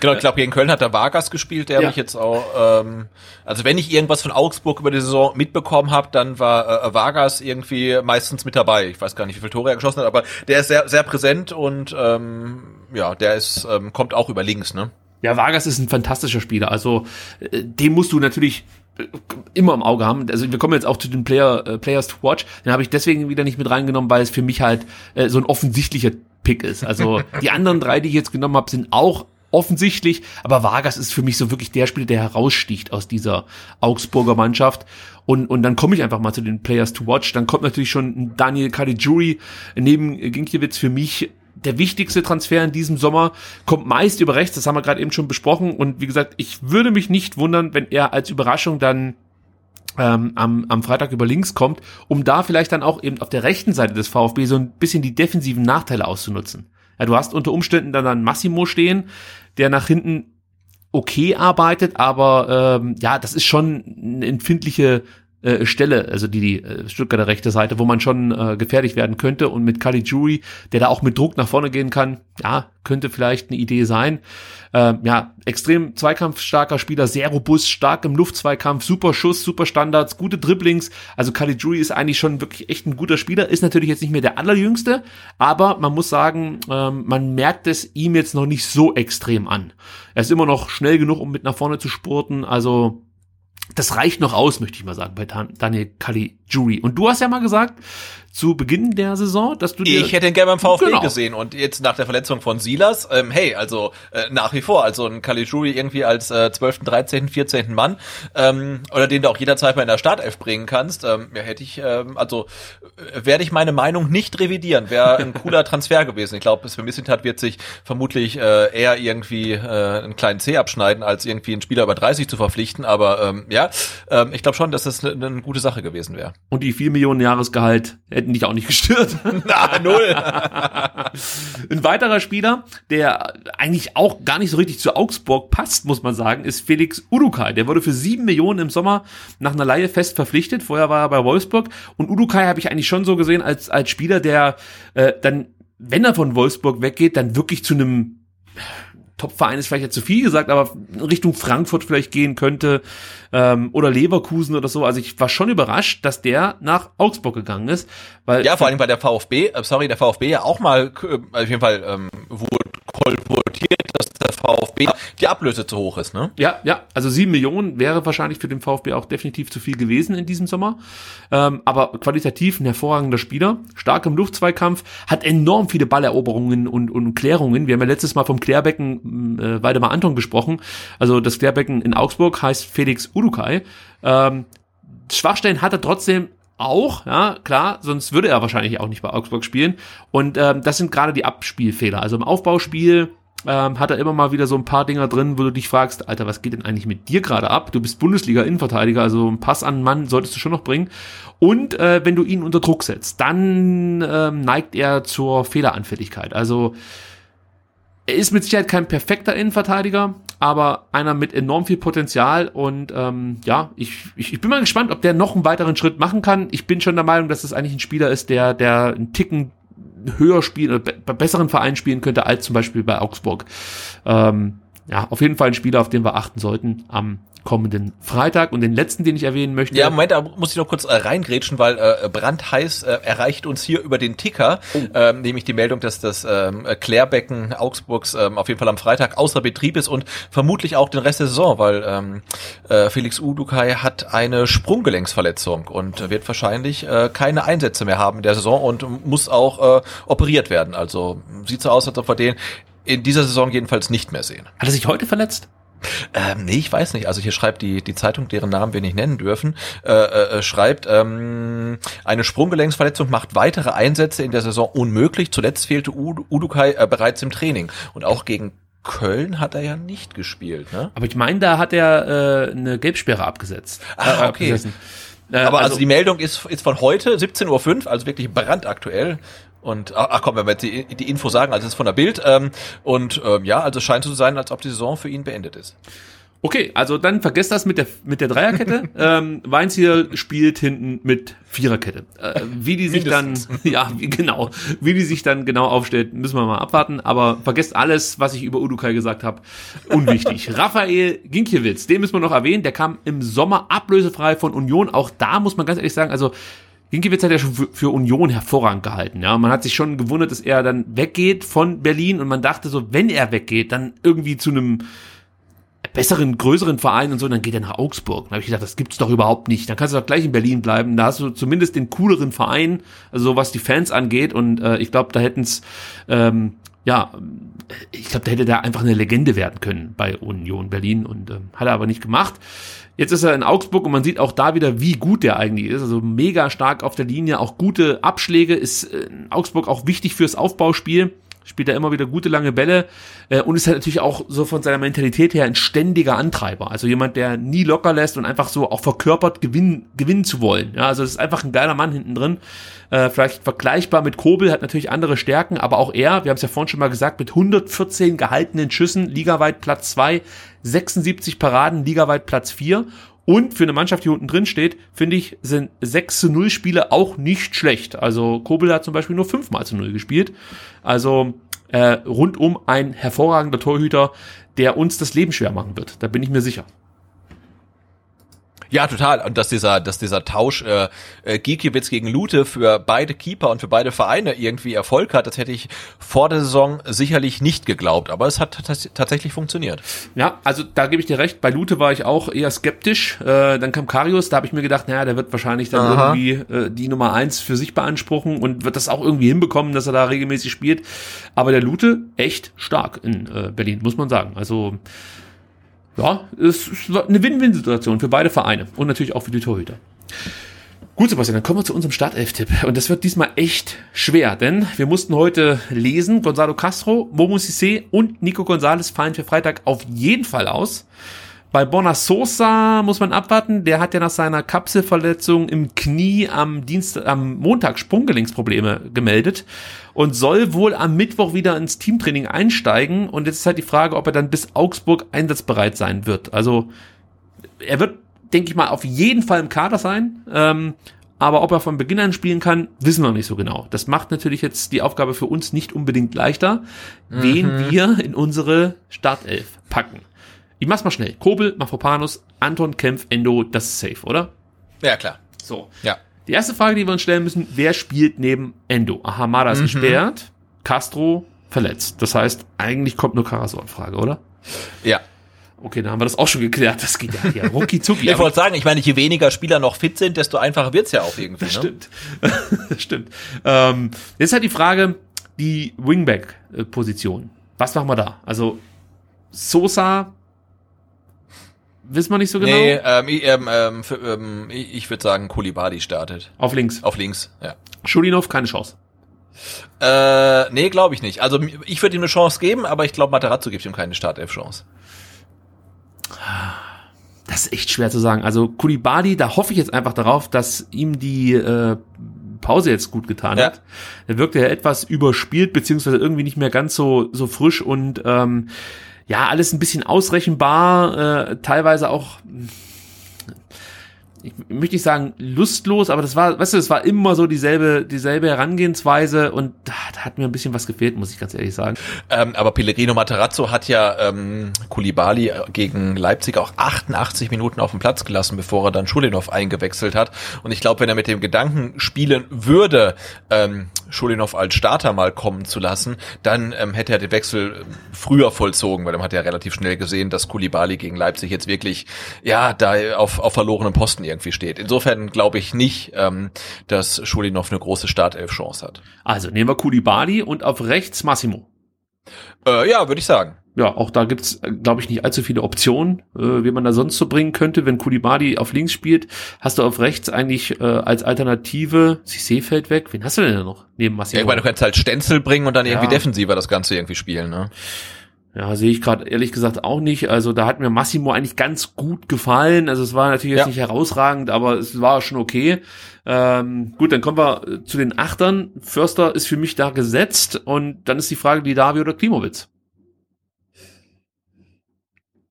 Genau, ich glaube, gegen Köln hat der Vargas gespielt, der ja. mich jetzt auch, ähm, also wenn ich irgendwas von Augsburg über die Saison mitbekommen habe, dann war äh, Vargas irgendwie meistens mit dabei. Ich weiß gar nicht, wie viele Tore er geschossen hat, aber der ist sehr, sehr präsent und ähm, ja, der ist, ähm, kommt auch über links, ne? Ja, Vargas ist ein fantastischer Spieler. Also äh, dem musst du natürlich immer im Auge haben. Also wir kommen jetzt auch zu den Player, äh, Players to Watch. Den habe ich deswegen wieder nicht mit reingenommen, weil es für mich halt äh, so ein offensichtlicher Pick ist. Also die anderen drei, die ich jetzt genommen habe, sind auch offensichtlich, aber Vargas ist für mich so wirklich der Spieler, der heraussticht aus dieser Augsburger Mannschaft. Und, und dann komme ich einfach mal zu den Players to Watch. Dann kommt natürlich schon Daniel Caligiuri neben Ginkiewicz für mich der wichtigste Transfer in diesem Sommer kommt meist über rechts, das haben wir gerade eben schon besprochen. Und wie gesagt, ich würde mich nicht wundern, wenn er als Überraschung dann ähm, am, am Freitag über links kommt, um da vielleicht dann auch eben auf der rechten Seite des VfB so ein bisschen die defensiven Nachteile auszunutzen. Ja, du hast unter Umständen dann dann Massimo stehen, der nach hinten okay arbeitet, aber ähm, ja, das ist schon eine empfindliche äh, Stelle, also die, die äh, Stuttgarter rechte Seite, wo man schon äh, gefährlich werden könnte. Und mit Caligiuri, der da auch mit Druck nach vorne gehen kann, ja, könnte vielleicht eine Idee sein. Ähm, ja, extrem zweikampfstarker Spieler, sehr robust, stark im Luftzweikampf, super Schuss, super Standards, gute Dribblings. Also Caligiuri ist eigentlich schon wirklich echt ein guter Spieler, ist natürlich jetzt nicht mehr der allerjüngste, aber man muss sagen, ähm, man merkt es ihm jetzt noch nicht so extrem an. Er ist immer noch schnell genug, um mit nach vorne zu spurten, also das reicht noch aus, möchte ich mal sagen, bei Daniel Caligiuri. Und du hast ja mal gesagt, zu Beginn der Saison, dass du dir ich hätte ihn gerne beim VfB genau. gesehen und jetzt nach der Verletzung von Silas, ähm, hey, also äh, nach wie vor, also ein Caligiuri irgendwie als äh, 12., 13., 14. Mann ähm, oder den du auch jederzeit mal in der Startelf bringen kannst, ähm, ja, hätte ich, ähm, also äh, werde ich meine Meinung nicht revidieren, wäre ein cooler Transfer gewesen. Ich glaube, Sven Missintat wird sich vermutlich äh, eher irgendwie äh, einen kleinen C abschneiden, als irgendwie einen Spieler über 30 zu verpflichten, aber ähm, ja, ähm, ich glaube schon, dass das eine ne gute Sache gewesen wäre. Und die 4 Millionen Jahresgehalt hätten dich auch nicht gestört. Na, null. Ein weiterer Spieler, der eigentlich auch gar nicht so richtig zu Augsburg passt, muss man sagen, ist Felix Udukai. Der wurde für sieben Millionen im Sommer nach einer Laie fest verpflichtet. Vorher war er bei Wolfsburg. Und Udukai habe ich eigentlich schon so gesehen als, als Spieler, der äh, dann, wenn er von Wolfsburg weggeht, dann wirklich zu einem Top-Verein ist vielleicht jetzt zu viel gesagt, aber Richtung Frankfurt vielleicht gehen könnte ähm, oder Leverkusen oder so. Also ich war schon überrascht, dass der nach Augsburg gegangen ist. Weil ja, vor allem bei der VfB, äh, sorry, der VfB ja auch mal äh, auf jeden Fall ähm, wurde kolportiert, dass der VfB die Ablöse zu hoch ist, ne? Ja, ja. Also sieben Millionen wäre wahrscheinlich für den VfB auch definitiv zu viel gewesen in diesem Sommer. Ähm, aber qualitativ ein hervorragender Spieler, stark im Luftzweikampf, hat enorm viele Balleroberungen und, und Klärungen. Wir haben ja letztes Mal vom Klärbecken äh, Waldemar Anton gesprochen. Also das Klärbecken in Augsburg heißt Felix Udukai. Ähm, Schwachstellen hat er trotzdem auch, ja, klar, sonst würde er wahrscheinlich auch nicht bei Augsburg spielen. Und ähm, das sind gerade die Abspielfehler. Also im Aufbauspiel ähm, hat er immer mal wieder so ein paar Dinger drin, wo du dich fragst, Alter, was geht denn eigentlich mit dir gerade ab? Du bist Bundesliga-Innenverteidiger, also ein Pass an Mann solltest du schon noch bringen. Und äh, wenn du ihn unter Druck setzt, dann ähm, neigt er zur Fehleranfälligkeit. Also er ist mit Sicherheit kein perfekter Innenverteidiger, aber einer mit enorm viel Potenzial und ähm, ja, ich, ich, ich bin mal gespannt, ob der noch einen weiteren Schritt machen kann. Ich bin schon der Meinung, dass es das eigentlich ein Spieler ist, der, der einen Ticken höher spielen oder bei besseren Vereinen spielen könnte als zum Beispiel bei Augsburg. Ähm, ja, auf jeden Fall ein Spieler, auf den wir achten sollten am kommenden Freitag. Und den letzten, den ich erwähnen möchte. Ja, Moment, da muss ich noch kurz äh, reingrätschen, weil äh, brandheiß äh, erreicht uns hier über den Ticker, oh. ähm, nämlich die Meldung, dass das ähm, Klärbecken Augsburgs ähm, auf jeden Fall am Freitag außer Betrieb ist und vermutlich auch den Rest der Saison, weil ähm, äh, Felix Udukai hat eine Sprunggelenksverletzung und wird wahrscheinlich äh, keine Einsätze mehr haben in der Saison und muss auch äh, operiert werden. Also sieht so aus, als ob wir den in dieser Saison jedenfalls nicht mehr sehen. Hat er sich heute verletzt? Ähm, nee, ich weiß nicht. Also hier schreibt die, die Zeitung, deren Namen wir nicht nennen dürfen, äh, äh, äh, schreibt, ähm, eine Sprunggelenksverletzung macht weitere Einsätze in der Saison unmöglich. Zuletzt fehlte Udukai äh, bereits im Training. Und auch gegen Köln hat er ja nicht gespielt, ne? Aber ich meine, da hat er äh, eine Gelbsperre abgesetzt. Ah, okay. Äh, Aber also, also, die Meldung ist, ist von heute, 17.05 Uhr, also wirklich brandaktuell. Und ach komm, wenn wir jetzt die, die Info sagen, also es ist von der Bild. Ähm, und ähm, ja, also es scheint so zu sein, als ob die Saison für ihn beendet ist. Okay, also dann vergesst das mit der mit der Dreierkette. ähm, Weinziel spielt hinten mit Viererkette. Äh, wie die sich dann, ja, wie, genau, wie die sich dann genau aufstellt, müssen wir mal abwarten. Aber vergesst alles, was ich über Udukai gesagt habe. Unwichtig. Raphael Ginkiewicz, den müssen wir noch erwähnen. Der kam im Sommer ablösefrei von Union. Auch da muss man ganz ehrlich sagen, also Ginkiewicz hat ja schon für, Union hervorragend gehalten. Ja, man hat sich schon gewundert, dass er dann weggeht von Berlin und man dachte so, wenn er weggeht, dann irgendwie zu einem besseren, größeren Verein und so, dann geht er nach Augsburg. Da habe ich gedacht, das gibt's doch überhaupt nicht. Dann kannst du doch gleich in Berlin bleiben. Da hast du zumindest den cooleren Verein, also was die Fans angeht. Und äh, ich glaube, da hätten's ähm, ja, ich glaube, da hätte da einfach eine Legende werden können bei Union Berlin und ähm, hat er aber nicht gemacht. Jetzt ist er in Augsburg und man sieht auch da wieder, wie gut der eigentlich ist. Also mega stark auf der Linie, auch gute Abschläge, ist in Augsburg auch wichtig fürs Aufbauspiel. Spielt er immer wieder gute lange Bälle äh, und ist halt natürlich auch so von seiner Mentalität her ein ständiger Antreiber. Also jemand, der nie locker lässt und einfach so auch verkörpert, gewinnen, gewinnen zu wollen. Ja, also das ist einfach ein geiler Mann hinten drin. Äh, vielleicht vergleichbar mit Kobel, hat natürlich andere Stärken, aber auch er, wir haben es ja vorhin schon mal gesagt, mit 114 gehaltenen Schüssen, ligaweit Platz 2, 76 Paraden, ligaweit Platz 4. Und für eine Mannschaft, die unten drin steht, finde ich, sind 6 zu 0 Spiele auch nicht schlecht. Also Kobel hat zum Beispiel nur 5 mal zu 0 gespielt. Also äh, rundum ein hervorragender Torhüter, der uns das Leben schwer machen wird. Da bin ich mir sicher. Ja, total. Und dass dieser, dass dieser Tausch äh, äh, Gikiewicz gegen Lute für beide Keeper und für beide Vereine irgendwie Erfolg hat, das hätte ich vor der Saison sicherlich nicht geglaubt. Aber es hat tatsächlich funktioniert. Ja, also da gebe ich dir recht. Bei Lute war ich auch eher skeptisch. Äh, dann kam Karius, da habe ich mir gedacht, naja, der wird wahrscheinlich dann Aha. irgendwie äh, die Nummer eins für sich beanspruchen und wird das auch irgendwie hinbekommen, dass er da regelmäßig spielt. Aber der Lute echt stark in äh, Berlin, muss man sagen. Also ja, es ist eine Win-Win-Situation für beide Vereine und natürlich auch für die Torhüter. Gut, Sebastian, dann kommen wir zu unserem Startelf-Tipp. Und das wird diesmal echt schwer, denn wir mussten heute lesen, Gonzalo Castro, Momo Sissé und Nico Gonzalez fallen für Freitag auf jeden Fall aus. Bei Bona Sosa muss man abwarten. Der hat ja nach seiner Kapselverletzung im Knie am Dienstag, am Montag Sprunggelenksprobleme gemeldet und soll wohl am Mittwoch wieder ins Teamtraining einsteigen. Und jetzt ist halt die Frage, ob er dann bis Augsburg einsatzbereit sein wird. Also er wird, denke ich mal, auf jeden Fall im Kader sein. Ähm, aber ob er von Beginn an spielen kann, wissen wir nicht so genau. Das macht natürlich jetzt die Aufgabe für uns nicht unbedingt leichter, mhm. wen wir in unsere Startelf packen. Ich mach's mal schnell. Kobel, Mafropanus, Anton, Kempf, Endo, das ist safe, oder? Ja, klar. So. Ja. Die erste Frage, die wir uns stellen müssen, wer spielt neben Endo? Ahamada ist mhm. gesperrt, Castro verletzt. Das heißt, eigentlich kommt nur Karasor in Frage, oder? Ja. Okay, dann haben wir das auch schon geklärt. Das geht ja hier rucki zucki. ich wollte sagen, ich meine, je weniger Spieler noch fit sind, desto einfacher wird's ja auch irgendwie. Das ne? stimmt. das stimmt. Ähm, jetzt halt die Frage, die Wingback-Position. Was machen wir da? Also Sosa Wissen wir nicht so genau? Nee, ähm, ähm, ähm, für, ähm, ich würde sagen, Kulibadi startet. Auf links. Auf links, ja. Schulinov, keine Chance. Äh, nee, glaube ich nicht. Also ich würde ihm eine Chance geben, aber ich glaube, Materazzo gibt ihm keine Startelf-Chance. Das ist echt schwer zu sagen. Also Kulibadi, da hoffe ich jetzt einfach darauf, dass ihm die äh, Pause jetzt gut getan ja. hat. Er wirkte ja etwas überspielt, beziehungsweise irgendwie nicht mehr ganz so, so frisch und ähm, ja, alles ein bisschen ausrechenbar, äh, teilweise auch ich möchte nicht sagen lustlos, aber das war, weißt du, es war immer so dieselbe, dieselbe Herangehensweise und da, da hat mir ein bisschen was gefehlt, muss ich ganz ehrlich sagen. Ähm, aber Pellegrino Materazzo hat ja ähm, Kulibali gegen Leipzig auch 88 Minuten auf dem Platz gelassen, bevor er dann Schulinov eingewechselt hat. Und ich glaube, wenn er mit dem Gedanken spielen würde, ähm, Schulinov als Starter mal kommen zu lassen, dann ähm, hätte er den Wechsel früher vollzogen, weil dann hat er relativ schnell gesehen, dass Kulibali gegen Leipzig jetzt wirklich, ja, da auf, auf verlorenen Posten irgendwie steht. Insofern glaube ich nicht, ähm, dass Schulinov eine große Startelf-Chance hat. Also nehmen wir Kulibali und auf rechts Massimo. Äh, ja, würde ich sagen ja, auch da gibt's, glaube ich, nicht allzu viele Optionen, äh, wie man da sonst so bringen könnte. Wenn Kulibadi auf links spielt, hast du auf rechts eigentlich äh, als Alternative, Cissé fällt weg. Wen hast du denn da noch neben Massimo? Ja, ich meine, du kannst halt Stenzel bringen und dann irgendwie defensiver das Ganze irgendwie spielen, ne? Ja, sehe ich gerade ehrlich gesagt auch nicht. Also da hat mir Massimo eigentlich ganz gut gefallen. Also es war natürlich jetzt ja. nicht herausragend, aber es war schon okay. Ähm, gut, dann kommen wir zu den Achtern. Förster ist für mich da gesetzt und dann ist die Frage, die Davi oder Klimowitz.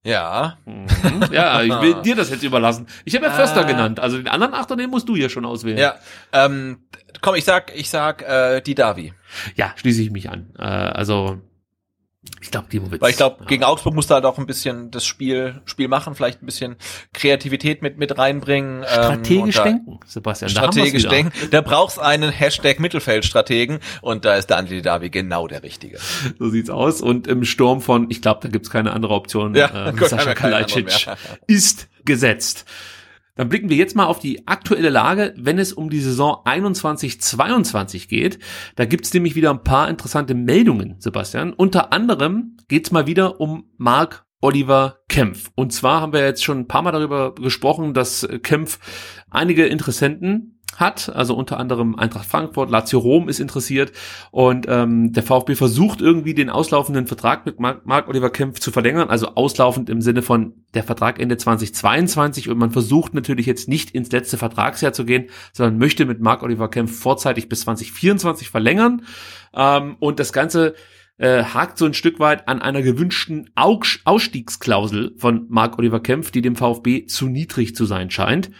Ja. Mhm. Ja, ich will dir das jetzt überlassen. Ich habe ja Förster äh, genannt. Also den anderen Achter, den musst du hier schon auswählen. Ja. Ähm, komm, ich sag, ich sag äh, die Davi. Ja, schließe ich mich an. Äh, also ich glaube, Dimo Weil ich glaube, ja. gegen Augsburg musst du halt auch ein bisschen das Spiel, Spiel machen, vielleicht ein bisschen Kreativität mit, mit reinbringen. Ähm, strategisch ähm, denken, Sebastian. Strategisch denken. Da brauchst einen Hashtag Mittelfeldstrategen und da ist der Andi Davi genau der Richtige. So sieht's aus. Und im Sturm von, ich glaube, da gibt's keine andere Option. Ja, ähm, Sascha Kalajdzic ist gesetzt. Dann blicken wir jetzt mal auf die aktuelle Lage, wenn es um die Saison 21-22 geht. Da gibt's nämlich wieder ein paar interessante Meldungen, Sebastian. Unter anderem geht's mal wieder um Mark Oliver Kempf. Und zwar haben wir jetzt schon ein paar Mal darüber gesprochen, dass Kempf einige Interessenten hat, also unter anderem Eintracht Frankfurt, Lazio Rom ist interessiert und ähm, der VfB versucht irgendwie den auslaufenden Vertrag mit Marc, Marc Oliver Kempf zu verlängern, also auslaufend im Sinne von der Vertrag Ende 2022 und man versucht natürlich jetzt nicht ins letzte Vertragsjahr zu gehen, sondern möchte mit Marc Oliver Kempf vorzeitig bis 2024 verlängern ähm, und das Ganze äh, hakt so ein Stück weit an einer gewünschten Ausstiegsklausel von Marc Oliver Kempf, die dem VfB zu niedrig zu sein scheint.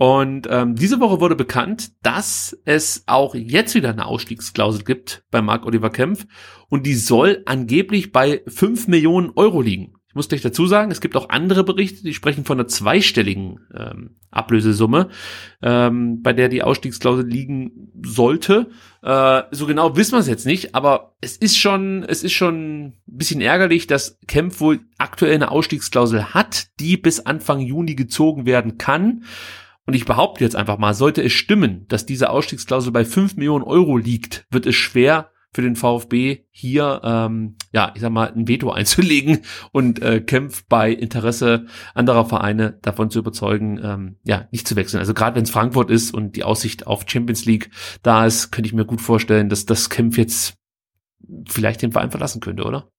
Und ähm, diese Woche wurde bekannt, dass es auch jetzt wieder eine Ausstiegsklausel gibt bei Marc Oliver Kempf und die soll angeblich bei 5 Millionen Euro liegen. Ich muss gleich dazu sagen, es gibt auch andere Berichte, die sprechen von einer zweistelligen ähm, Ablösesumme, ähm, bei der die Ausstiegsklausel liegen sollte. Äh, so genau wissen wir es jetzt nicht, aber es ist schon, es ist schon ein bisschen ärgerlich, dass Kempf wohl aktuell eine Ausstiegsklausel hat, die bis Anfang Juni gezogen werden kann. Und ich behaupte jetzt einfach mal, sollte es stimmen, dass diese Ausstiegsklausel bei 5 Millionen Euro liegt, wird es schwer für den VfB hier, ähm, ja, ich sag mal, ein Veto einzulegen und äh, kämpft bei Interesse anderer Vereine davon zu überzeugen, ähm, ja, nicht zu wechseln. Also gerade wenn es Frankfurt ist und die Aussicht auf Champions League da ist, könnte ich mir gut vorstellen, dass das Kämpf jetzt vielleicht den Verein verlassen könnte, oder?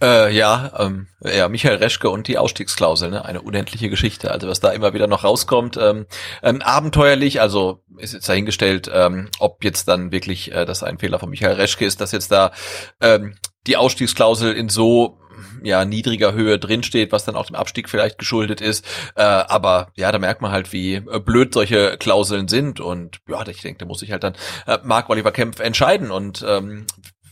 Äh, ja, ähm, ja, Michael Reschke und die Ausstiegsklausel, ne? eine unendliche Geschichte. Also was da immer wieder noch rauskommt, ähm, ähm, abenteuerlich. Also ist jetzt dahingestellt, ähm, ob jetzt dann wirklich äh, das ein Fehler von Michael Reschke ist, dass jetzt da ähm, die Ausstiegsklausel in so ja niedriger Höhe drinsteht, was dann auch dem Abstieg vielleicht geschuldet ist. Äh, aber ja, da merkt man halt, wie äh, blöd solche Klauseln sind. Und ja, ich denke, da muss sich halt dann äh, Marc Oliver Kempf entscheiden. Und ähm,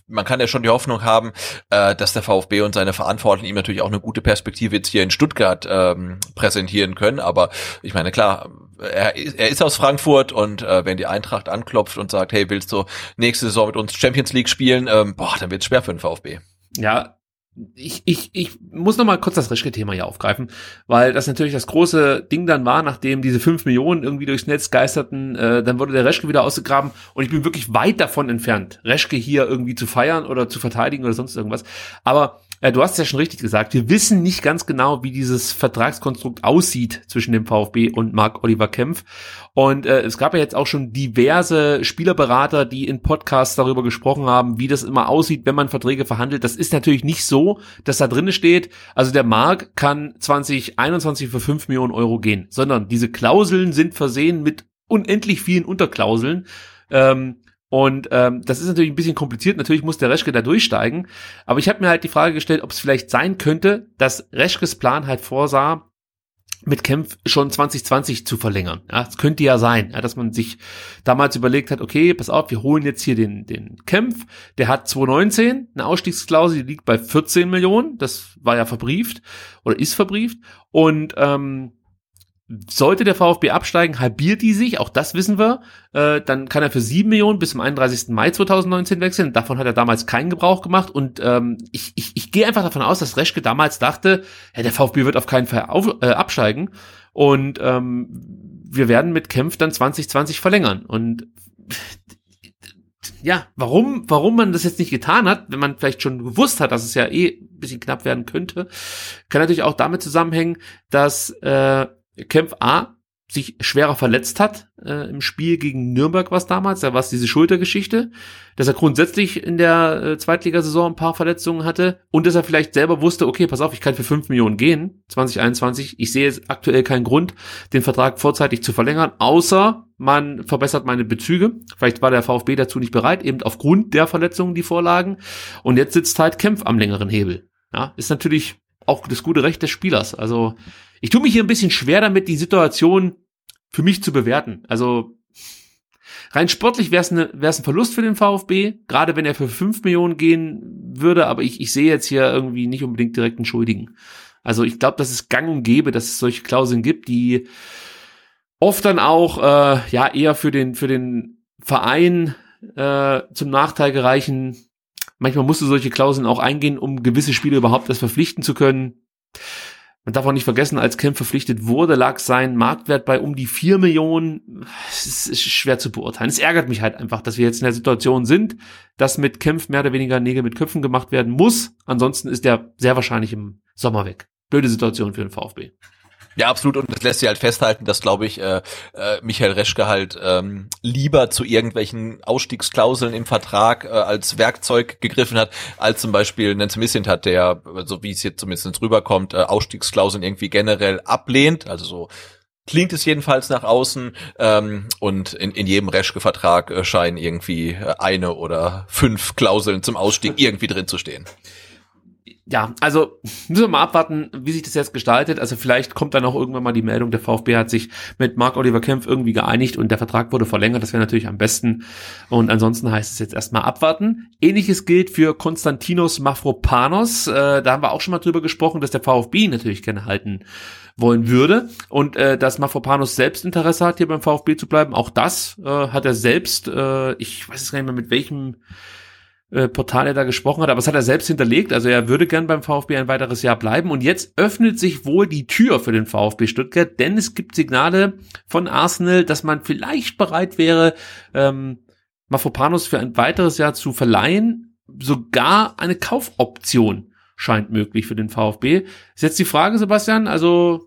man kann ja schon die Hoffnung haben, äh, dass der VfB und seine Verantwortlichen ihm natürlich auch eine gute Perspektive jetzt hier in Stuttgart ähm, präsentieren können. Aber ich meine, klar, er, er ist aus Frankfurt und äh, wenn die Eintracht anklopft und sagt, hey, willst du nächste Saison mit uns Champions League spielen, ähm, boah, dann wird's schwer für den VfB. Ja, ich, ich, ich muss noch mal kurz das Reschke-Thema hier aufgreifen, weil das natürlich das große Ding dann war, nachdem diese fünf Millionen irgendwie durchs Netz geisterten, äh, dann wurde der Reschke wieder ausgegraben und ich bin wirklich weit davon entfernt, Reschke hier irgendwie zu feiern oder zu verteidigen oder sonst irgendwas. Aber äh, du hast es ja schon richtig gesagt, wir wissen nicht ganz genau, wie dieses Vertragskonstrukt aussieht zwischen dem VfB und Marc Oliver Kempf. Und äh, es gab ja jetzt auch schon diverse Spielerberater, die in Podcasts darüber gesprochen haben, wie das immer aussieht, wenn man Verträge verhandelt. Das ist natürlich nicht so, dass da drinnen steht, also der Marc kann 2021 für 5 Millionen Euro gehen, sondern diese Klauseln sind versehen mit unendlich vielen Unterklauseln. Ähm, und ähm, das ist natürlich ein bisschen kompliziert. Natürlich muss der Reschke da durchsteigen. Aber ich habe mir halt die Frage gestellt, ob es vielleicht sein könnte, dass Reschkes Plan halt vorsah, mit Kempf schon 2020 zu verlängern. Ja, es könnte ja sein, ja, dass man sich damals überlegt hat, okay, pass auf, wir holen jetzt hier den, den Kempf, der hat 2019 eine Ausstiegsklausel, die liegt bei 14 Millionen, das war ja verbrieft oder ist verbrieft und ähm, sollte der VfB absteigen, halbiert die sich, auch das wissen wir. Äh, dann kann er für sieben Millionen bis zum 31. Mai 2019 wechseln. Davon hat er damals keinen Gebrauch gemacht. Und ähm, ich, ich, ich gehe einfach davon aus, dass Reschke damals dachte, ja, der VfB wird auf keinen Fall auf, äh, absteigen. Und ähm, wir werden mit Kempf dann 2020 verlängern. Und ja, warum, warum man das jetzt nicht getan hat, wenn man vielleicht schon gewusst hat, dass es ja eh ein bisschen knapp werden könnte, kann natürlich auch damit zusammenhängen, dass äh, Kempf A sich schwerer verletzt hat äh, im Spiel gegen Nürnberg was damals, da war es diese Schultergeschichte, dass er grundsätzlich in der äh, Zweitligasaison ein paar Verletzungen hatte und dass er vielleicht selber wusste, okay, pass auf, ich kann für fünf Millionen gehen, 2021, ich sehe jetzt aktuell keinen Grund, den Vertrag vorzeitig zu verlängern, außer man verbessert meine Bezüge. Vielleicht war der VfB dazu nicht bereit, eben aufgrund der Verletzungen, die vorlagen. Und jetzt sitzt halt Kempf am längeren Hebel. Ja, ist natürlich auch das gute Recht des Spielers. Also ich tue mich hier ein bisschen schwer damit, die Situation für mich zu bewerten. Also rein sportlich wäre es ne, wär's ein Verlust für den VfB, gerade wenn er für fünf Millionen gehen würde, aber ich, ich sehe jetzt hier irgendwie nicht unbedingt direkt einen Schuldigen. Also ich glaube, dass es gang und gäbe, dass es solche Klauseln gibt, die oft dann auch äh, ja eher für den für den Verein äh, zum Nachteil gereichen. Manchmal musst du solche Klauseln auch eingehen, um gewisse Spiele überhaupt erst verpflichten zu können. Man darf auch nicht vergessen, als Kemp verpflichtet wurde, lag sein Marktwert bei um die vier Millionen. Es ist schwer zu beurteilen. Es ärgert mich halt einfach, dass wir jetzt in der Situation sind, dass mit Kempf mehr oder weniger Nägel mit Köpfen gemacht werden muss. Ansonsten ist der sehr wahrscheinlich im Sommer weg. Blöde Situation für den VfB. Ja, absolut. Und das lässt sich halt festhalten, dass, glaube ich, äh, äh, Michael Reschke halt ähm, lieber zu irgendwelchen Ausstiegsklauseln im Vertrag äh, als Werkzeug gegriffen hat, als zum Beispiel Nancy Missint hat, der, so wie es jetzt zumindest rüberkommt, äh, Ausstiegsklauseln irgendwie generell ablehnt. Also so klingt es jedenfalls nach außen. Ähm, und in, in jedem Reschke-Vertrag äh, scheinen irgendwie äh, eine oder fünf Klauseln zum Ausstieg irgendwie drin zu stehen ja, also müssen wir mal abwarten, wie sich das jetzt gestaltet. Also vielleicht kommt dann auch irgendwann mal die Meldung, der VfB hat sich mit Mark Oliver Kempf irgendwie geeinigt und der Vertrag wurde verlängert. Das wäre natürlich am besten. Und ansonsten heißt es jetzt erstmal abwarten. Ähnliches gilt für Konstantinos Mafropanos. Äh, da haben wir auch schon mal drüber gesprochen, dass der VfB natürlich gerne halten wollen würde und äh, dass Mafropanos selbst Interesse hat, hier beim VfB zu bleiben. Auch das äh, hat er selbst, äh, ich weiß es gar nicht mehr mit welchem äh, Portal er da gesprochen hat, aber es hat er selbst hinterlegt, also er würde gern beim VfB ein weiteres Jahr bleiben. Und jetzt öffnet sich wohl die Tür für den VfB Stuttgart, denn es gibt Signale von Arsenal, dass man vielleicht bereit wäre, ähm, Mafopanos für ein weiteres Jahr zu verleihen, sogar eine Kaufoption scheint möglich für den VfB. Ist jetzt die Frage, Sebastian, also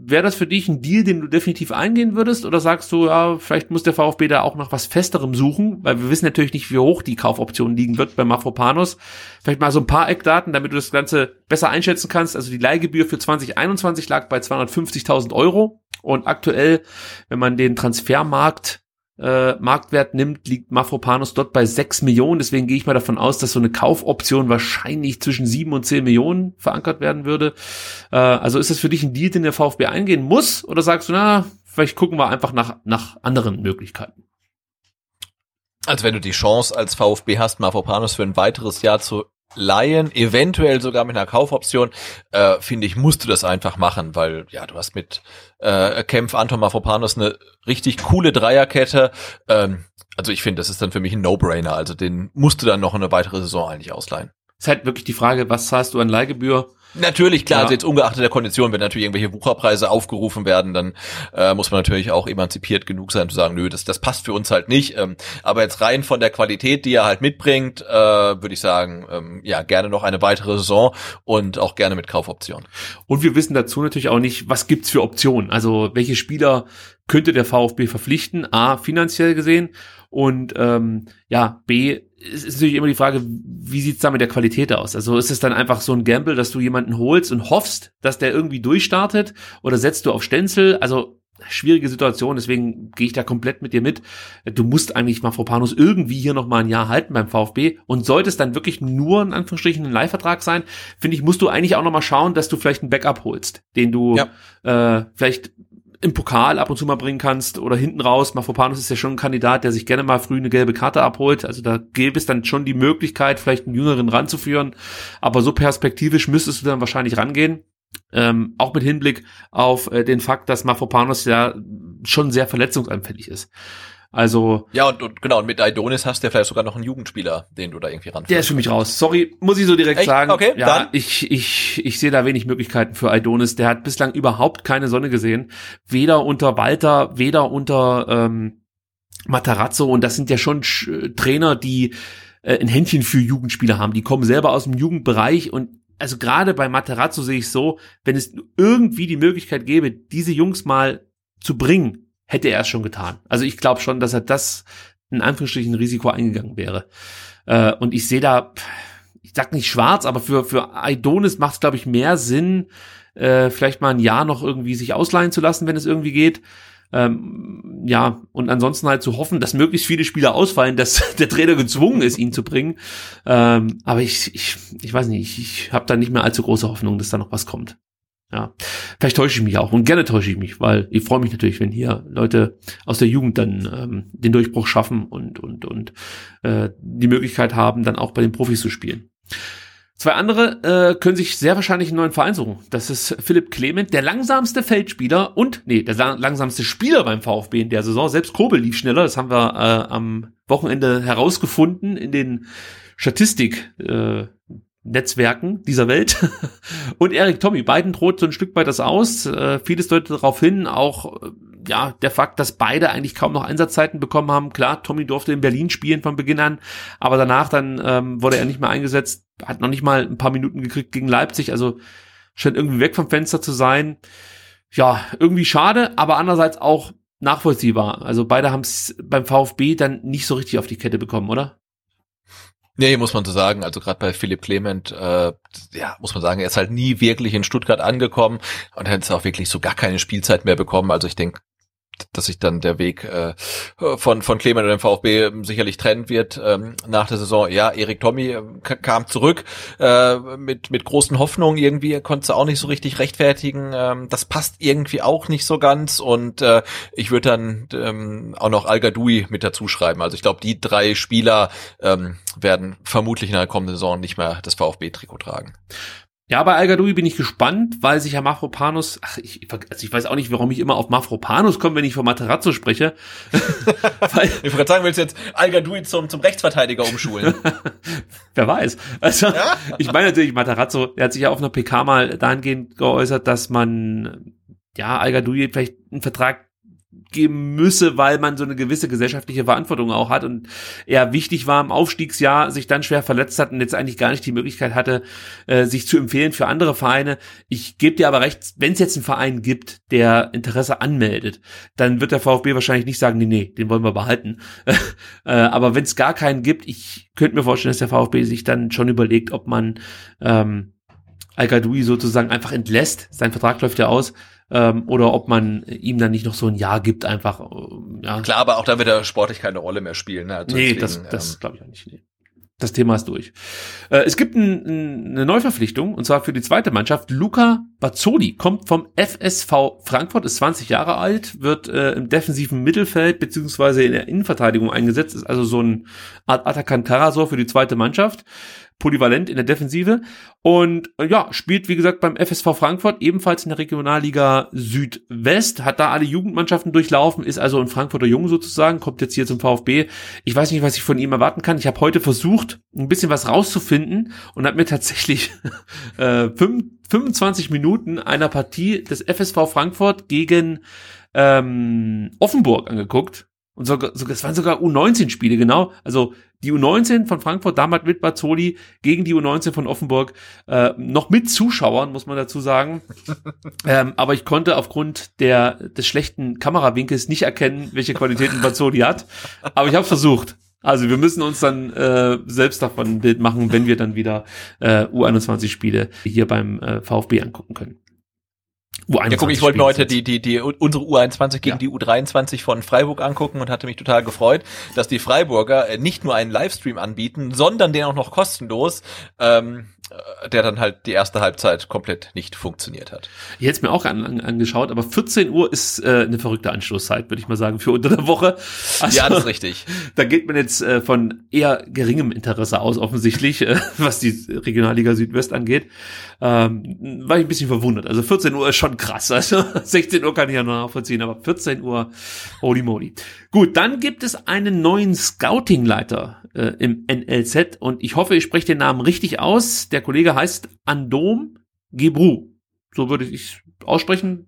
Wäre das für dich ein Deal, den du definitiv eingehen würdest? Oder sagst du, ja, vielleicht muss der VfB da auch noch was Festerem suchen? Weil wir wissen natürlich nicht, wie hoch die Kaufoption liegen wird bei Mafropanos. Vielleicht mal so ein paar Eckdaten, damit du das Ganze besser einschätzen kannst. Also die Leihgebühr für 2021 lag bei 250.000 Euro. Und aktuell, wenn man den Transfermarkt äh, Marktwert nimmt, liegt Mafropanos dort bei 6 Millionen. Deswegen gehe ich mal davon aus, dass so eine Kaufoption wahrscheinlich zwischen 7 und 10 Millionen verankert werden würde. Äh, also ist das für dich ein Deal, den der VfB eingehen muss? Oder sagst du, na, vielleicht gucken wir einfach nach, nach anderen Möglichkeiten? Also wenn du die Chance als VfB hast, Mafropanos für ein weiteres Jahr zu leihen, eventuell sogar mit einer Kaufoption, äh, finde ich, musst du das einfach machen, weil ja, du hast mit äh, Kempf, Anton Mafropanos eine richtig coole Dreierkette. Ähm, also ich finde, das ist dann für mich ein No-Brainer. Also den musst du dann noch eine weitere Saison eigentlich ausleihen. Ist halt wirklich die Frage, was zahlst du an Leihgebühr? Natürlich, klar, ja. also jetzt ungeachtet der Kondition, wenn natürlich irgendwelche Wucherpreise aufgerufen werden, dann äh, muss man natürlich auch emanzipiert genug sein zu sagen, nö, das, das passt für uns halt nicht. Ähm, aber jetzt rein von der Qualität, die er halt mitbringt, äh, würde ich sagen, ähm, ja, gerne noch eine weitere Saison und auch gerne mit Kaufoption. Und wir wissen dazu natürlich auch nicht, was gibt's für Optionen. Also welche Spieler könnte der VfB verpflichten? A, finanziell gesehen und ähm, ja, B, es ist natürlich immer die Frage, wie sieht's da mit der Qualität aus? Also ist es dann einfach so ein Gamble, dass du jemanden holst und hoffst, dass der irgendwie durchstartet oder setzt du auf Stenzel? Also schwierige Situation, deswegen gehe ich da komplett mit dir mit. Du musst eigentlich Mafropanus irgendwie hier noch mal ein Jahr halten beim VfB und sollte es dann wirklich nur in Anführungsstrichen ein Leihvertrag sein, finde ich, musst du eigentlich auch noch mal schauen, dass du vielleicht ein Backup holst, den du ja. äh, vielleicht im Pokal ab und zu mal bringen kannst oder hinten raus. Mafropanus ist ja schon ein Kandidat, der sich gerne mal früh eine gelbe Karte abholt. Also da gäbe es dann schon die Möglichkeit, vielleicht einen Jüngeren ranzuführen. Aber so perspektivisch müsstest du dann wahrscheinlich rangehen. Ähm, auch mit Hinblick auf äh, den Fakt, dass Mafropanos ja schon sehr verletzungsanfällig ist. Also. Ja, und, und genau, und mit Aidonis hast du ja vielleicht sogar noch einen Jugendspieler, den du da irgendwie ran. Der ist für mich raus. Sorry, muss ich so direkt Echt? sagen. Okay, ja, dann. ich, ich, ich sehe da wenig Möglichkeiten für Aidonis. Der hat bislang überhaupt keine Sonne gesehen. Weder unter Walter, weder unter ähm, Matarazzo. Und das sind ja schon Sch Trainer, die äh, ein Händchen für Jugendspieler haben. Die kommen selber aus dem Jugendbereich und also gerade bei Materazzo sehe ich so, wenn es irgendwie die Möglichkeit gäbe, diese Jungs mal zu bringen, hätte er es schon getan. Also ich glaube schon, dass er das in Anführungsstrichen Risiko eingegangen wäre. Äh, und ich sehe da, ich sag nicht schwarz, aber für, für Aidonis macht es, glaube ich, mehr Sinn, äh, vielleicht mal ein Jahr noch irgendwie sich ausleihen zu lassen, wenn es irgendwie geht. Ähm, ja, und ansonsten halt zu hoffen, dass möglichst viele Spieler ausfallen, dass der Trainer gezwungen ist, ihn zu bringen. Ähm, aber ich, ich, ich weiß nicht, ich, ich habe da nicht mehr allzu große Hoffnung, dass da noch was kommt. Ja, vielleicht täusche ich mich auch und gerne täusche ich mich, weil ich freue mich natürlich, wenn hier Leute aus der Jugend dann ähm, den Durchbruch schaffen und und und äh, die Möglichkeit haben, dann auch bei den Profis zu spielen. Zwei andere äh, können sich sehr wahrscheinlich einen neuen Verein suchen. Das ist Philipp Clement, der langsamste Feldspieler und, nee, der langsamste Spieler beim VfB in der Saison. Selbst Kobel lief schneller, das haben wir äh, am Wochenende herausgefunden in den Statistik. Äh, Netzwerken dieser Welt. und Erik Tommy, beiden droht so ein Stück weit das aus. Äh, vieles deutet darauf hin, auch äh, ja, der Fakt, dass beide eigentlich kaum noch Einsatzzeiten bekommen haben. Klar, Tommy durfte in Berlin spielen von Beginn an, aber danach dann ähm, wurde er nicht mehr eingesetzt, hat noch nicht mal ein paar Minuten gekriegt gegen Leipzig, also scheint irgendwie weg vom Fenster zu sein. Ja, irgendwie schade, aber andererseits auch nachvollziehbar. Also beide haben es beim VfB dann nicht so richtig auf die Kette bekommen, oder? Nee, muss man so sagen. Also gerade bei Philipp Clement, äh, ja, muss man sagen, er ist halt nie wirklich in Stuttgart angekommen und hat auch wirklich so gar keine Spielzeit mehr bekommen. Also ich denke, dass sich dann der Weg äh, von von Clement und dem VfB sicherlich trennen wird ähm, nach der Saison. Ja, Erik Tommy äh, kam zurück äh, mit mit großen Hoffnungen irgendwie, konnte es auch nicht so richtig rechtfertigen. Ähm, das passt irgendwie auch nicht so ganz und äh, ich würde dann ähm, auch noch Al Gadoui mit dazu schreiben. Also ich glaube, die drei Spieler ähm, werden vermutlich in der kommenden Saison nicht mehr das VfB-Trikot tragen. Ja, bei al bin ich gespannt, weil sich ja Mafropanus, ach, ich, also ich weiß auch nicht, warum ich immer auf Mafropanus komme, wenn ich von Materazzo spreche. weil, ich wollte sagen, willst du jetzt al zum, zum Rechtsverteidiger umschulen? Wer weiß. Also, ja? ich meine natürlich Materazzo, der hat sich ja auf einer PK mal dahingehend geäußert, dass man, ja, al vielleicht einen Vertrag geben müsse, weil man so eine gewisse gesellschaftliche Verantwortung auch hat und er wichtig war im Aufstiegsjahr, sich dann schwer verletzt hat und jetzt eigentlich gar nicht die Möglichkeit hatte, äh, sich zu empfehlen für andere Vereine. Ich gebe dir aber recht, wenn es jetzt einen Verein gibt, der Interesse anmeldet, dann wird der VfB wahrscheinlich nicht sagen, nee, nee, den wollen wir behalten. äh, aber wenn es gar keinen gibt, ich könnte mir vorstellen, dass der VfB sich dann schon überlegt, ob man ähm, al sozusagen einfach entlässt. Sein Vertrag läuft ja aus ähm, oder ob man ihm dann nicht noch so ein Jahr gibt, einfach. Äh, ja. Klar, aber auch da wird er sportlich keine Rolle mehr spielen. Ne? Also nee, deswegen, das, das ähm, glaube ich auch nicht. Nee. Das Thema ist durch. Äh, es gibt ein, ein, eine Neuverpflichtung, und zwar für die zweite Mannschaft. Luca Bazzoli kommt vom FSV Frankfurt, ist 20 Jahre alt, wird äh, im defensiven Mittelfeld beziehungsweise in der Innenverteidigung eingesetzt, ist also so ein Art Atakan Karasor für die zweite Mannschaft polyvalent in der Defensive und äh, ja, spielt wie gesagt beim FSV Frankfurt ebenfalls in der Regionalliga Südwest, hat da alle Jugendmannschaften durchlaufen, ist also ein Frankfurter Jung sozusagen, kommt jetzt hier zum VfB. Ich weiß nicht, was ich von ihm erwarten kann. Ich habe heute versucht, ein bisschen was rauszufinden und habe mir tatsächlich äh, 25 Minuten einer Partie des FSV Frankfurt gegen ähm, Offenburg angeguckt und sogar, sogar, es waren sogar U19-Spiele, genau. Also die U19 von Frankfurt, damals mit Bazzoli, gegen die U19 von Offenburg, äh, noch mit Zuschauern, muss man dazu sagen. ähm, aber ich konnte aufgrund der, des schlechten Kamerawinkels nicht erkennen, welche Qualitäten Bazzoli hat. Aber ich habe versucht. Also wir müssen uns dann äh, selbst davon ein Bild machen, wenn wir dann wieder äh, U21-Spiele hier beim äh, VfB angucken können. U21 ja, guck, ich wollte mir heute die, die, die, unsere U21 gegen ja. die U23 von Freiburg angucken und hatte mich total gefreut, dass die Freiburger äh, nicht nur einen Livestream anbieten, sondern den auch noch kostenlos. Ähm, äh, der dann halt die erste Halbzeit komplett nicht funktioniert hat. Ich hätte es mir auch an, an, angeschaut, aber 14 Uhr ist äh, eine verrückte Anschlusszeit, würde ich mal sagen, für unter der Woche. Also, ja, das ist richtig. Da geht man jetzt äh, von eher geringem Interesse aus, offensichtlich, äh, was die Regionalliga Südwest angeht. Ähm, war ich ein bisschen verwundert. Also 14 Uhr ist schon krass. Also 16 Uhr kann ich ja noch nachvollziehen, aber 14 Uhr, holy moly. Gut, dann gibt es einen neuen Scouting-Leiter äh, im NLZ und ich hoffe, ich spreche den Namen richtig aus. Der Kollege heißt Andom Gebru. So würde ich aussprechen.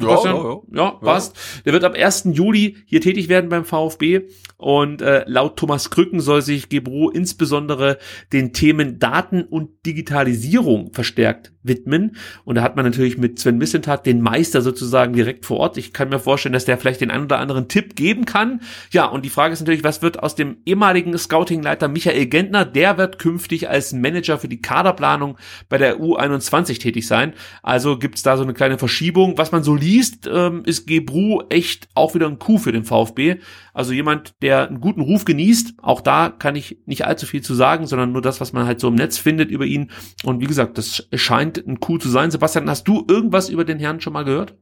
Ja, ja, ja. ja, passt. Der wird ab 1. Juli hier tätig werden beim VfB und äh, laut Thomas Krücken soll sich Gebro insbesondere den Themen Daten und Digitalisierung verstärkt widmen. Und da hat man natürlich mit Sven Missentat den Meister sozusagen direkt vor Ort. Ich kann mir vorstellen, dass der vielleicht den einen oder anderen Tipp geben kann. Ja, und die Frage ist natürlich, was wird aus dem ehemaligen Scouting-Leiter Michael Gentner? Der wird künftig als Manager für die Kaderplanung bei der U21 tätig sein. Also gibt's da so eine kleine Verschiebung. Was man so liest, ähm, ist Gebru echt auch wieder ein Coup für den VfB. Also jemand, der einen guten Ruf genießt. Auch da kann ich nicht allzu viel zu sagen, sondern nur das, was man halt so im Netz findet über ihn. Und wie gesagt, das scheint ein Coup zu sein. Sebastian, hast du irgendwas über den Herrn schon mal gehört?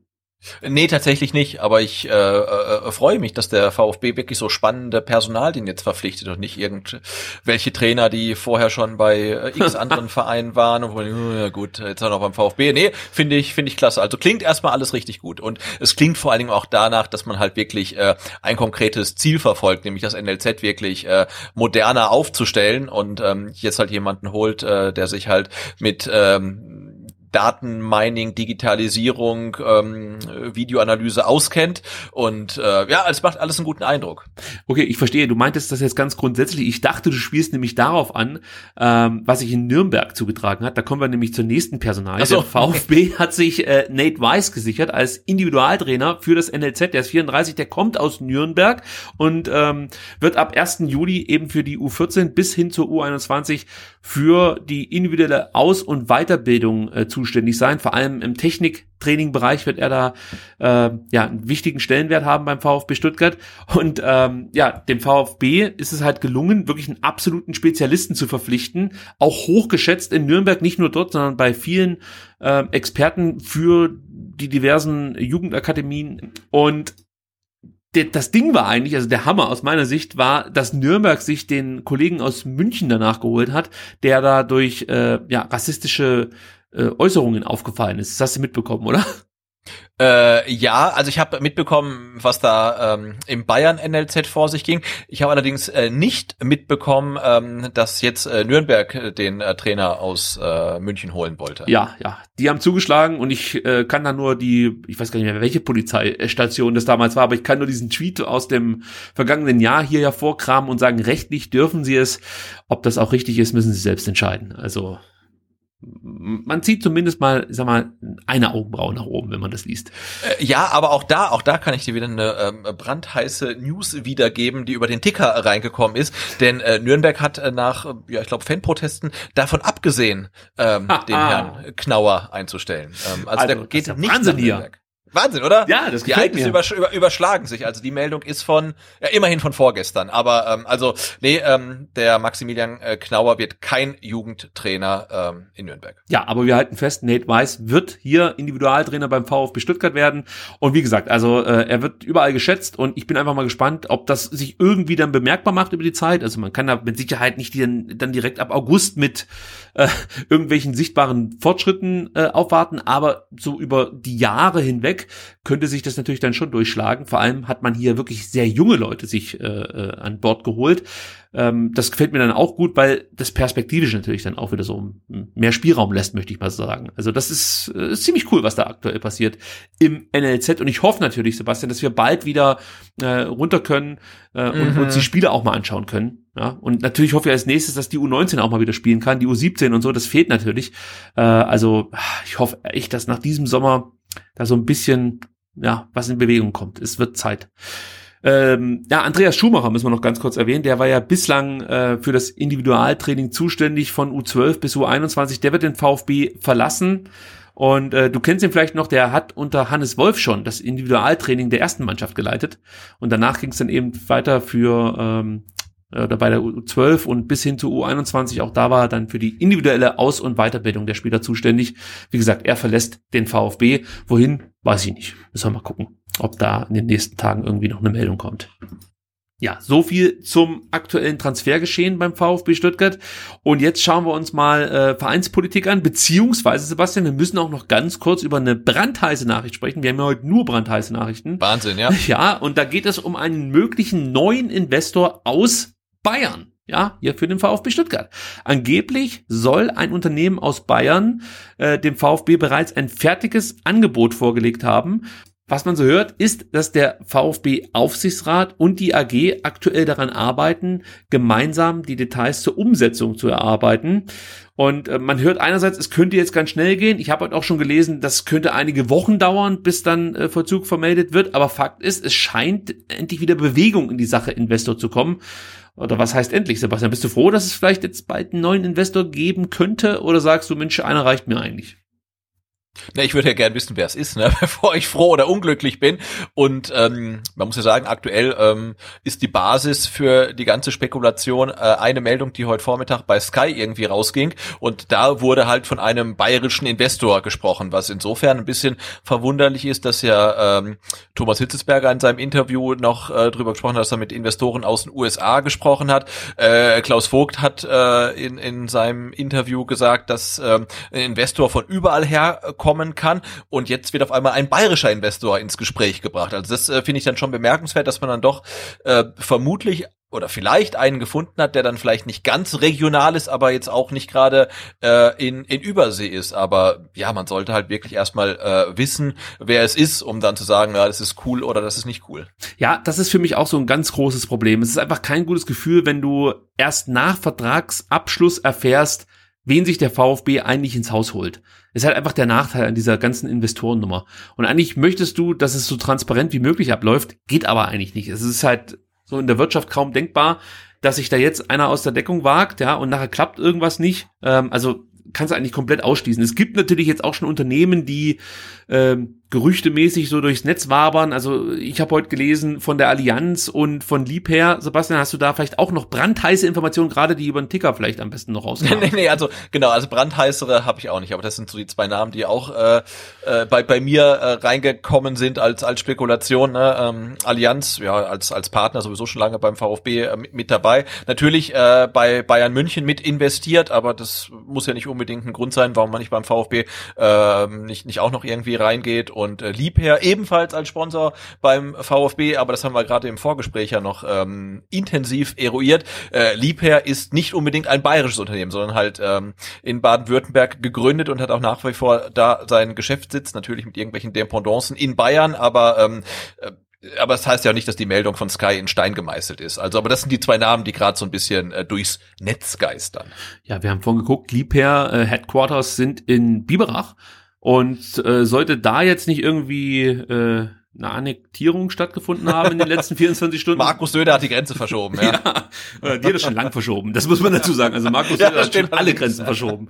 Nee, tatsächlich nicht, aber ich äh, äh, freue mich, dass der VfB wirklich so spannende Personalien jetzt verpflichtet und nicht irgendwelche Trainer, die vorher schon bei äh, x anderen Vereinen waren und wo, oh, ja gut, jetzt auch noch beim VfB. Nee, finde ich, finde ich klasse. Also klingt erstmal alles richtig gut und es klingt vor allen Dingen auch danach, dass man halt wirklich äh, ein konkretes Ziel verfolgt, nämlich das NLZ wirklich äh, moderner aufzustellen und ähm, jetzt halt jemanden holt, äh, der sich halt mit ähm, Datenmining, Digitalisierung, ähm, Videoanalyse auskennt. Und äh, ja, es macht alles einen guten Eindruck. Okay, ich verstehe. Du meintest das jetzt ganz grundsätzlich. Ich dachte, du spielst nämlich darauf an, ähm, was sich in Nürnberg zugetragen hat. Da kommen wir nämlich zur nächsten Personal. So. Der VfB hat sich äh, Nate Weiss gesichert als Individualtrainer für das NLZ. Der ist 34, der kommt aus Nürnberg und ähm, wird ab 1. Juli eben für die U14 bis hin zur U21 für die individuelle Aus- und Weiterbildung äh, zuständig sein. Vor allem im Techniktrainingbereich wird er da äh, ja einen wichtigen Stellenwert haben beim VfB Stuttgart. Und ähm, ja, dem VfB ist es halt gelungen, wirklich einen absoluten Spezialisten zu verpflichten. Auch hochgeschätzt in Nürnberg, nicht nur dort, sondern bei vielen äh, Experten für die diversen Jugendakademien. Und das Ding war eigentlich, also der Hammer aus meiner Sicht war, dass Nürnberg sich den Kollegen aus München danach geholt hat, der da durch äh, ja, rassistische äh, Äußerungen aufgefallen ist. Das hast du mitbekommen, oder? Äh, ja, also ich habe mitbekommen, was da ähm, im Bayern NLZ vor sich ging. Ich habe allerdings äh, nicht mitbekommen, ähm, dass jetzt äh, Nürnberg äh, den äh, Trainer aus äh, München holen wollte. Ja, ja, die haben zugeschlagen und ich äh, kann da nur die, ich weiß gar nicht mehr, welche Polizeistation das damals war, aber ich kann nur diesen Tweet aus dem vergangenen Jahr hier hervorkramen und sagen, rechtlich dürfen sie es. Ob das auch richtig ist, müssen sie selbst entscheiden. Also man zieht zumindest mal, sag mal, eine Augenbraue nach oben, wenn man das liest. Äh, ja, aber auch da, auch da kann ich dir wieder eine ähm, brandheiße News wiedergeben, die über den Ticker reingekommen ist. Denn äh, Nürnberg hat äh, nach, äh, ja, ich glaube, Fanprotesten davon abgesehen, ähm, den Herrn Knauer einzustellen. Ähm, also, also der geht ja nicht Wahnsinn nach Nürnberg. Wahnsinn, oder? Ja, das Die Ereignisse übersch über, überschlagen sich. Also die Meldung ist von, ja, immerhin von vorgestern. Aber ähm, also, nee, ähm, der Maximilian äh, Knauer wird kein Jugendtrainer ähm, in Nürnberg. Ja, aber wir halten fest, Nate Weiss wird hier Individualtrainer beim VfB Stuttgart werden. Und wie gesagt, also äh, er wird überall geschätzt und ich bin einfach mal gespannt, ob das sich irgendwie dann bemerkbar macht über die Zeit. Also man kann da mit Sicherheit nicht dann, dann direkt ab August mit äh, irgendwelchen sichtbaren Fortschritten äh, aufwarten, aber so über die Jahre hinweg könnte sich das natürlich dann schon durchschlagen. Vor allem hat man hier wirklich sehr junge Leute sich äh, äh, an Bord geholt. Ähm, das gefällt mir dann auch gut, weil das perspektivisch natürlich dann auch wieder so mehr Spielraum lässt, möchte ich mal sagen. Also das ist, äh, ist ziemlich cool, was da aktuell passiert im NLZ. Und ich hoffe natürlich, Sebastian, dass wir bald wieder äh, runter können äh, und mhm. uns die Spiele auch mal anschauen können. Ja, und natürlich hoffe ich als nächstes, dass die U19 auch mal wieder spielen kann, die U17 und so, das fehlt natürlich. Äh, also ich hoffe echt, dass nach diesem Sommer da so ein bisschen, ja, was in Bewegung kommt. Es wird Zeit. Ähm, ja, Andreas Schumacher müssen wir noch ganz kurz erwähnen. Der war ja bislang äh, für das Individualtraining zuständig von U12 bis U21. Der wird den VfB verlassen Und äh, du kennst ihn vielleicht noch, der hat unter Hannes Wolf schon das Individualtraining der ersten Mannschaft geleitet. Und danach ging es dann eben weiter für ähm, oder bei der U12 und bis hin zu U21, auch da war er dann für die individuelle Aus- und Weiterbildung der Spieler zuständig. Wie gesagt, er verlässt den VfB. Wohin, weiß ich nicht. Müssen wir mal gucken, ob da in den nächsten Tagen irgendwie noch eine Meldung kommt. Ja, so viel zum aktuellen Transfergeschehen beim VfB Stuttgart. Und jetzt schauen wir uns mal äh, Vereinspolitik an, beziehungsweise, Sebastian, wir müssen auch noch ganz kurz über eine brandheiße Nachricht sprechen. Wir haben ja heute nur brandheiße Nachrichten. Wahnsinn, ja. Ja, und da geht es um einen möglichen neuen Investor aus Bayern. Ja, hier für den VfB Stuttgart. Angeblich soll ein Unternehmen aus Bayern äh, dem VfB bereits ein fertiges Angebot vorgelegt haben. Was man so hört, ist, dass der VfB Aufsichtsrat und die AG aktuell daran arbeiten, gemeinsam die Details zur Umsetzung zu erarbeiten. Und äh, man hört einerseits, es könnte jetzt ganz schnell gehen. Ich habe heute auch schon gelesen, das könnte einige Wochen dauern, bis dann äh, Vollzug vermeldet wird. Aber Fakt ist, es scheint endlich wieder Bewegung in die Sache Investor zu kommen. Oder was heißt endlich, Sebastian? Bist du froh, dass es vielleicht jetzt bald einen neuen Investor geben könnte? Oder sagst du, Mensch, einer reicht mir eigentlich? Na, ich würde ja gern wissen, wer es ist, ne? bevor ich froh oder unglücklich bin. Und ähm, man muss ja sagen, aktuell ähm, ist die Basis für die ganze Spekulation äh, eine Meldung, die heute Vormittag bei Sky irgendwie rausging. Und da wurde halt von einem bayerischen Investor gesprochen, was insofern ein bisschen verwunderlich ist, dass ja ähm, Thomas Hitzesberger in seinem Interview noch äh, drüber gesprochen hat, dass er mit Investoren aus den USA gesprochen hat. Äh, Klaus Vogt hat äh, in, in seinem Interview gesagt, dass äh, ein Investor von überall her kommen kann und jetzt wird auf einmal ein bayerischer Investor ins Gespräch gebracht. Also das äh, finde ich dann schon bemerkenswert, dass man dann doch äh, vermutlich oder vielleicht einen gefunden hat, der dann vielleicht nicht ganz regional ist, aber jetzt auch nicht gerade äh, in, in Übersee ist. Aber ja, man sollte halt wirklich erstmal äh, wissen, wer es ist, um dann zu sagen, ja, das ist cool oder das ist nicht cool. Ja, das ist für mich auch so ein ganz großes Problem. Es ist einfach kein gutes Gefühl, wenn du erst nach Vertragsabschluss erfährst, wen sich der VfB eigentlich ins Haus holt. ist halt einfach der Nachteil an dieser ganzen Investorennummer. Und eigentlich möchtest du, dass es so transparent wie möglich abläuft, geht aber eigentlich nicht. Es ist halt so in der Wirtschaft kaum denkbar, dass sich da jetzt einer aus der Deckung wagt, ja, und nachher klappt irgendwas nicht. Ähm, also kannst du eigentlich komplett ausschließen. Es gibt natürlich jetzt auch schon Unternehmen, die ähm, gerüchtemäßig so durchs Netz wabern. Also ich habe heute gelesen von der Allianz und von Liebherr. Sebastian, hast du da vielleicht auch noch brandheiße Informationen, gerade die über den Ticker vielleicht am besten noch rauskommen? nee, nee, also genau, also brandheißere habe ich auch nicht, aber das sind so die zwei Namen, die auch äh, äh, bei, bei mir äh, reingekommen sind als als Spekulation. Ne? Ähm, Allianz, ja, als als Partner sowieso schon lange beim VfB äh, mit, mit dabei. Natürlich äh, bei Bayern München mit investiert, aber das muss ja nicht unbedingt ein Grund sein, warum man nicht beim VfB äh, nicht, nicht auch noch irgendwie reingeht und äh, Liebherr ebenfalls als Sponsor beim VfB, aber das haben wir gerade im Vorgespräch ja noch ähm, intensiv eruiert. Äh, Liebherr ist nicht unbedingt ein bayerisches Unternehmen, sondern halt ähm, in Baden-Württemberg gegründet und hat auch nach wie vor da seinen Geschäftssitz, natürlich mit irgendwelchen Dependancen in Bayern, aber ähm, äh, aber es das heißt ja nicht, dass die Meldung von Sky in Stein gemeißelt ist. Also, aber das sind die zwei Namen, die gerade so ein bisschen äh, durchs Netz geistern. Ja, wir haben vorhin geguckt, Liebherr äh, Headquarters sind in Biberach und äh, sollte da jetzt nicht irgendwie äh, eine Annektierung stattgefunden haben in den letzten 24 Stunden. Markus Söder hat die Grenze verschoben, ja. ja die hat das schon lang verschoben. Das muss man dazu sagen. Also Markus Söder ja, hat schon alle Grenzen verschoben.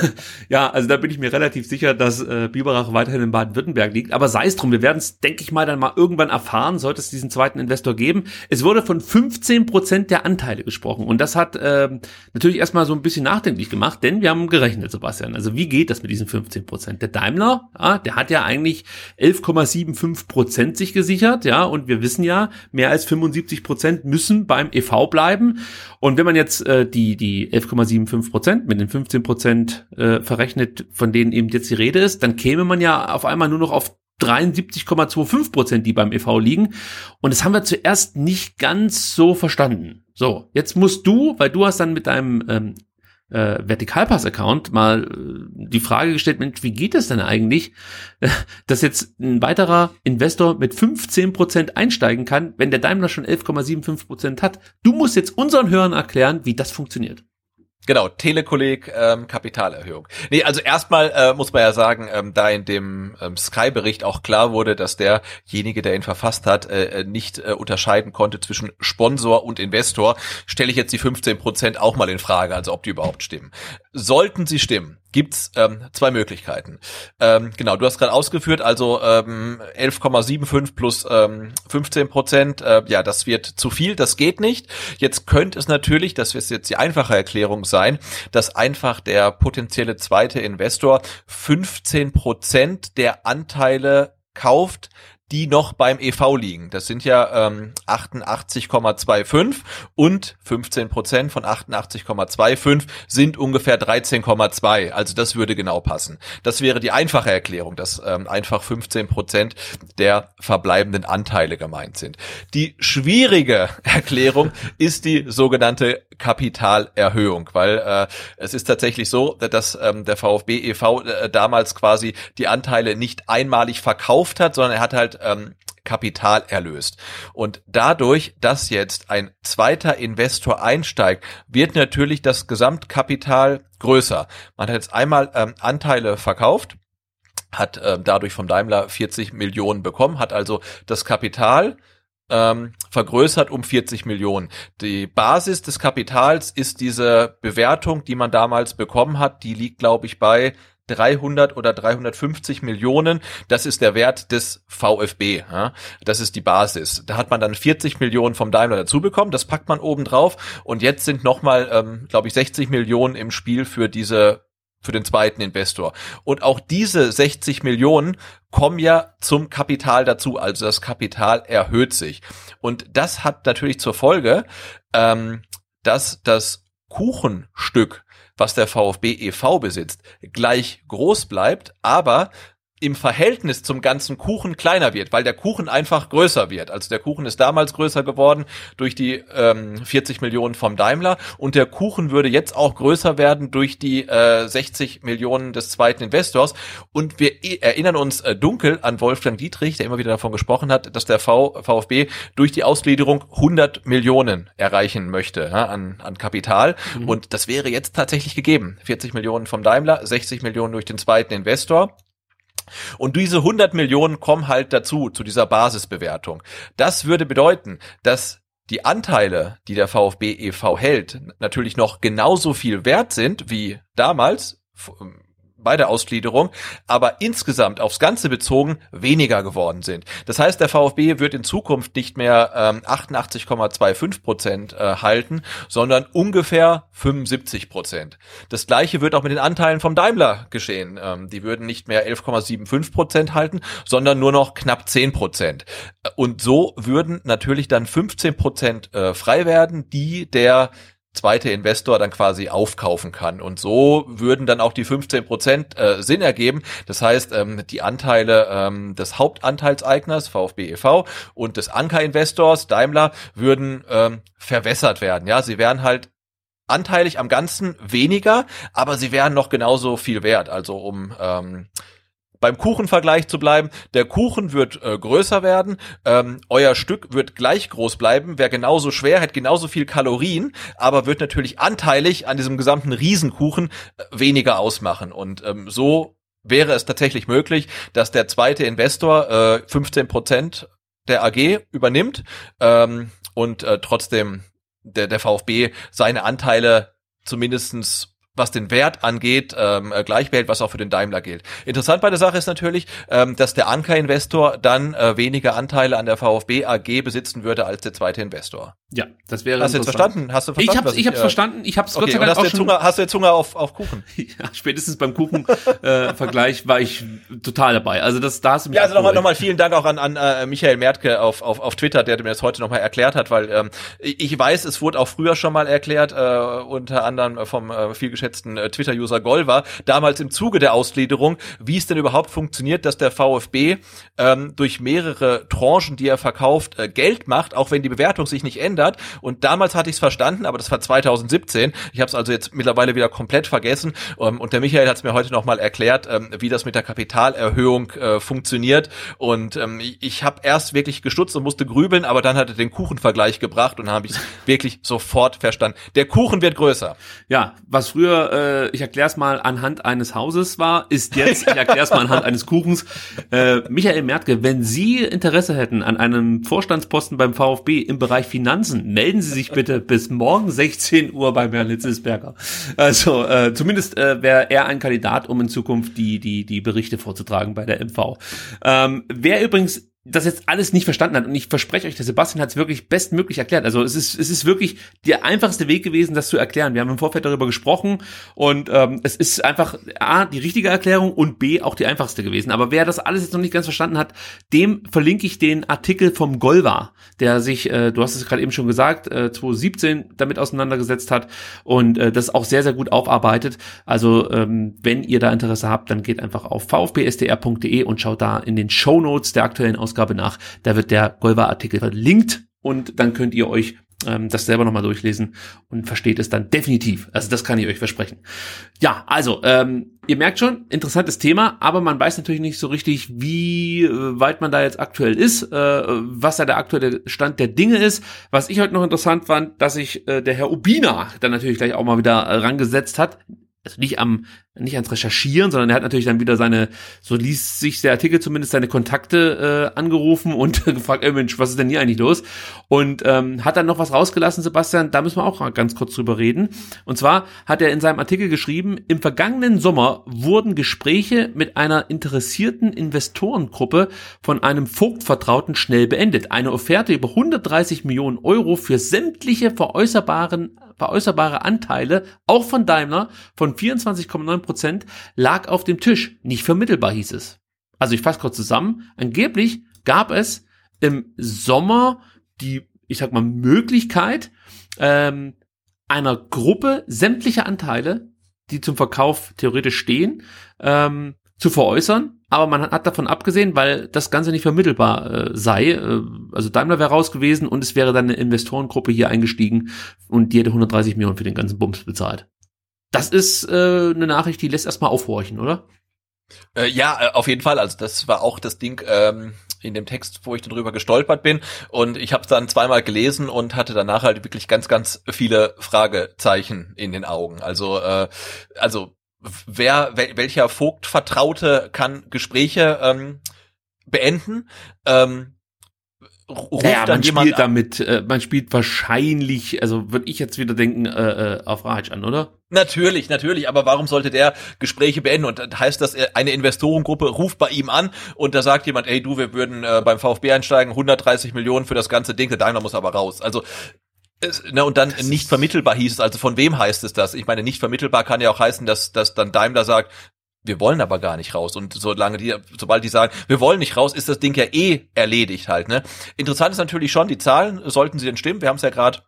ja, also da bin ich mir relativ sicher, dass äh, Biberach weiterhin in Baden-Württemberg liegt. Aber sei es drum, wir werden es, denke ich mal, dann mal irgendwann erfahren, sollte es diesen zweiten Investor geben. Es wurde von 15 Prozent der Anteile gesprochen. Und das hat äh, natürlich erstmal so ein bisschen nachdenklich gemacht, denn wir haben gerechnet, Sebastian. Also wie geht das mit diesen 15 Prozent? Der Daimler, ja, der hat ja eigentlich 11,75 Prozent Prozent sich gesichert, ja, und wir wissen ja, mehr als 75 Prozent müssen beim EV bleiben. Und wenn man jetzt äh, die die 11,75 Prozent mit den 15 Prozent äh, verrechnet, von denen eben jetzt die Rede ist, dann käme man ja auf einmal nur noch auf 73,25 Prozent, die beim EV liegen. Und das haben wir zuerst nicht ganz so verstanden. So, jetzt musst du, weil du hast dann mit deinem ähm, äh, Vertikalpass-Account mal äh, die Frage gestellt, Mensch, wie geht das denn eigentlich, dass jetzt ein weiterer Investor mit 15% einsteigen kann, wenn der Daimler schon 11,75% hat? Du musst jetzt unseren Hörern erklären, wie das funktioniert. Genau, Telekolleg ähm, Kapitalerhöhung. Nee, also erstmal äh, muss man ja sagen, ähm, da in dem ähm, Sky-Bericht auch klar wurde, dass derjenige, der ihn verfasst hat, äh, äh nicht äh, unterscheiden konnte zwischen Sponsor und Investor, stelle ich jetzt die 15 Prozent auch mal in Frage, also ob die überhaupt stimmen. Sollten sie stimmen, gibt's ähm, zwei Möglichkeiten. Ähm, genau, du hast gerade ausgeführt, also ähm, 11,75 plus ähm, 15 Prozent, äh, ja, das wird zu viel, das geht nicht. Jetzt könnte es natürlich, das wird jetzt die einfache Erklärung sein, dass einfach der potenzielle zweite Investor 15 Prozent der Anteile kauft, die noch beim EV liegen. Das sind ja ähm, 88,25 und 15 Prozent von 88,25 sind ungefähr 13,2. Also das würde genau passen. Das wäre die einfache Erklärung, dass ähm, einfach 15 Prozent der verbleibenden Anteile gemeint sind. Die schwierige Erklärung ist die sogenannte Kapitalerhöhung, weil äh, es ist tatsächlich so, dass ähm, der VfB e.V. Äh, damals quasi die Anteile nicht einmalig verkauft hat, sondern er hat halt ähm, Kapital erlöst. Und dadurch, dass jetzt ein zweiter Investor einsteigt, wird natürlich das Gesamtkapital größer. Man hat jetzt einmal ähm, Anteile verkauft, hat äh, dadurch vom Daimler 40 Millionen bekommen, hat also das Kapital ähm, vergrößert um 40 Millionen. Die Basis des Kapitals ist diese Bewertung, die man damals bekommen hat. Die liegt, glaube ich, bei 300 oder 350 Millionen. Das ist der Wert des VfB. Ja? Das ist die Basis. Da hat man dann 40 Millionen vom Daimler dazu bekommen. Das packt man oben drauf. Und jetzt sind nochmal, ähm, glaube ich, 60 Millionen im Spiel für diese für den zweiten Investor. Und auch diese 60 Millionen kommen ja zum Kapital dazu. Also das Kapital erhöht sich. Und das hat natürlich zur Folge, ähm, dass das Kuchenstück was der VfB e.V. besitzt, gleich groß bleibt, aber im Verhältnis zum ganzen Kuchen kleiner wird, weil der Kuchen einfach größer wird. Also der Kuchen ist damals größer geworden durch die ähm, 40 Millionen vom Daimler und der Kuchen würde jetzt auch größer werden durch die äh, 60 Millionen des zweiten Investors. Und wir e-, erinnern uns äh, dunkel an Wolfgang Dietrich, der immer wieder davon gesprochen hat, dass der v VfB durch die Ausgliederung 100 Millionen erreichen möchte ja, an, an Kapital. Mhm. Und das wäre jetzt tatsächlich gegeben. 40 Millionen vom Daimler, 60 Millionen durch den zweiten Investor. Und diese 100 Millionen kommen halt dazu, zu dieser Basisbewertung. Das würde bedeuten, dass die Anteile, die der VfB e.V. hält, natürlich noch genauso viel wert sind wie damals, bei der Ausgliederung, aber insgesamt aufs Ganze bezogen weniger geworden sind. Das heißt, der VfB wird in Zukunft nicht mehr ähm, 88,25 Prozent äh, halten, sondern ungefähr 75 Prozent. Das gleiche wird auch mit den Anteilen vom Daimler geschehen. Ähm, die würden nicht mehr 11,75 Prozent halten, sondern nur noch knapp 10 Prozent. Und so würden natürlich dann 15 Prozent äh, frei werden, die der zweite Investor dann quasi aufkaufen kann. Und so würden dann auch die 15 Prozent äh, Sinn ergeben. Das heißt, ähm, die Anteile ähm, des Hauptanteilseigners VfB e.V. und des Anker-Investors Daimler würden ähm, verwässert werden. Ja, sie wären halt anteilig am Ganzen weniger, aber sie wären noch genauso viel wert. Also um ähm, beim Kuchenvergleich zu bleiben, der Kuchen wird äh, größer werden, ähm, euer Stück wird gleich groß bleiben, wäre genauso schwer, hat genauso viel Kalorien, aber wird natürlich anteilig an diesem gesamten Riesenkuchen äh, weniger ausmachen. Und ähm, so wäre es tatsächlich möglich, dass der zweite Investor äh, 15 Prozent der AG übernimmt ähm, und äh, trotzdem der, der VfB seine Anteile zumindestens was den Wert angeht, ähm, äh, gleich behält, was auch für den Daimler gilt. Interessant bei der Sache ist natürlich, ähm, dass der Anker-Investor dann äh, weniger Anteile an der VfB AG besitzen würde als der zweite Investor. Ja, das wäre Hast du jetzt verstanden? Hast du verstanden? Ich hab's, ich hab's äh, verstanden. Ich hab's okay, Gott sei Dank auch schon. Zunge, hast du jetzt Zunge auf, auf Kuchen? ja, spätestens beim Kuchen-Vergleich äh, war ich total dabei. Also das, da hast du mich Ja, also nochmal, nochmal vielen Dank auch an, an äh, Michael Mertke auf, auf, auf Twitter, der mir das heute nochmal erklärt hat, weil ähm, ich weiß, es wurde auch früher schon mal erklärt, äh, unter anderem vom äh, vielgeschätzten äh, Twitter-User Golva, damals im Zuge der Ausgliederung, wie es denn überhaupt funktioniert, dass der VfB ähm, durch mehrere Tranchen, die er verkauft, äh, Geld macht, auch wenn die Bewertung sich nicht ändert. Und damals hatte ich es verstanden, aber das war 2017. Ich habe es also jetzt mittlerweile wieder komplett vergessen. Ähm, und der Michael hat es mir heute nochmal erklärt, ähm, wie das mit der Kapitalerhöhung äh, funktioniert. Und ähm, ich habe erst wirklich gestutzt und musste grübeln, aber dann hat er den Kuchenvergleich gebracht und habe ich wirklich sofort verstanden. Der Kuchen wird größer. Ja, was früher äh, ich erkläre es mal anhand eines Hauses war, ist jetzt, ich erkläre es mal anhand eines Kuchens. Äh, Michael Mertke, wenn Sie Interesse hätten an einem Vorstandsposten beim VfB im Bereich Finanzen, melden Sie sich bitte bis morgen 16 Uhr bei Herrn Litzelsberger. Also äh, zumindest äh, wäre er ein Kandidat, um in Zukunft die, die, die Berichte vorzutragen bei der MV. Ähm, wer übrigens das jetzt alles nicht verstanden hat. Und ich verspreche euch, der Sebastian hat es wirklich bestmöglich erklärt. Also es ist, es ist wirklich der einfachste Weg gewesen, das zu erklären. Wir haben im Vorfeld darüber gesprochen und ähm, es ist einfach A, die richtige Erklärung und B, auch die einfachste gewesen. Aber wer das alles jetzt noch nicht ganz verstanden hat, dem verlinke ich den Artikel vom Golva, der sich, äh, du hast es gerade eben schon gesagt, äh, 2017 damit auseinandergesetzt hat und äh, das auch sehr, sehr gut aufarbeitet. Also ähm, wenn ihr da Interesse habt, dann geht einfach auf vfbsdr.de und schaut da in den Show Notes der aktuellen Ausgabe Ausgabe nach. Da wird der Golva-Artikel verlinkt und dann könnt ihr euch ähm, das selber nochmal durchlesen und versteht es dann definitiv. Also das kann ich euch versprechen. Ja, also ähm, ihr merkt schon, interessantes Thema, aber man weiß natürlich nicht so richtig, wie äh, weit man da jetzt aktuell ist, äh, was da der aktuelle Stand der Dinge ist. Was ich heute noch interessant fand, dass sich äh, der Herr Ubina dann natürlich gleich auch mal wieder äh, rangesetzt hat also nicht am, nicht ans Recherchieren, sondern er hat natürlich dann wieder seine, so liest sich der Artikel zumindest seine Kontakte äh, angerufen und gefragt, ey Mensch, was ist denn hier eigentlich los? Und ähm, hat dann noch was rausgelassen, Sebastian, da müssen wir auch ganz kurz drüber reden. Und zwar hat er in seinem Artikel geschrieben, im vergangenen Sommer wurden Gespräche mit einer interessierten Investorengruppe von einem Vogtvertrauten schnell beendet. Eine Offerte über 130 Millionen Euro für sämtliche veräußerbaren veräußerbare Anteile, auch von Daimler, von 24,9 Prozent, lag auf dem Tisch. Nicht vermittelbar hieß es. Also ich fasse kurz zusammen. Angeblich gab es im Sommer die, ich sag mal, Möglichkeit, ähm, einer Gruppe sämtliche Anteile, die zum Verkauf theoretisch stehen, ähm, zu veräußern, aber man hat davon abgesehen, weil das Ganze nicht vermittelbar äh, sei. Äh, also Daimler wäre raus gewesen und es wäre dann eine Investorengruppe hier eingestiegen und die hätte 130 Millionen für den ganzen Bums bezahlt. Das ist äh, eine Nachricht, die lässt erstmal aufhorchen, oder? Äh, ja, äh, auf jeden Fall. Also das war auch das Ding ähm, in dem Text, wo ich darüber gestolpert bin. Und ich habe es dann zweimal gelesen und hatte danach halt wirklich ganz, ganz viele Fragezeichen in den Augen. Also, äh, also wer, wel, welcher Vogtvertraute kann Gespräche ähm, beenden. Ähm, ruft naja, dann man jemand spielt damit, äh, man spielt wahrscheinlich, also würde ich jetzt wieder denken, äh, äh, auf Raj an, oder? Natürlich, natürlich, aber warum sollte der Gespräche beenden? Und das heißt, dass eine Investorengruppe ruft bei ihm an und da sagt jemand, ey du, wir würden äh, beim VfB einsteigen, 130 Millionen für das ganze Ding, der Daimler muss aber raus. Also es, ne, und dann nicht vermittelbar hieß es, also von wem heißt es das? Ich meine, nicht vermittelbar kann ja auch heißen, dass, dass dann Daimler sagt, wir wollen aber gar nicht raus. Und solange die, sobald die sagen, wir wollen nicht raus, ist das Ding ja eh erledigt halt. Ne? Interessant ist natürlich schon, die Zahlen, sollten sie denn stimmen, wir haben es ja gerade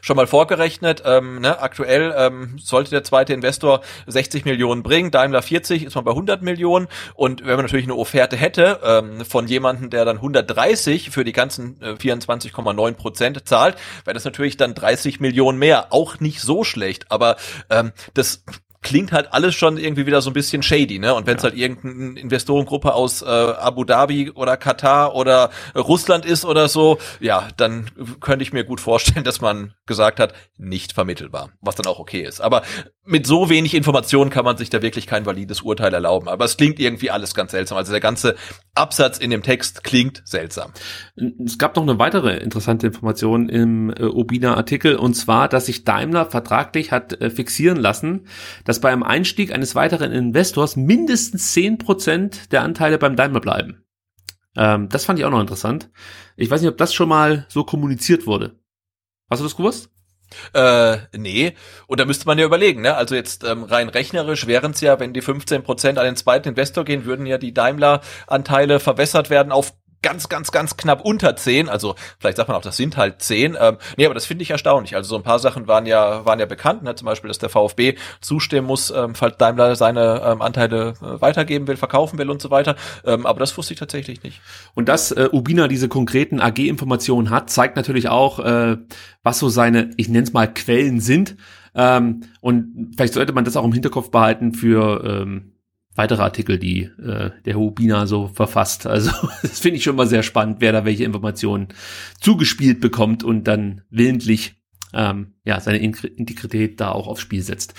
schon mal vorgerechnet. Ähm, ne, aktuell ähm, sollte der zweite Investor 60 Millionen bringen, Daimler 40, ist man bei 100 Millionen. Und wenn man natürlich eine Offerte hätte ähm, von jemandem, der dann 130 für die ganzen äh, 24,9 Prozent zahlt, wäre das natürlich dann 30 Millionen mehr. Auch nicht so schlecht, aber ähm, das klingt halt alles schon irgendwie wieder so ein bisschen shady, ne? Und wenn es ja. halt irgendeine Investorengruppe aus äh, Abu Dhabi oder Katar oder Russland ist oder so, ja, dann könnte ich mir gut vorstellen, dass man gesagt hat, nicht vermittelbar, was dann auch okay ist. Aber mit so wenig Informationen kann man sich da wirklich kein valides Urteil erlauben. Aber es klingt irgendwie alles ganz seltsam. Also der ganze Absatz in dem Text klingt seltsam. Es gab noch eine weitere interessante Information im äh, Obina-Artikel und zwar, dass sich Daimler vertraglich hat äh, fixieren lassen, dass dass bei einem Einstieg eines weiteren Investors mindestens zehn Prozent der Anteile beim Daimler bleiben. Ähm, das fand ich auch noch interessant. Ich weiß nicht, ob das schon mal so kommuniziert wurde. Hast du das gewusst? Äh, nee. Und da müsste man ja überlegen, ne? Also jetzt ähm, rein rechnerisch wären es ja, wenn die 15% an den zweiten Investor gehen, würden ja die Daimler-Anteile verwässert werden auf ganz, ganz, ganz knapp unter zehn. Also vielleicht sagt man auch, das sind halt zehn. Ähm, nee, aber das finde ich erstaunlich. Also so ein paar Sachen waren ja, waren ja bekannt. Ne? Zum Beispiel, dass der VfB zustimmen muss, ähm, falls Daimler seine ähm, Anteile äh, weitergeben will, verkaufen will und so weiter. Ähm, aber das wusste ich tatsächlich nicht. Und dass äh, Ubina diese konkreten AG-Informationen hat, zeigt natürlich auch, äh, was so seine, ich nenne es mal, Quellen sind. Ähm, und vielleicht sollte man das auch im Hinterkopf behalten für ähm, weitere Artikel, die äh, der Hubina so verfasst. Also das finde ich schon mal sehr spannend, wer da welche Informationen zugespielt bekommt und dann willentlich ähm, ja, seine Integrität da auch aufs Spiel setzt.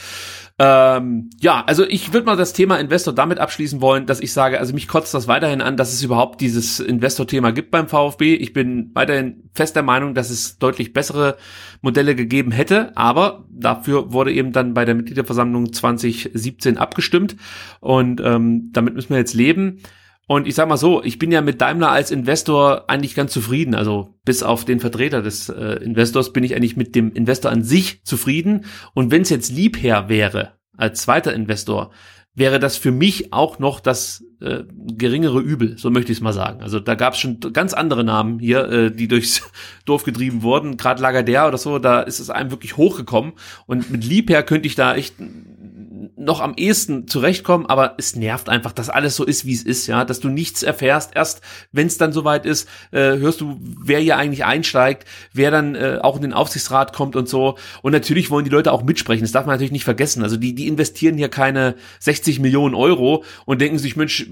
Ähm, ja, also ich würde mal das Thema Investor damit abschließen wollen, dass ich sage, also mich kotzt das weiterhin an, dass es überhaupt dieses Investor-Thema gibt beim VfB. Ich bin weiterhin fest der Meinung, dass es deutlich bessere Modelle gegeben hätte, aber dafür wurde eben dann bei der Mitgliederversammlung 2017 abgestimmt und ähm, damit müssen wir jetzt leben. Und ich sag mal so, ich bin ja mit Daimler als Investor eigentlich ganz zufrieden. Also bis auf den Vertreter des äh, Investors bin ich eigentlich mit dem Investor an sich zufrieden. Und wenn es jetzt Liebherr wäre, als zweiter Investor, wäre das für mich auch noch das äh, geringere Übel, so möchte ich es mal sagen. Also da gab es schon ganz andere Namen hier, äh, die durchs Dorf getrieben wurden. Gerade Lagardère oder so, da ist es einem wirklich hochgekommen. Und mit Liebherr könnte ich da echt noch am ehesten zurechtkommen, aber es nervt einfach, dass alles so ist, wie es ist, ja, dass du nichts erfährst. Erst wenn es dann soweit ist, äh, hörst du, wer hier eigentlich einsteigt, wer dann äh, auch in den Aufsichtsrat kommt und so. Und natürlich wollen die Leute auch mitsprechen. Das darf man natürlich nicht vergessen. Also die, die investieren hier keine 60 Millionen Euro und denken sich, Mensch,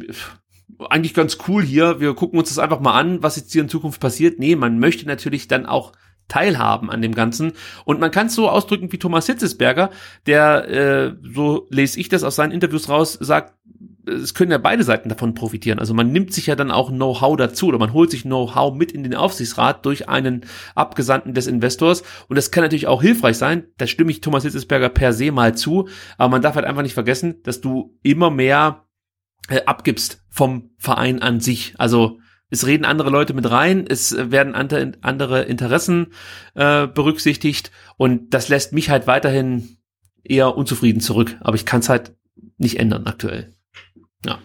eigentlich ganz cool hier. Wir gucken uns das einfach mal an, was jetzt hier in Zukunft passiert. Nee, man möchte natürlich dann auch teilhaben an dem Ganzen. Und man kann es so ausdrücken wie Thomas Hitzesberger, der, äh, so lese ich das aus seinen Interviews raus, sagt, es können ja beide Seiten davon profitieren. Also man nimmt sich ja dann auch Know-how dazu oder man holt sich Know-how mit in den Aufsichtsrat durch einen Abgesandten des Investors. Und das kann natürlich auch hilfreich sein. Da stimme ich Thomas Hitzesberger per se mal zu. Aber man darf halt einfach nicht vergessen, dass du immer mehr äh, abgibst vom Verein an sich. Also es reden andere Leute mit rein, es werden andere Interessen äh, berücksichtigt und das lässt mich halt weiterhin eher unzufrieden zurück. Aber ich kann es halt nicht ändern aktuell. Ja.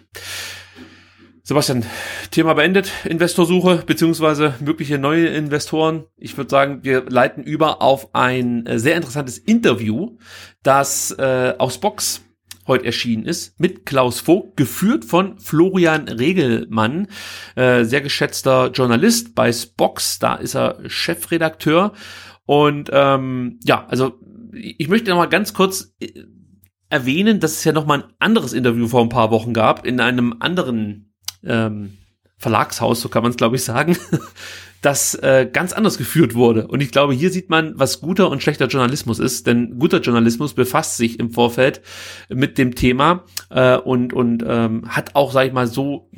Sebastian, Thema beendet, Investorsuche beziehungsweise mögliche neue Investoren. Ich würde sagen, wir leiten über auf ein äh, sehr interessantes Interview, das äh, aus Box heute erschienen ist, mit Klaus Vogt, geführt von Florian Regelmann, äh, sehr geschätzter Journalist bei Spox, da ist er Chefredakteur. Und ähm, ja, also ich möchte noch mal ganz kurz äh, erwähnen, dass es ja noch mal ein anderes Interview vor ein paar Wochen gab in einem anderen ähm, Verlagshaus, so kann man es glaube ich sagen, das äh, ganz anders geführt wurde. Und ich glaube, hier sieht man, was guter und schlechter Journalismus ist, denn guter Journalismus befasst sich im Vorfeld mit dem Thema äh, und, und ähm, hat auch, sag ich mal, so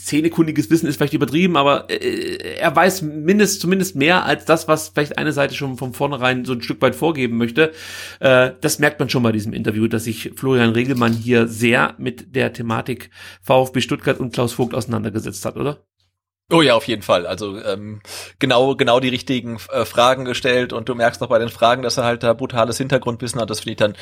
szenekundiges Wissen ist vielleicht übertrieben, aber äh, er weiß mindest, zumindest mehr als das, was vielleicht eine Seite schon von vornherein so ein Stück weit vorgeben möchte. Äh, das merkt man schon bei diesem Interview, dass sich Florian Regelmann hier sehr mit der Thematik VfB Stuttgart und Klaus Vogt auseinandergesetzt hat, oder? Oh ja, auf jeden Fall. Also ähm, genau genau die richtigen äh, Fragen gestellt und du merkst noch bei den Fragen, dass er halt da brutales Hintergrundwissen hat. Das finde ich dann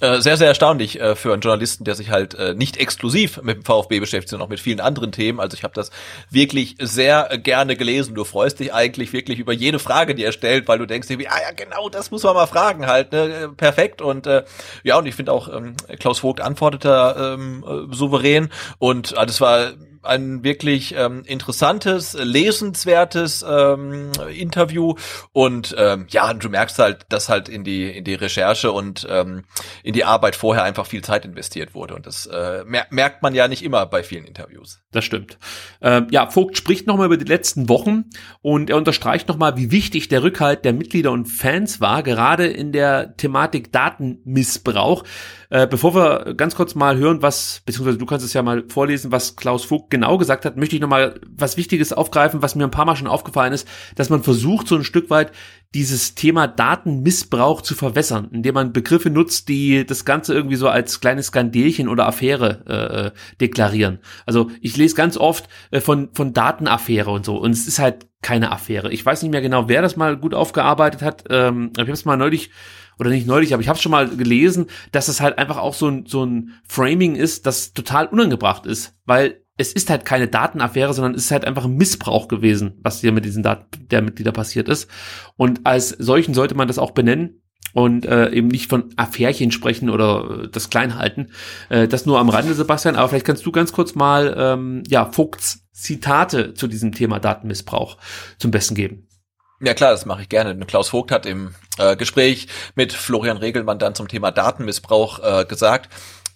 äh, sehr sehr erstaunlich äh, für einen Journalisten, der sich halt äh, nicht exklusiv mit dem VfB beschäftigt, sondern auch mit vielen anderen Themen. Also ich habe das wirklich sehr gerne gelesen. Du freust dich eigentlich wirklich über jede Frage, die er stellt, weil du denkst dir, ah ja genau, das muss man mal fragen halt. Ne? Perfekt und äh, ja und ich finde auch ähm, Klaus Vogt antwortet da ähm, äh, souverän und äh, das war ein wirklich ähm, interessantes, lesenswertes ähm, Interview und ähm, ja, du merkst halt, dass halt in die in die Recherche und ähm, in die Arbeit vorher einfach viel Zeit investiert wurde und das äh, mer merkt man ja nicht immer bei vielen Interviews. Das stimmt. Ähm, ja, Vogt spricht nochmal über die letzten Wochen und er unterstreicht nochmal, wie wichtig der Rückhalt der Mitglieder und Fans war, gerade in der Thematik Datenmissbrauch. Äh, bevor wir ganz kurz mal hören, was, beziehungsweise du kannst es ja mal vorlesen, was Klaus Vogt genau gesagt hat, möchte ich nochmal was Wichtiges aufgreifen, was mir ein paar Mal schon aufgefallen ist, dass man versucht, so ein Stück weit dieses Thema Datenmissbrauch zu verwässern, indem man Begriffe nutzt, die das Ganze irgendwie so als kleines Skandelchen oder Affäre äh, äh deklarieren. Also ich lese ganz oft äh, von, von Datenaffäre und so und es ist halt keine Affäre. Ich weiß nicht mehr genau, wer das mal gut aufgearbeitet hat. Ähm, ich habe es mal neulich oder nicht neulich, aber ich habe schon mal gelesen, dass es halt einfach auch so ein, so ein Framing ist, das total unangebracht ist, weil es ist halt keine Datenaffäre, sondern es ist halt einfach ein Missbrauch gewesen, was hier mit diesen Daten der Mitglieder passiert ist. Und als solchen sollte man das auch benennen und äh, eben nicht von Affärchen sprechen oder äh, das klein halten. Äh, das nur am Rande, Sebastian, aber vielleicht kannst du ganz kurz mal ähm, ja Vogts Zitate zu diesem Thema Datenmissbrauch zum Besten geben. Ja klar, das mache ich gerne. Klaus Vogt hat im äh, Gespräch mit Florian Regelmann dann zum Thema Datenmissbrauch äh, gesagt,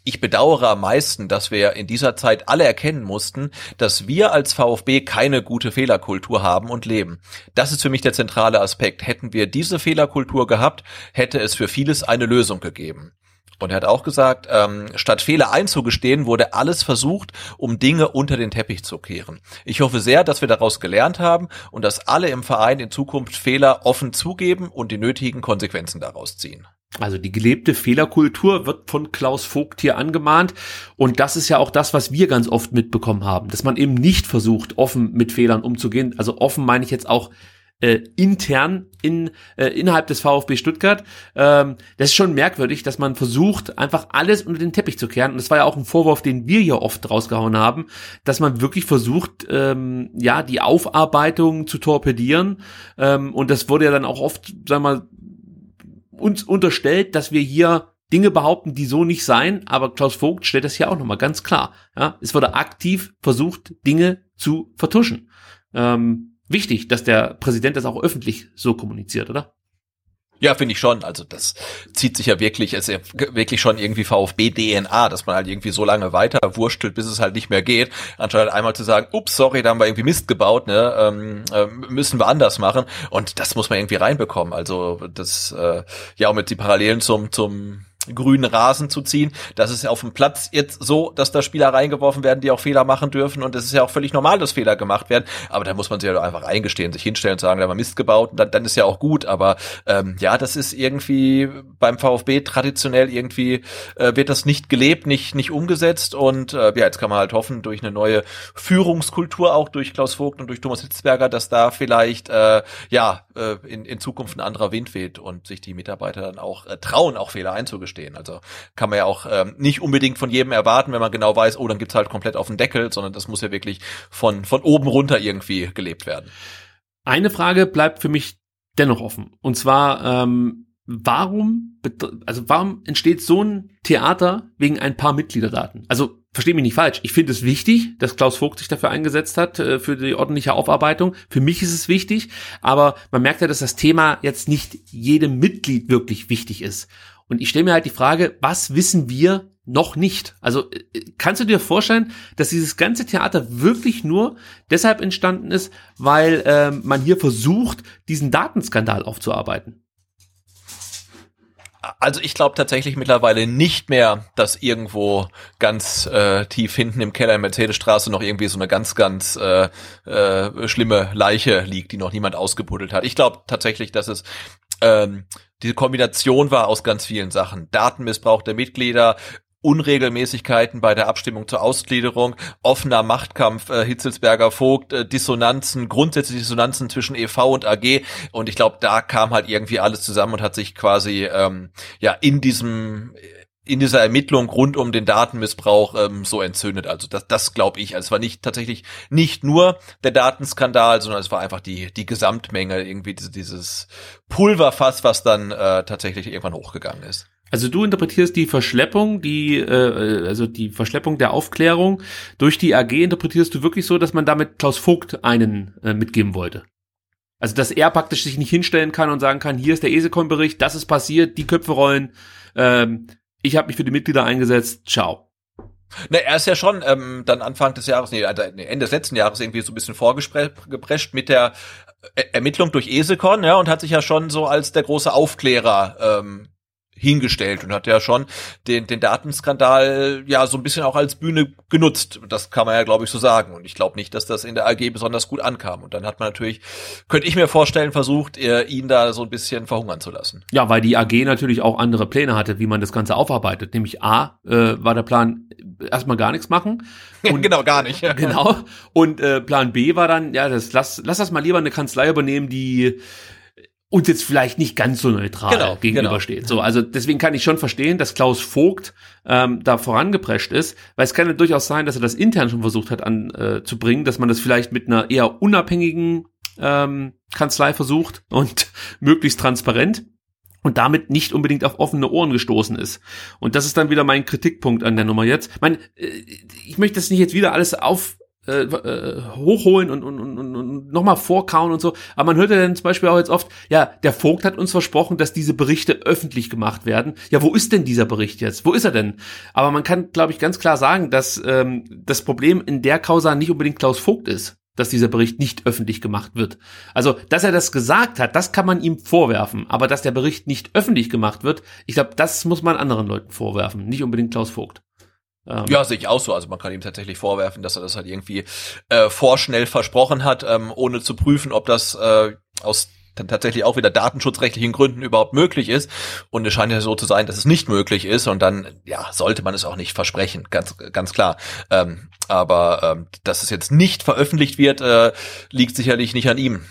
ich bedauere am meisten, dass wir in dieser Zeit alle erkennen mussten, dass wir als VfB keine gute Fehlerkultur haben und leben. Das ist für mich der zentrale Aspekt. Hätten wir diese Fehlerkultur gehabt, hätte es für vieles eine Lösung gegeben. Und er hat auch gesagt, ähm, statt Fehler einzugestehen, wurde alles versucht, um Dinge unter den Teppich zu kehren. Ich hoffe sehr, dass wir daraus gelernt haben und dass alle im Verein in Zukunft Fehler offen zugeben und die nötigen Konsequenzen daraus ziehen. Also die gelebte Fehlerkultur wird von Klaus Vogt hier angemahnt. Und das ist ja auch das, was wir ganz oft mitbekommen haben, dass man eben nicht versucht, offen mit Fehlern umzugehen. Also offen meine ich jetzt auch äh, intern in äh, innerhalb des VfB Stuttgart. Ähm, das ist schon merkwürdig, dass man versucht, einfach alles unter den Teppich zu kehren. Und das war ja auch ein Vorwurf, den wir hier oft rausgehauen haben, dass man wirklich versucht, ähm, ja, die Aufarbeitung zu torpedieren. Ähm, und das wurde ja dann auch oft, sagen wir mal, uns unterstellt, dass wir hier Dinge behaupten, die so nicht seien, aber Klaus Vogt stellt das hier auch nochmal ganz klar. Ja, es wurde aktiv versucht, Dinge zu vertuschen. Ähm, wichtig, dass der Präsident das auch öffentlich so kommuniziert, oder? Ja, finde ich schon. Also das zieht sich ja wirklich, ist ja wirklich schon irgendwie VfB-DNA, dass man halt irgendwie so lange weiter wurstelt, bis es halt nicht mehr geht, anstatt halt einmal zu sagen, ups, sorry, da haben wir irgendwie Mist gebaut, ne, ähm, äh, müssen wir anders machen. Und das muss man irgendwie reinbekommen. Also das, äh, ja, auch mit die Parallelen zum, zum grünen Rasen zu ziehen. Das ist ja auf dem Platz jetzt so, dass da Spieler reingeworfen werden, die auch Fehler machen dürfen. Und es ist ja auch völlig normal, dass Fehler gemacht werden. Aber da muss man sich ja halt einfach eingestehen, sich hinstellen und sagen, da haben wir Mist gebaut. Und dann, dann ist ja auch gut. Aber ähm, ja, das ist irgendwie beim VfB traditionell irgendwie äh, wird das nicht gelebt, nicht nicht umgesetzt. Und äh, ja, jetzt kann man halt hoffen, durch eine neue Führungskultur, auch durch Klaus Vogt und durch Thomas Hitzberger, dass da vielleicht äh, ja äh, in, in Zukunft ein anderer Wind weht und sich die Mitarbeiter dann auch äh, trauen, auch Fehler einzugestehen stehen. Also kann man ja auch ähm, nicht unbedingt von jedem erwarten, wenn man genau weiß, oh, dann gibt's halt komplett auf den Deckel, sondern das muss ja wirklich von, von oben runter irgendwie gelebt werden. Eine Frage bleibt für mich dennoch offen. Und zwar, ähm, warum, also warum entsteht so ein Theater wegen ein paar Mitgliederdaten? Also verstehe mich nicht falsch. Ich finde es wichtig, dass Klaus Vogt sich dafür eingesetzt hat, äh, für die ordentliche Aufarbeitung. Für mich ist es wichtig, aber man merkt ja, dass das Thema jetzt nicht jedem Mitglied wirklich wichtig ist. Und ich stelle mir halt die Frage, was wissen wir noch nicht? Also äh, kannst du dir vorstellen, dass dieses ganze Theater wirklich nur deshalb entstanden ist, weil äh, man hier versucht, diesen Datenskandal aufzuarbeiten? Also ich glaube tatsächlich mittlerweile nicht mehr, dass irgendwo ganz äh, tief hinten im Keller in Mercedesstraße noch irgendwie so eine ganz, ganz äh, äh, schlimme Leiche liegt, die noch niemand ausgebuddelt hat. Ich glaube tatsächlich, dass es ähm, diese Kombination war aus ganz vielen Sachen. Datenmissbrauch der Mitglieder, Unregelmäßigkeiten bei der Abstimmung zur Ausgliederung, offener Machtkampf äh, Hitzelsberger Vogt, äh, Dissonanzen, grundsätzliche Dissonanzen zwischen EV und AG und ich glaube, da kam halt irgendwie alles zusammen und hat sich quasi ähm, ja in diesem in dieser Ermittlung rund um den Datenmissbrauch ähm, so entzündet. Also das, das glaube ich. Also es war nicht tatsächlich nicht nur der Datenskandal, sondern es war einfach die die Gesamtmenge irgendwie diese, dieses Pulverfass, was dann äh, tatsächlich irgendwann hochgegangen ist. Also du interpretierst die Verschleppung, die äh, also die Verschleppung der Aufklärung durch die AG interpretierst du wirklich so, dass man damit Klaus Vogt einen äh, mitgeben wollte. Also dass er praktisch sich nicht hinstellen kann und sagen kann, hier ist der ESECOM-Bericht, das ist passiert, die Köpfe rollen. Ähm, ich habe mich für die Mitglieder eingesetzt, ciao. Ne, er ist ja schon ähm, dann Anfang des Jahres, nee, Ende des letzten Jahres irgendwie so ein bisschen vorgeprescht mit der Ermittlung durch Esekon, ja, und hat sich ja schon so als der große Aufklärer ähm, hingestellt und hat ja schon den, den Datenskandal ja so ein bisschen auch als Bühne genutzt. Das kann man ja, glaube ich, so sagen. Und ich glaube nicht, dass das in der AG besonders gut ankam. Und dann hat man natürlich, könnte ich mir vorstellen, versucht, ihn da so ein bisschen verhungern zu lassen. Ja, weil die AG natürlich auch andere Pläne hatte, wie man das Ganze aufarbeitet. Nämlich A, äh, war der Plan, erstmal gar nichts machen. Und, genau, gar nicht. genau. Und äh, Plan B war dann, ja, das lass, lass das mal lieber eine Kanzlei übernehmen, die uns jetzt vielleicht nicht ganz so neutral genau, gegenübersteht. Genau. So, also deswegen kann ich schon verstehen, dass Klaus Vogt ähm, da vorangeprescht ist, weil es kann ja durchaus sein, dass er das intern schon versucht hat an, äh, dass man das vielleicht mit einer eher unabhängigen ähm, Kanzlei versucht und möglichst transparent und damit nicht unbedingt auf offene Ohren gestoßen ist. Und das ist dann wieder mein Kritikpunkt an der Nummer jetzt. Ich, mein, äh, ich möchte das nicht jetzt wieder alles auf äh, äh, hochholen und, und, und, und nochmal vorkauen und so. Aber man hört ja dann zum Beispiel auch jetzt oft, ja, der Vogt hat uns versprochen, dass diese Berichte öffentlich gemacht werden. Ja, wo ist denn dieser Bericht jetzt? Wo ist er denn? Aber man kann, glaube ich, ganz klar sagen, dass ähm, das Problem in der Causa nicht unbedingt Klaus Vogt ist dass dieser Bericht nicht öffentlich gemacht wird. Also, dass er das gesagt hat, das kann man ihm vorwerfen. Aber dass der Bericht nicht öffentlich gemacht wird, ich glaube, das muss man anderen Leuten vorwerfen, nicht unbedingt Klaus Vogt. Ähm, ja, sehe ich auch so. Also man kann ihm tatsächlich vorwerfen, dass er das halt irgendwie äh, vorschnell versprochen hat, ähm, ohne zu prüfen, ob das äh, aus dann tatsächlich auch wieder datenschutzrechtlichen Gründen überhaupt möglich ist. Und es scheint ja so zu sein, dass es nicht möglich ist. Und dann, ja, sollte man es auch nicht versprechen, ganz, ganz klar. Ähm, aber ähm, dass es jetzt nicht veröffentlicht wird, äh, liegt sicherlich nicht an ihm,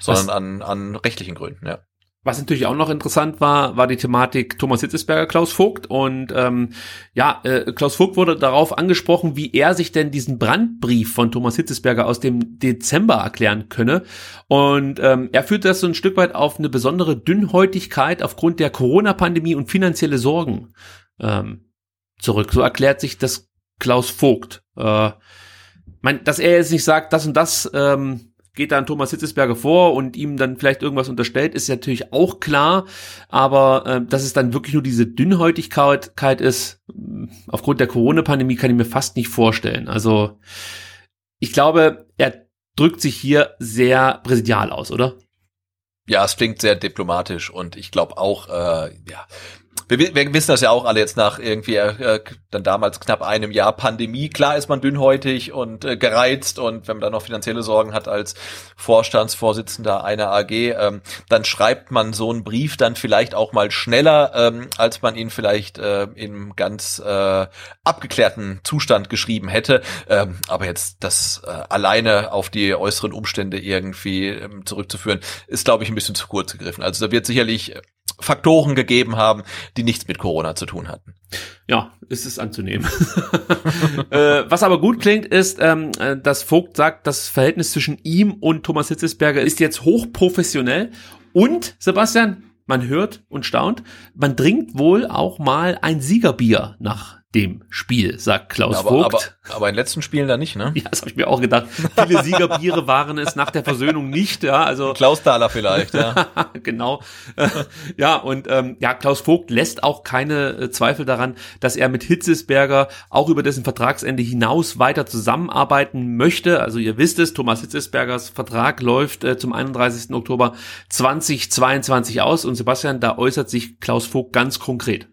sondern an, an rechtlichen Gründen, ja. Was natürlich auch noch interessant war, war die Thematik Thomas Hitzesberger, Klaus Vogt. Und ähm, ja, äh, Klaus Vogt wurde darauf angesprochen, wie er sich denn diesen Brandbrief von Thomas Hitzesberger aus dem Dezember erklären könne. Und ähm, er führt das so ein Stück weit auf eine besondere Dünnhäutigkeit aufgrund der Corona-Pandemie und finanzielle Sorgen ähm, zurück. So erklärt sich das Klaus Vogt. Äh, mein, dass er jetzt nicht sagt, das und das ähm, geht dann Thomas Hitzesberger vor und ihm dann vielleicht irgendwas unterstellt, ist natürlich auch klar. Aber äh, dass es dann wirklich nur diese Dünnhäutigkeit ist, mm, aufgrund der Corona-Pandemie, kann ich mir fast nicht vorstellen. Also ich glaube, er drückt sich hier sehr präsidial aus, oder? Ja, es klingt sehr diplomatisch und ich glaube auch, äh, ja, wir, wir wissen das ja auch alle jetzt nach irgendwie äh, dann damals knapp einem Jahr Pandemie. Klar ist man dünnhäutig und äh, gereizt und wenn man dann noch finanzielle Sorgen hat als Vorstandsvorsitzender einer AG, ähm, dann schreibt man so einen Brief dann vielleicht auch mal schneller, ähm, als man ihn vielleicht äh, im ganz äh, abgeklärten Zustand geschrieben hätte. Ähm, aber jetzt das äh, alleine auf die äußeren Umstände irgendwie ähm, zurückzuführen, ist glaube ich ein bisschen zu kurz gegriffen. Also da wird sicherlich Faktoren gegeben haben, die nichts mit Corona zu tun hatten. Ja, ist es anzunehmen. äh, was aber gut klingt, ist, ähm, äh, dass Vogt sagt, das Verhältnis zwischen ihm und Thomas Hitzesberger ist jetzt hochprofessionell und, Sebastian, man hört und staunt, man trinkt wohl auch mal ein Siegerbier nach dem Spiel, sagt Klaus aber, Vogt. Aber, aber in den letzten Spielen da nicht, ne? Ja, das habe ich mir auch gedacht. Viele Siegerbiere waren es nach der Versöhnung nicht, ja. Also Klaus Thaler vielleicht, ja. genau. ja, und ähm, ja, Klaus Vogt lässt auch keine äh, Zweifel daran, dass er mit Hitzesberger auch über dessen Vertragsende hinaus weiter zusammenarbeiten möchte. Also ihr wisst es, Thomas Hitzesbergers Vertrag läuft äh, zum 31. Oktober 2022 aus und Sebastian, da äußert sich Klaus Vogt ganz konkret.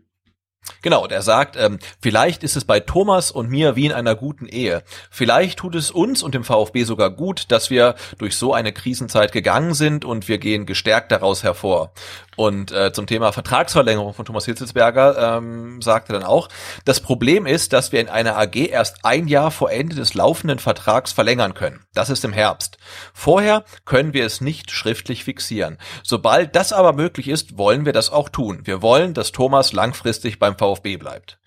Genau, und er sagt, ähm, vielleicht ist es bei Thomas und mir wie in einer guten Ehe. Vielleicht tut es uns und dem VfB sogar gut, dass wir durch so eine Krisenzeit gegangen sind und wir gehen gestärkt daraus hervor. Und äh, zum Thema Vertragsverlängerung von Thomas Hitzelsberger ähm, sagte dann auch, das Problem ist, dass wir in einer AG erst ein Jahr vor Ende des laufenden Vertrags verlängern können. Das ist im Herbst. Vorher können wir es nicht schriftlich fixieren. Sobald das aber möglich ist, wollen wir das auch tun. Wir wollen, dass Thomas langfristig beim VfB bleibt.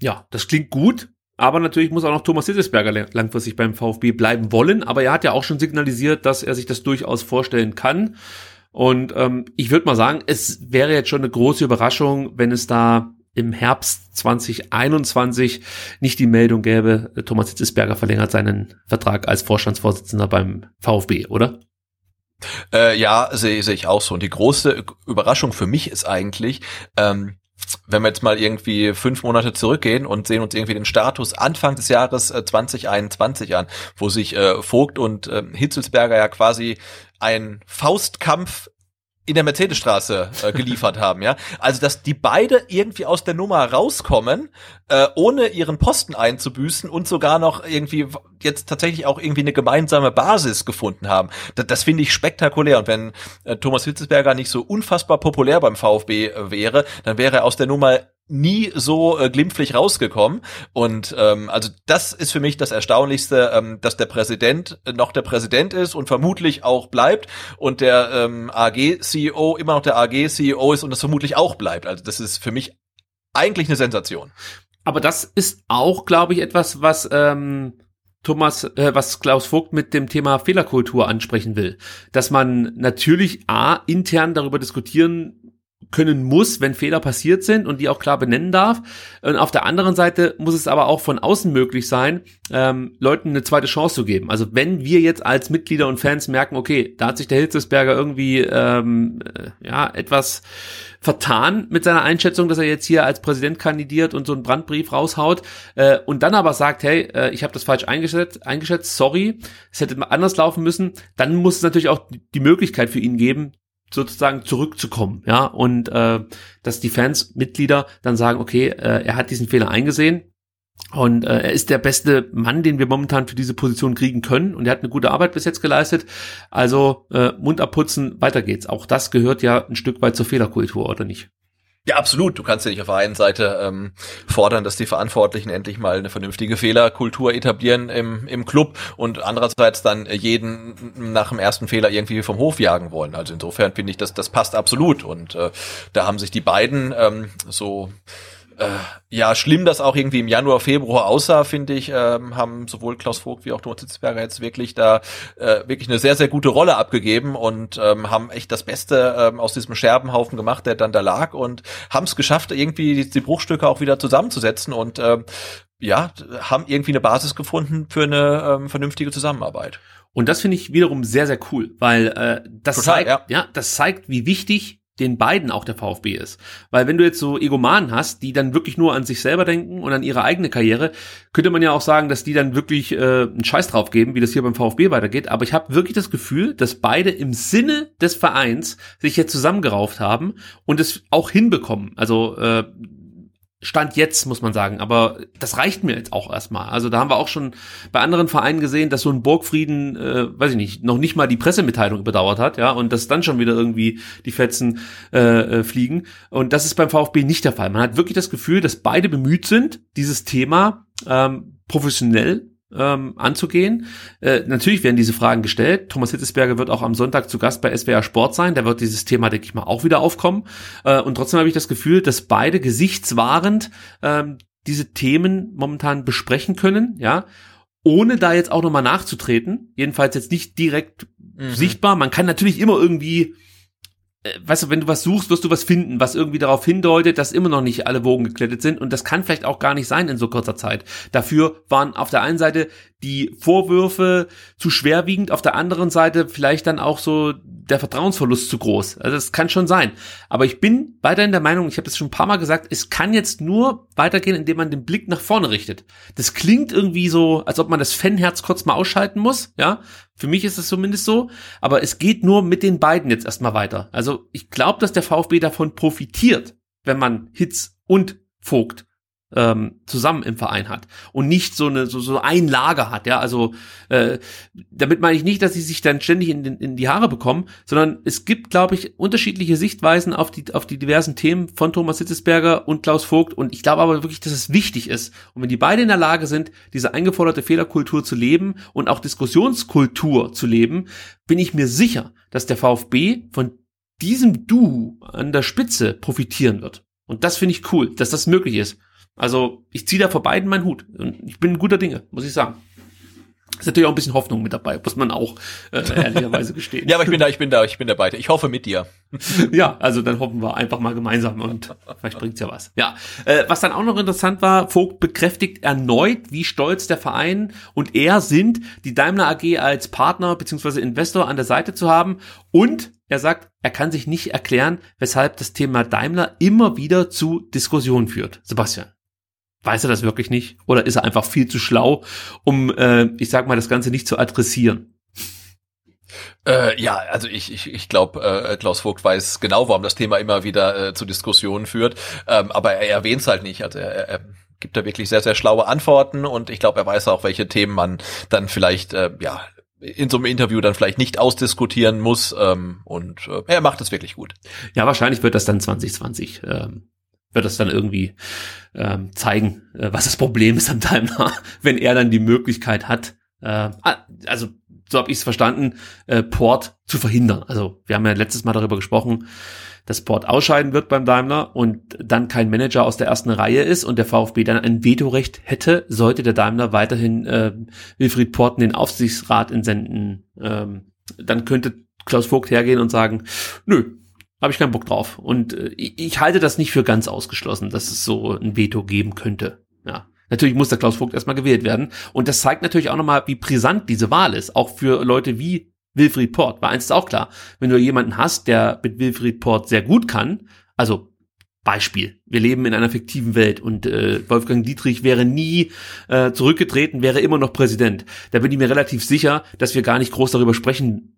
Ja, das klingt gut. Aber natürlich muss auch noch Thomas Hitzelsberger langfristig beim VfB bleiben wollen. Aber er hat ja auch schon signalisiert, dass er sich das durchaus vorstellen kann. Und ähm, ich würde mal sagen, es wäre jetzt schon eine große Überraschung, wenn es da im Herbst 2021 nicht die Meldung gäbe, Thomas Hitzesberger verlängert seinen Vertrag als Vorstandsvorsitzender beim VfB, oder? Äh, ja, sehe seh ich auch so. Und die große Überraschung für mich ist eigentlich, ähm, wenn wir jetzt mal irgendwie fünf Monate zurückgehen und sehen uns irgendwie den Status Anfang des Jahres äh, 2021 an, wo sich äh, Vogt und äh, Hitzelsberger ja quasi ein Faustkampf in der Mercedesstraße äh, geliefert haben, ja. Also dass die beide irgendwie aus der Nummer rauskommen, äh, ohne ihren Posten einzubüßen und sogar noch irgendwie jetzt tatsächlich auch irgendwie eine gemeinsame Basis gefunden haben. Das, das finde ich spektakulär. Und wenn äh, Thomas Hitzelsberger nicht so unfassbar populär beim VfB äh, wäre, dann wäre er aus der Nummer nie so äh, glimpflich rausgekommen. Und ähm, also das ist für mich das Erstaunlichste, ähm, dass der Präsident noch der Präsident ist und vermutlich auch bleibt und der ähm, AG-CEO immer noch der AG-CEO ist und das vermutlich auch bleibt. Also das ist für mich eigentlich eine Sensation. Aber das ist auch, glaube ich, etwas, was ähm, Thomas, äh, was Klaus Vogt mit dem Thema Fehlerkultur ansprechen will. Dass man natürlich A, intern darüber diskutieren können muss, wenn Fehler passiert sind und die auch klar benennen darf. Und auf der anderen Seite muss es aber auch von außen möglich sein, ähm, Leuten eine zweite Chance zu geben. Also wenn wir jetzt als Mitglieder und Fans merken, okay, da hat sich der Hitzesberger irgendwie ähm, äh, ja etwas vertan mit seiner Einschätzung, dass er jetzt hier als Präsident kandidiert und so einen Brandbrief raushaut äh, und dann aber sagt, hey, äh, ich habe das falsch eingeschätzt, eingeschätzt, sorry, es hätte anders laufen müssen, dann muss es natürlich auch die Möglichkeit für ihn geben, sozusagen zurückzukommen, ja, und äh, dass die Fans, Mitglieder dann sagen, okay, äh, er hat diesen Fehler eingesehen, und äh, er ist der beste Mann, den wir momentan für diese Position kriegen können. Und er hat eine gute Arbeit bis jetzt geleistet. Also äh, Mund abputzen, weiter geht's. Auch das gehört ja ein Stück weit zur Fehlerkultur, oder nicht? Ja, absolut. Du kannst ja nicht auf der einen Seite ähm, fordern, dass die Verantwortlichen endlich mal eine vernünftige Fehlerkultur etablieren im, im Club und andererseits dann jeden nach dem ersten Fehler irgendwie vom Hof jagen wollen. Also insofern finde ich, dass das passt absolut. Und äh, da haben sich die beiden ähm, so äh, ja, schlimm, dass auch irgendwie im Januar, Februar aussah, finde ich, ähm, haben sowohl Klaus Vogt wie auch Thomas Hitzberger jetzt wirklich da äh, wirklich eine sehr, sehr gute Rolle abgegeben und ähm, haben echt das Beste ähm, aus diesem Scherbenhaufen gemacht, der dann da lag und haben es geschafft, irgendwie die, die, Bruchstücke auch wieder zusammenzusetzen und ähm, ja, haben irgendwie eine Basis gefunden für eine ähm, vernünftige Zusammenarbeit. Und das finde ich wiederum sehr, sehr cool, weil äh, das Total, zeigt, ja. ja, das zeigt, wie wichtig den beiden auch der VfB ist. Weil wenn du jetzt so Egomanen hast, die dann wirklich nur an sich selber denken und an ihre eigene Karriere, könnte man ja auch sagen, dass die dann wirklich äh, einen Scheiß drauf geben, wie das hier beim VfB weitergeht. Aber ich habe wirklich das Gefühl, dass beide im Sinne des Vereins sich jetzt zusammengerauft haben und es auch hinbekommen. Also äh, Stand jetzt, muss man sagen. Aber das reicht mir jetzt auch erstmal. Also da haben wir auch schon bei anderen Vereinen gesehen, dass so ein Burgfrieden, äh, weiß ich nicht, noch nicht mal die Pressemitteilung überdauert hat, ja, und dass dann schon wieder irgendwie die Fetzen äh, äh, fliegen. Und das ist beim VfB nicht der Fall. Man hat wirklich das Gefühl, dass beide bemüht sind, dieses Thema ähm, professionell ähm, anzugehen. Äh, natürlich werden diese Fragen gestellt. Thomas Hitzesberger wird auch am Sonntag zu Gast bei SWR Sport sein. Da wird dieses Thema, denke ich mal, auch wieder aufkommen. Äh, und trotzdem habe ich das Gefühl, dass beide gesichtswahrend ähm, diese Themen momentan besprechen können, ja, ohne da jetzt auch nochmal nachzutreten. Jedenfalls jetzt nicht direkt mhm. sichtbar. Man kann natürlich immer irgendwie weißt du, wenn du was suchst, wirst du was finden, was irgendwie darauf hindeutet, dass immer noch nicht alle Wogen geklettet sind. Und das kann vielleicht auch gar nicht sein in so kurzer Zeit. Dafür waren auf der einen Seite die Vorwürfe zu schwerwiegend, auf der anderen Seite vielleicht dann auch so der Vertrauensverlust zu groß. Also das kann schon sein. Aber ich bin weiterhin der Meinung, ich habe das schon ein paar Mal gesagt, es kann jetzt nur weitergehen, indem man den Blick nach vorne richtet. Das klingt irgendwie so, als ob man das Fanherz kurz mal ausschalten muss, ja. Für mich ist es zumindest so. Aber es geht nur mit den beiden jetzt erstmal weiter. Also ich glaube, dass der VfB davon profitiert, wenn man Hitz und Vogt ähm, zusammen im Verein hat und nicht so eine so, so ein Lager hat, ja, also äh, damit meine ich nicht, dass sie sich dann ständig in, in die Haare bekommen, sondern es gibt, glaube ich, unterschiedliche Sichtweisen auf die auf die diversen Themen von Thomas Hitzesberger und Klaus Vogt und ich glaube aber wirklich, dass es wichtig ist und wenn die beide in der Lage sind, diese eingeforderte Fehlerkultur zu leben und auch Diskussionskultur zu leben, bin ich mir sicher, dass der VfB von diesem Du an der Spitze profitieren wird. Und das finde ich cool, dass das möglich ist. Also ich ziehe da vor beiden meinen Hut. Und ich bin guter Dinge, muss ich sagen. Ist natürlich auch ein bisschen Hoffnung mit dabei, muss man auch äh, ehrlicherweise gestehen. ja, aber ich bin da, ich bin da, ich bin dabei. Ich hoffe mit dir. ja, also dann hoffen wir einfach mal gemeinsam und vielleicht bringt's ja was. Ja, äh, was dann auch noch interessant war, Vogt bekräftigt erneut, wie stolz der Verein und er sind, die Daimler AG als Partner beziehungsweise Investor an der Seite zu haben und er sagt, er kann sich nicht erklären, weshalb das Thema Daimler immer wieder zu Diskussionen führt. Sebastian. Weiß er das wirklich nicht? Oder ist er einfach viel zu schlau, um, äh, ich sag mal, das Ganze nicht zu adressieren? Äh, ja, also ich, ich, ich glaube, äh, Klaus Vogt weiß genau, warum das Thema immer wieder äh, zu Diskussionen führt. Ähm, aber er erwähnt es halt nicht. Also er, er gibt da wirklich sehr, sehr schlaue Antworten und ich glaube, er weiß auch, welche Themen man dann vielleicht äh, ja in so einem Interview dann vielleicht nicht ausdiskutieren muss ähm, und äh, er macht es wirklich gut. Ja, wahrscheinlich wird das dann 2020 ähm, wird das dann irgendwie ähm, zeigen, äh, was das Problem ist am Daimler, wenn er dann die Möglichkeit hat, äh, ah, also so habe ich es verstanden, äh, Port zu verhindern. Also wir haben ja letztes Mal darüber gesprochen, dass Port ausscheiden wird beim Daimler und dann kein Manager aus der ersten Reihe ist und der VfB dann ein Vetorecht hätte, sollte der Daimler weiterhin äh, Wilfried Port in den Aufsichtsrat entsenden. Ähm, dann könnte Klaus Vogt hergehen und sagen, nö, habe ich keinen Bock drauf. Und äh, ich, halte das nicht für ganz ausgeschlossen, dass es so ein Veto geben könnte. Ja. Natürlich muss der Klaus Vogt erstmal gewählt werden. Und das zeigt natürlich auch nochmal, wie brisant diese Wahl ist. Auch für Leute wie Wilfried Port. War eins ist auch klar. Wenn du jemanden hast, der mit Wilfried Port sehr gut kann, also Beispiel. Wir leben in einer fiktiven Welt und äh, Wolfgang Dietrich wäre nie äh, zurückgetreten, wäre immer noch Präsident. Da bin ich mir relativ sicher, dass wir gar nicht groß darüber sprechen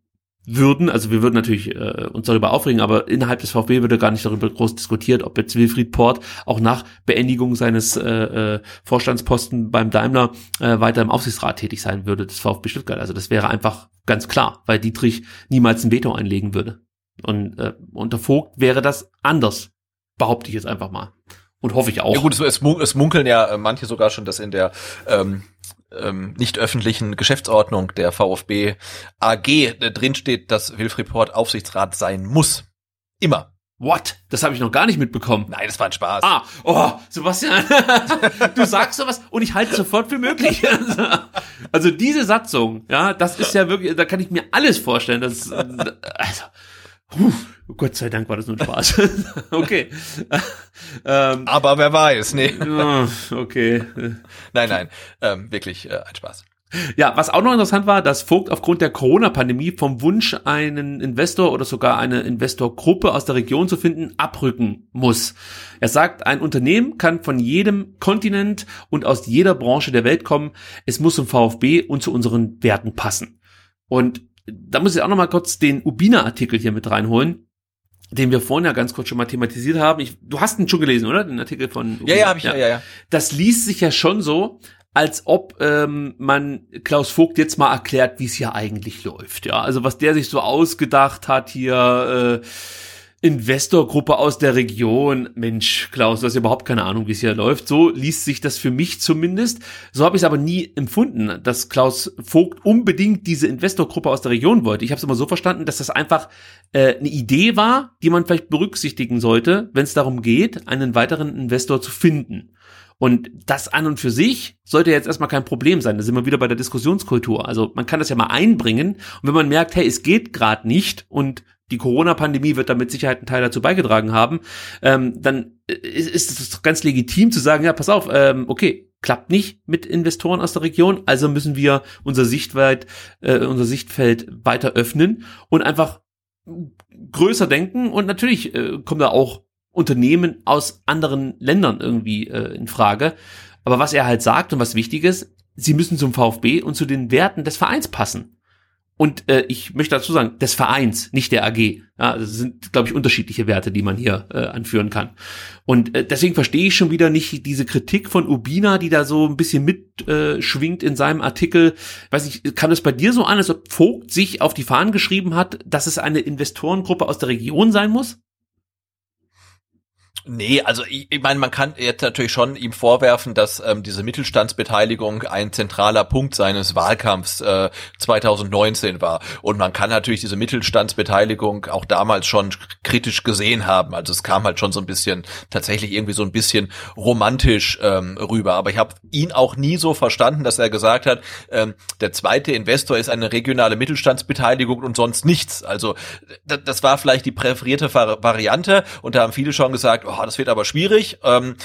würden. Also wir würden natürlich äh, uns darüber aufregen, aber innerhalb des VfB würde gar nicht darüber groß diskutiert, ob jetzt Wilfried Port auch nach Beendigung seines äh, äh, Vorstandsposten beim Daimler äh, weiter im Aufsichtsrat tätig sein würde des VfB Stuttgart. Also das wäre einfach ganz klar, weil Dietrich niemals ein Veto einlegen würde. Und äh, unter Vogt wäre das anders Behaupte ich jetzt einfach mal. Und hoffe ich auch. Ja gut, es, es munkeln ja äh, manche sogar schon, dass in der ähm, ähm, nicht öffentlichen Geschäftsordnung der VfB AG äh, drinsteht, dass Wilfried Aufsichtsrat sein muss. Immer. What? Das habe ich noch gar nicht mitbekommen. Nein, das war ein Spaß. Ah, oh, Sebastian, du sagst sowas und ich halte es sofort für möglich. also diese Satzung, ja, das ist ja wirklich, da kann ich mir alles vorstellen. Das, also, Puh, Gott sei Dank war das nur ein Spaß. okay. ähm, Aber wer weiß, nee. okay. Nein, nein, ähm, wirklich äh, ein Spaß. Ja, was auch noch interessant war, dass Vogt aufgrund der Corona-Pandemie vom Wunsch, einen Investor oder sogar eine Investorgruppe aus der Region zu finden, abrücken muss. Er sagt, ein Unternehmen kann von jedem Kontinent und aus jeder Branche der Welt kommen. Es muss zum VfB und zu unseren Werten passen. Und da muss ich auch noch mal kurz den Ubina-Artikel hier mit reinholen, den wir vorhin ja ganz kurz schon mal thematisiert haben. Ich, du hast ihn schon gelesen, oder? Den Artikel von Ubina. Ja, ja, habe ich, ja. ja, ja. Das liest sich ja schon so, als ob ähm, man Klaus Vogt jetzt mal erklärt, wie es hier eigentlich läuft. Ja, also was der sich so ausgedacht hat hier. Äh, Investorgruppe aus der Region. Mensch, Klaus, du hast überhaupt keine Ahnung, wie es hier läuft. So liest sich das für mich zumindest. So habe ich es aber nie empfunden, dass Klaus Vogt unbedingt diese Investorgruppe aus der Region wollte. Ich habe es immer so verstanden, dass das einfach äh, eine Idee war, die man vielleicht berücksichtigen sollte, wenn es darum geht, einen weiteren Investor zu finden. Und das an und für sich sollte jetzt erstmal kein Problem sein. Da sind wir wieder bei der Diskussionskultur. Also man kann das ja mal einbringen. Und wenn man merkt, hey, es geht gerade nicht und die Corona-Pandemie wird da mit Sicherheit einen Teil dazu beigetragen haben, ähm, dann ist, ist es ganz legitim zu sagen, ja, pass auf, ähm, okay, klappt nicht mit Investoren aus der Region, also müssen wir unser Sichtweit, äh, unser Sichtfeld weiter öffnen und einfach größer denken und natürlich äh, kommen da auch Unternehmen aus anderen Ländern irgendwie äh, in Frage. Aber was er halt sagt und was wichtig ist, sie müssen zum VfB und zu den Werten des Vereins passen. Und äh, ich möchte dazu sagen, des Vereins, nicht der AG. Ja, das sind, glaube ich, unterschiedliche Werte, die man hier äh, anführen kann. Und äh, deswegen verstehe ich schon wieder nicht diese Kritik von Ubina, die da so ein bisschen mitschwingt äh, in seinem Artikel. Weiß ich, kann es bei dir so an, als ob Vogt sich auf die Fahnen geschrieben hat, dass es eine Investorengruppe aus der Region sein muss? Nee, also ich, ich meine, man kann jetzt natürlich schon ihm vorwerfen, dass ähm, diese Mittelstandsbeteiligung ein zentraler Punkt seines Wahlkampfs äh, 2019 war. Und man kann natürlich diese Mittelstandsbeteiligung auch damals schon kritisch gesehen haben. Also es kam halt schon so ein bisschen, tatsächlich irgendwie so ein bisschen romantisch ähm, rüber. Aber ich habe ihn auch nie so verstanden, dass er gesagt hat, ähm, der zweite Investor ist eine regionale Mittelstandsbeteiligung und sonst nichts. Also das war vielleicht die präferierte Variante und da haben viele schon gesagt, oh, das wird aber schwierig. Ähm,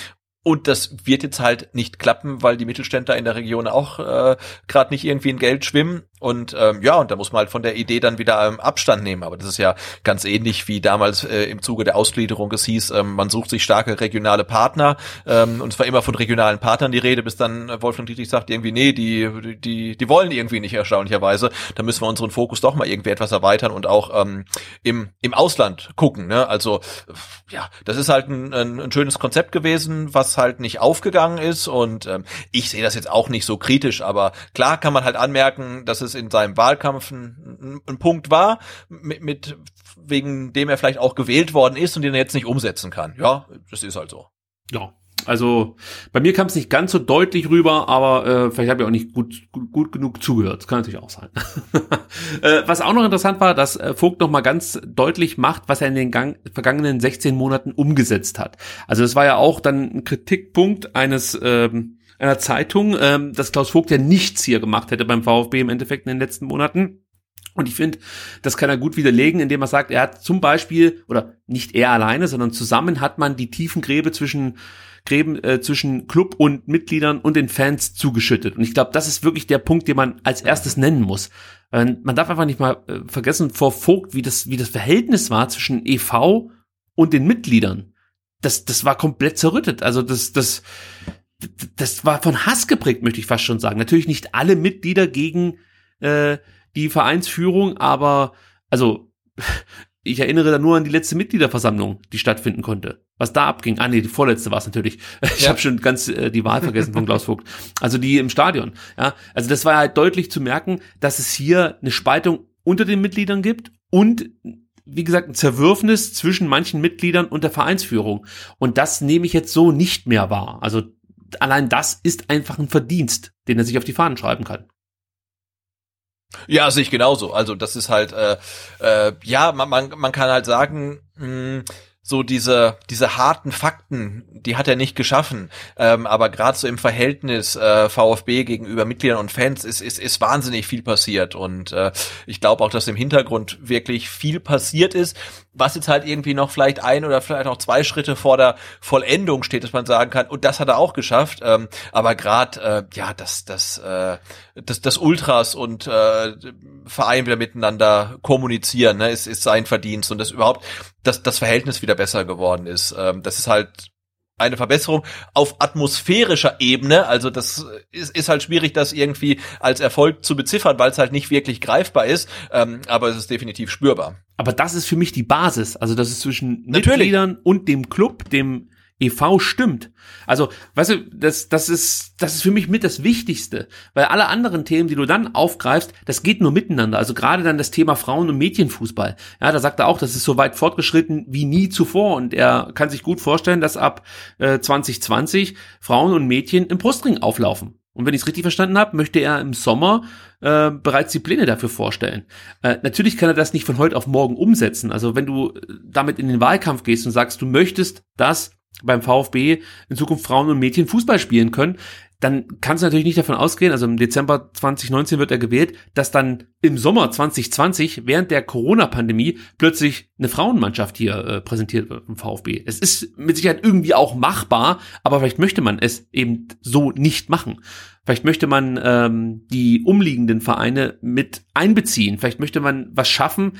und das wird jetzt halt nicht klappen, weil die Mittelständler in der Region auch äh, gerade nicht irgendwie in Geld schwimmen. Und ähm, ja, und da muss man halt von der Idee dann wieder ähm, Abstand nehmen. Aber das ist ja ganz ähnlich wie damals äh, im Zuge der Ausgliederung. Es hieß, ähm, man sucht sich starke regionale Partner. Ähm, und es war immer von regionalen Partnern die Rede, bis dann äh, Wolfgang Dietrich sagt irgendwie, nee, die, die, die wollen irgendwie nicht erstaunlicherweise. Da müssen wir unseren Fokus doch mal irgendwie etwas erweitern und auch ähm, im, im Ausland gucken. Ne? Also ja, das ist halt ein, ein, schönes Konzept gewesen, was halt nicht aufgegangen ist. Und ähm, ich sehe das jetzt auch nicht so kritisch, aber klar kann man halt anmerken, dass es es in seinem Wahlkampf ein, ein Punkt war, mit, mit wegen dem er vielleicht auch gewählt worden ist und den er jetzt nicht umsetzen kann. Ja, das ist halt so. Ja, also bei mir kam es nicht ganz so deutlich rüber, aber äh, vielleicht habe ich auch nicht gut, gut, gut genug zugehört. Das kann natürlich auch sein. äh, was auch noch interessant war, dass äh, Vogt noch mal ganz deutlich macht, was er in den Gang, vergangenen 16 Monaten umgesetzt hat. Also das war ja auch dann ein Kritikpunkt eines ähm, einer Zeitung, ähm, dass Klaus Vogt ja nichts hier gemacht hätte beim VfB im Endeffekt in den letzten Monaten. Und ich finde, das kann er gut widerlegen, indem er sagt, er hat zum Beispiel, oder nicht er alleine, sondern zusammen hat man die tiefen Gräbe zwischen Gräben äh, zwischen Club und Mitgliedern und den Fans zugeschüttet. Und ich glaube, das ist wirklich der Punkt, den man als erstes nennen muss. Äh, man darf einfach nicht mal äh, vergessen vor Vogt, wie das, wie das Verhältnis war zwischen EV und den Mitgliedern. Das, das war komplett zerrüttet. Also das, das, das war von Hass geprägt, möchte ich fast schon sagen. Natürlich nicht alle Mitglieder gegen äh, die Vereinsführung, aber also ich erinnere da nur an die letzte Mitgliederversammlung, die stattfinden konnte. Was da abging. Ah nee, die vorletzte war es natürlich. Ich ja. habe schon ganz äh, die Wahl vergessen von Klaus Vogt. Also die im Stadion. Ja, also das war halt deutlich zu merken, dass es hier eine Spaltung unter den Mitgliedern gibt und wie gesagt, ein Zerwürfnis zwischen manchen Mitgliedern und der Vereinsführung. Und das nehme ich jetzt so nicht mehr wahr. Also allein das ist einfach ein Verdienst, den er sich auf die Fahnen schreiben kann. Ja, sehe ich genauso. Also das ist halt, äh, äh, ja, man, man, man kann halt sagen, mh, hm, so diese diese harten Fakten, die hat er nicht geschaffen. Ähm, aber gerade so im Verhältnis äh, VfB gegenüber Mitgliedern und Fans ist ist, ist wahnsinnig viel passiert und äh, ich glaube auch, dass im Hintergrund wirklich viel passiert ist, was jetzt halt irgendwie noch vielleicht ein oder vielleicht auch zwei Schritte vor der Vollendung steht, dass man sagen kann, und das hat er auch geschafft. Ähm, aber gerade äh, ja, das das äh, das das Ultras und äh, Verein wieder miteinander kommunizieren, ne, ist ist sein Verdienst und das überhaupt das das Verhältnis wieder besser geworden ist. Ähm, das ist halt eine Verbesserung auf atmosphärischer Ebene. Also das ist, ist halt schwierig, das irgendwie als Erfolg zu beziffern, weil es halt nicht wirklich greifbar ist. Ähm, aber es ist definitiv spürbar. Aber das ist für mich die Basis. Also das ist zwischen Natürlich. Mitgliedern und dem Club, dem EV stimmt. Also, weißt du, das, das ist, das ist für mich mit das Wichtigste, weil alle anderen Themen, die du dann aufgreifst, das geht nur miteinander. Also gerade dann das Thema Frauen- und Mädchenfußball. Ja, da sagt er auch, das ist so weit fortgeschritten wie nie zuvor und er kann sich gut vorstellen, dass ab äh, 2020 Frauen und Mädchen im Brustring auflaufen. Und wenn ich es richtig verstanden habe, möchte er im Sommer äh, bereits die Pläne dafür vorstellen. Äh, natürlich kann er das nicht von heute auf morgen umsetzen. Also wenn du damit in den Wahlkampf gehst und sagst, du möchtest, dass beim VfB in Zukunft Frauen und Mädchen Fußball spielen können, dann kannst du natürlich nicht davon ausgehen, also im Dezember 2019 wird er gewählt, dass dann im Sommer 2020 während der Corona-Pandemie plötzlich eine Frauenmannschaft hier äh, präsentiert wird im VfB. Es ist mit Sicherheit irgendwie auch machbar, aber vielleicht möchte man es eben so nicht machen. Vielleicht möchte man ähm, die umliegenden Vereine mit einbeziehen. Vielleicht möchte man was schaffen,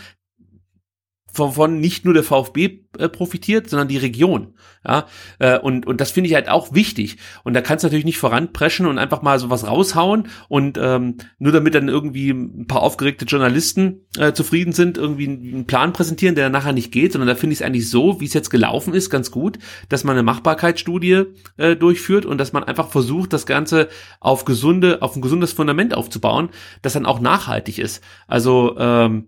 wovon nicht nur der VfB äh, profitiert, sondern die Region. Ja, äh, und, und das finde ich halt auch wichtig. Und da kannst du natürlich nicht voranpreschen und einfach mal sowas raushauen und ähm, nur damit dann irgendwie ein paar aufgeregte Journalisten äh, zufrieden sind, irgendwie einen Plan präsentieren, der dann nachher nicht geht, sondern da finde ich es eigentlich so, wie es jetzt gelaufen ist, ganz gut, dass man eine Machbarkeitsstudie äh, durchführt und dass man einfach versucht, das Ganze auf gesunde, auf ein gesundes Fundament aufzubauen, das dann auch nachhaltig ist. Also ähm,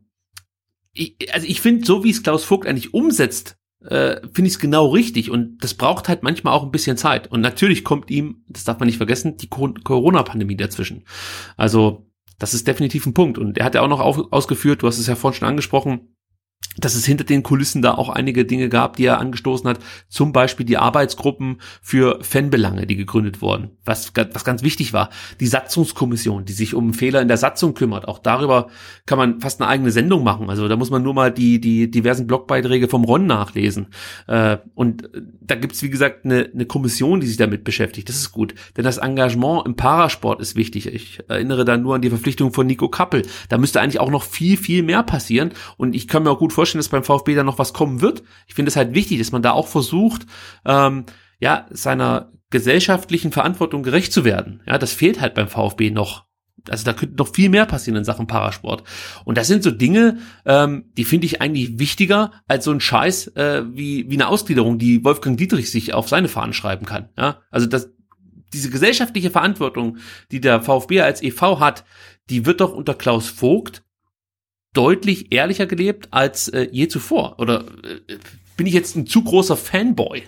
ich, also ich finde, so wie es Klaus Vogt eigentlich umsetzt, äh, finde ich es genau richtig. Und das braucht halt manchmal auch ein bisschen Zeit. Und natürlich kommt ihm, das darf man nicht vergessen, die Corona-Pandemie dazwischen. Also das ist definitiv ein Punkt. Und er hat ja auch noch auf, ausgeführt, du hast es ja vorhin schon angesprochen, dass es hinter den Kulissen da auch einige Dinge gab, die er angestoßen hat. Zum Beispiel die Arbeitsgruppen für Fanbelange, die gegründet wurden. Was, was ganz wichtig war. Die Satzungskommission, die sich um Fehler in der Satzung kümmert. Auch darüber kann man fast eine eigene Sendung machen. Also da muss man nur mal die, die diversen Blogbeiträge vom Ron nachlesen. Äh, und da gibt's wie gesagt, eine, eine Kommission, die sich damit beschäftigt. Das ist gut. Denn das Engagement im Parasport ist wichtig. Ich erinnere da nur an die Verpflichtung von Nico Kappel. Da müsste eigentlich auch noch viel, viel mehr passieren. Und ich kann mir auch gut vorstellen, dass beim VfB da noch was kommen wird. Ich finde es halt wichtig, dass man da auch versucht, ähm, ja, seiner gesellschaftlichen Verantwortung gerecht zu werden. Ja, das fehlt halt beim VfB noch. Also da könnte noch viel mehr passieren in Sachen Parasport. Und das sind so Dinge, ähm, die finde ich eigentlich wichtiger als so ein Scheiß äh, wie, wie eine Ausgliederung, die Wolfgang Dietrich sich auf seine Fahnen schreiben kann. Ja, also das, diese gesellschaftliche Verantwortung, die der VfB als EV hat, die wird doch unter Klaus Vogt deutlich ehrlicher gelebt als äh, je zuvor. Oder äh, bin ich jetzt ein zu großer Fanboy?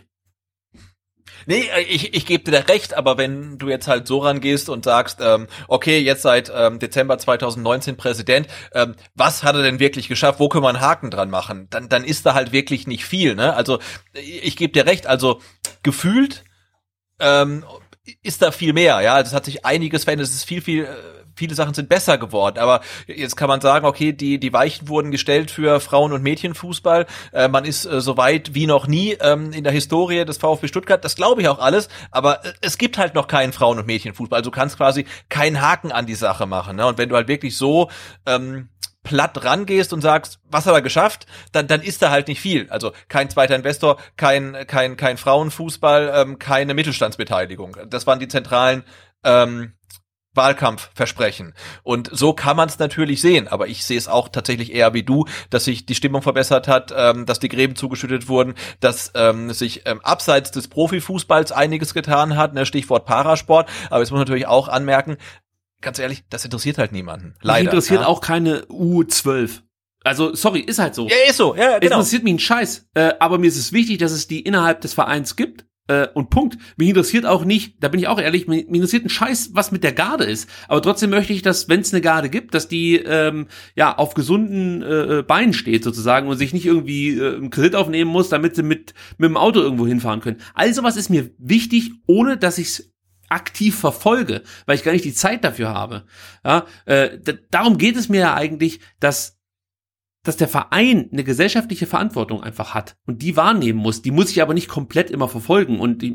Nee, äh, ich, ich gebe dir recht, aber wenn du jetzt halt so rangehst und sagst, ähm, okay, jetzt seit ähm, Dezember 2019 Präsident, ähm, was hat er denn wirklich geschafft? Wo können wir einen Haken dran machen? Dann, dann ist da halt wirklich nicht viel. Ne? Also ich gebe dir recht, also gefühlt ähm, ist da viel mehr. Ja, also es hat sich einiges verändert. Es ist viel, viel äh, viele Sachen sind besser geworden. Aber jetzt kann man sagen, okay, die, die Weichen wurden gestellt für Frauen- und Mädchenfußball. Äh, man ist äh, so weit wie noch nie ähm, in der Historie des VfB Stuttgart. Das glaube ich auch alles. Aber äh, es gibt halt noch keinen Frauen- und Mädchenfußball. Also du kannst quasi keinen Haken an die Sache machen. Ne? Und wenn du halt wirklich so ähm, platt rangehst und sagst, was hat er geschafft, dann, dann ist da halt nicht viel. Also kein zweiter Investor, kein, kein, kein Frauenfußball, ähm, keine Mittelstandsbeteiligung. Das waren die zentralen ähm, Wahlkampfversprechen. Und so kann man es natürlich sehen, aber ich sehe es auch tatsächlich eher wie du, dass sich die Stimmung verbessert hat, ähm, dass die Gräben zugeschüttet wurden, dass ähm, sich ähm, abseits des Profifußballs einiges getan hat, ne, Stichwort Parasport. Aber jetzt muss man natürlich auch anmerken, ganz ehrlich, das interessiert halt niemanden. Leider. Mich interessiert ja. auch keine U12. Also, sorry, ist halt so. Ja, ist so, ja, Es genau. interessiert mich ein Scheiß. Äh, aber mir ist es wichtig, dass es die innerhalb des Vereins gibt. Äh, und Punkt. Mich interessiert auch nicht, da bin ich auch ehrlich, mich, interessiert ein Scheiß, was mit der Garde ist. Aber trotzdem möchte ich, dass, wenn es eine Garde gibt, dass die ähm, ja auf gesunden äh, Beinen steht sozusagen und sich nicht irgendwie äh, einen Kredit aufnehmen muss, damit sie mit mit dem Auto irgendwo hinfahren können. All sowas ist mir wichtig, ohne dass ich es aktiv verfolge, weil ich gar nicht die Zeit dafür habe. Ja, äh, darum geht es mir ja eigentlich, dass dass der Verein eine gesellschaftliche Verantwortung einfach hat und die wahrnehmen muss. Die muss ich aber nicht komplett immer verfolgen und ich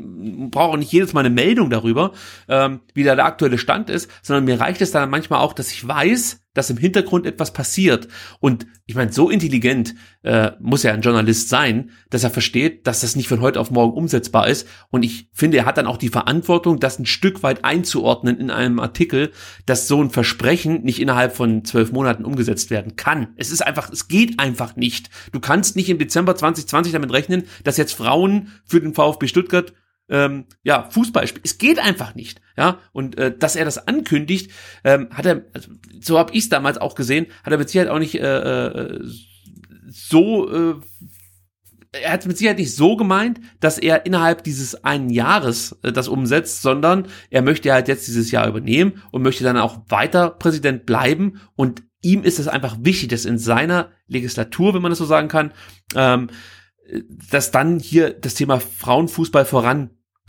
brauche auch nicht jedes Mal eine Meldung darüber, ähm, wie da der aktuelle Stand ist, sondern mir reicht es dann manchmal auch, dass ich weiß, dass im Hintergrund etwas passiert. Und ich meine, so intelligent äh, muss ja ein Journalist sein, dass er versteht, dass das nicht von heute auf morgen umsetzbar ist. Und ich finde, er hat dann auch die Verantwortung, das ein Stück weit einzuordnen in einem Artikel, dass so ein Versprechen nicht innerhalb von zwölf Monaten umgesetzt werden kann. Es ist einfach, es geht einfach nicht. Du kannst nicht im Dezember 2020 damit rechnen, dass jetzt Frauen für den VfB Stuttgart ähm, ja, Fußball spielt. Es geht einfach nicht. Ja, und äh, dass er das ankündigt, ähm, hat er, also, so habe ich es damals auch gesehen, hat er mit Sicherheit auch nicht äh, äh, so, äh, er hat mit Sicherheit nicht so gemeint, dass er innerhalb dieses einen Jahres äh, das umsetzt, sondern er möchte halt jetzt dieses Jahr übernehmen und möchte dann auch weiter Präsident bleiben und ihm ist es einfach wichtig, dass in seiner Legislatur, wenn man das so sagen kann, ähm, dass dann hier das Thema Frauenfußball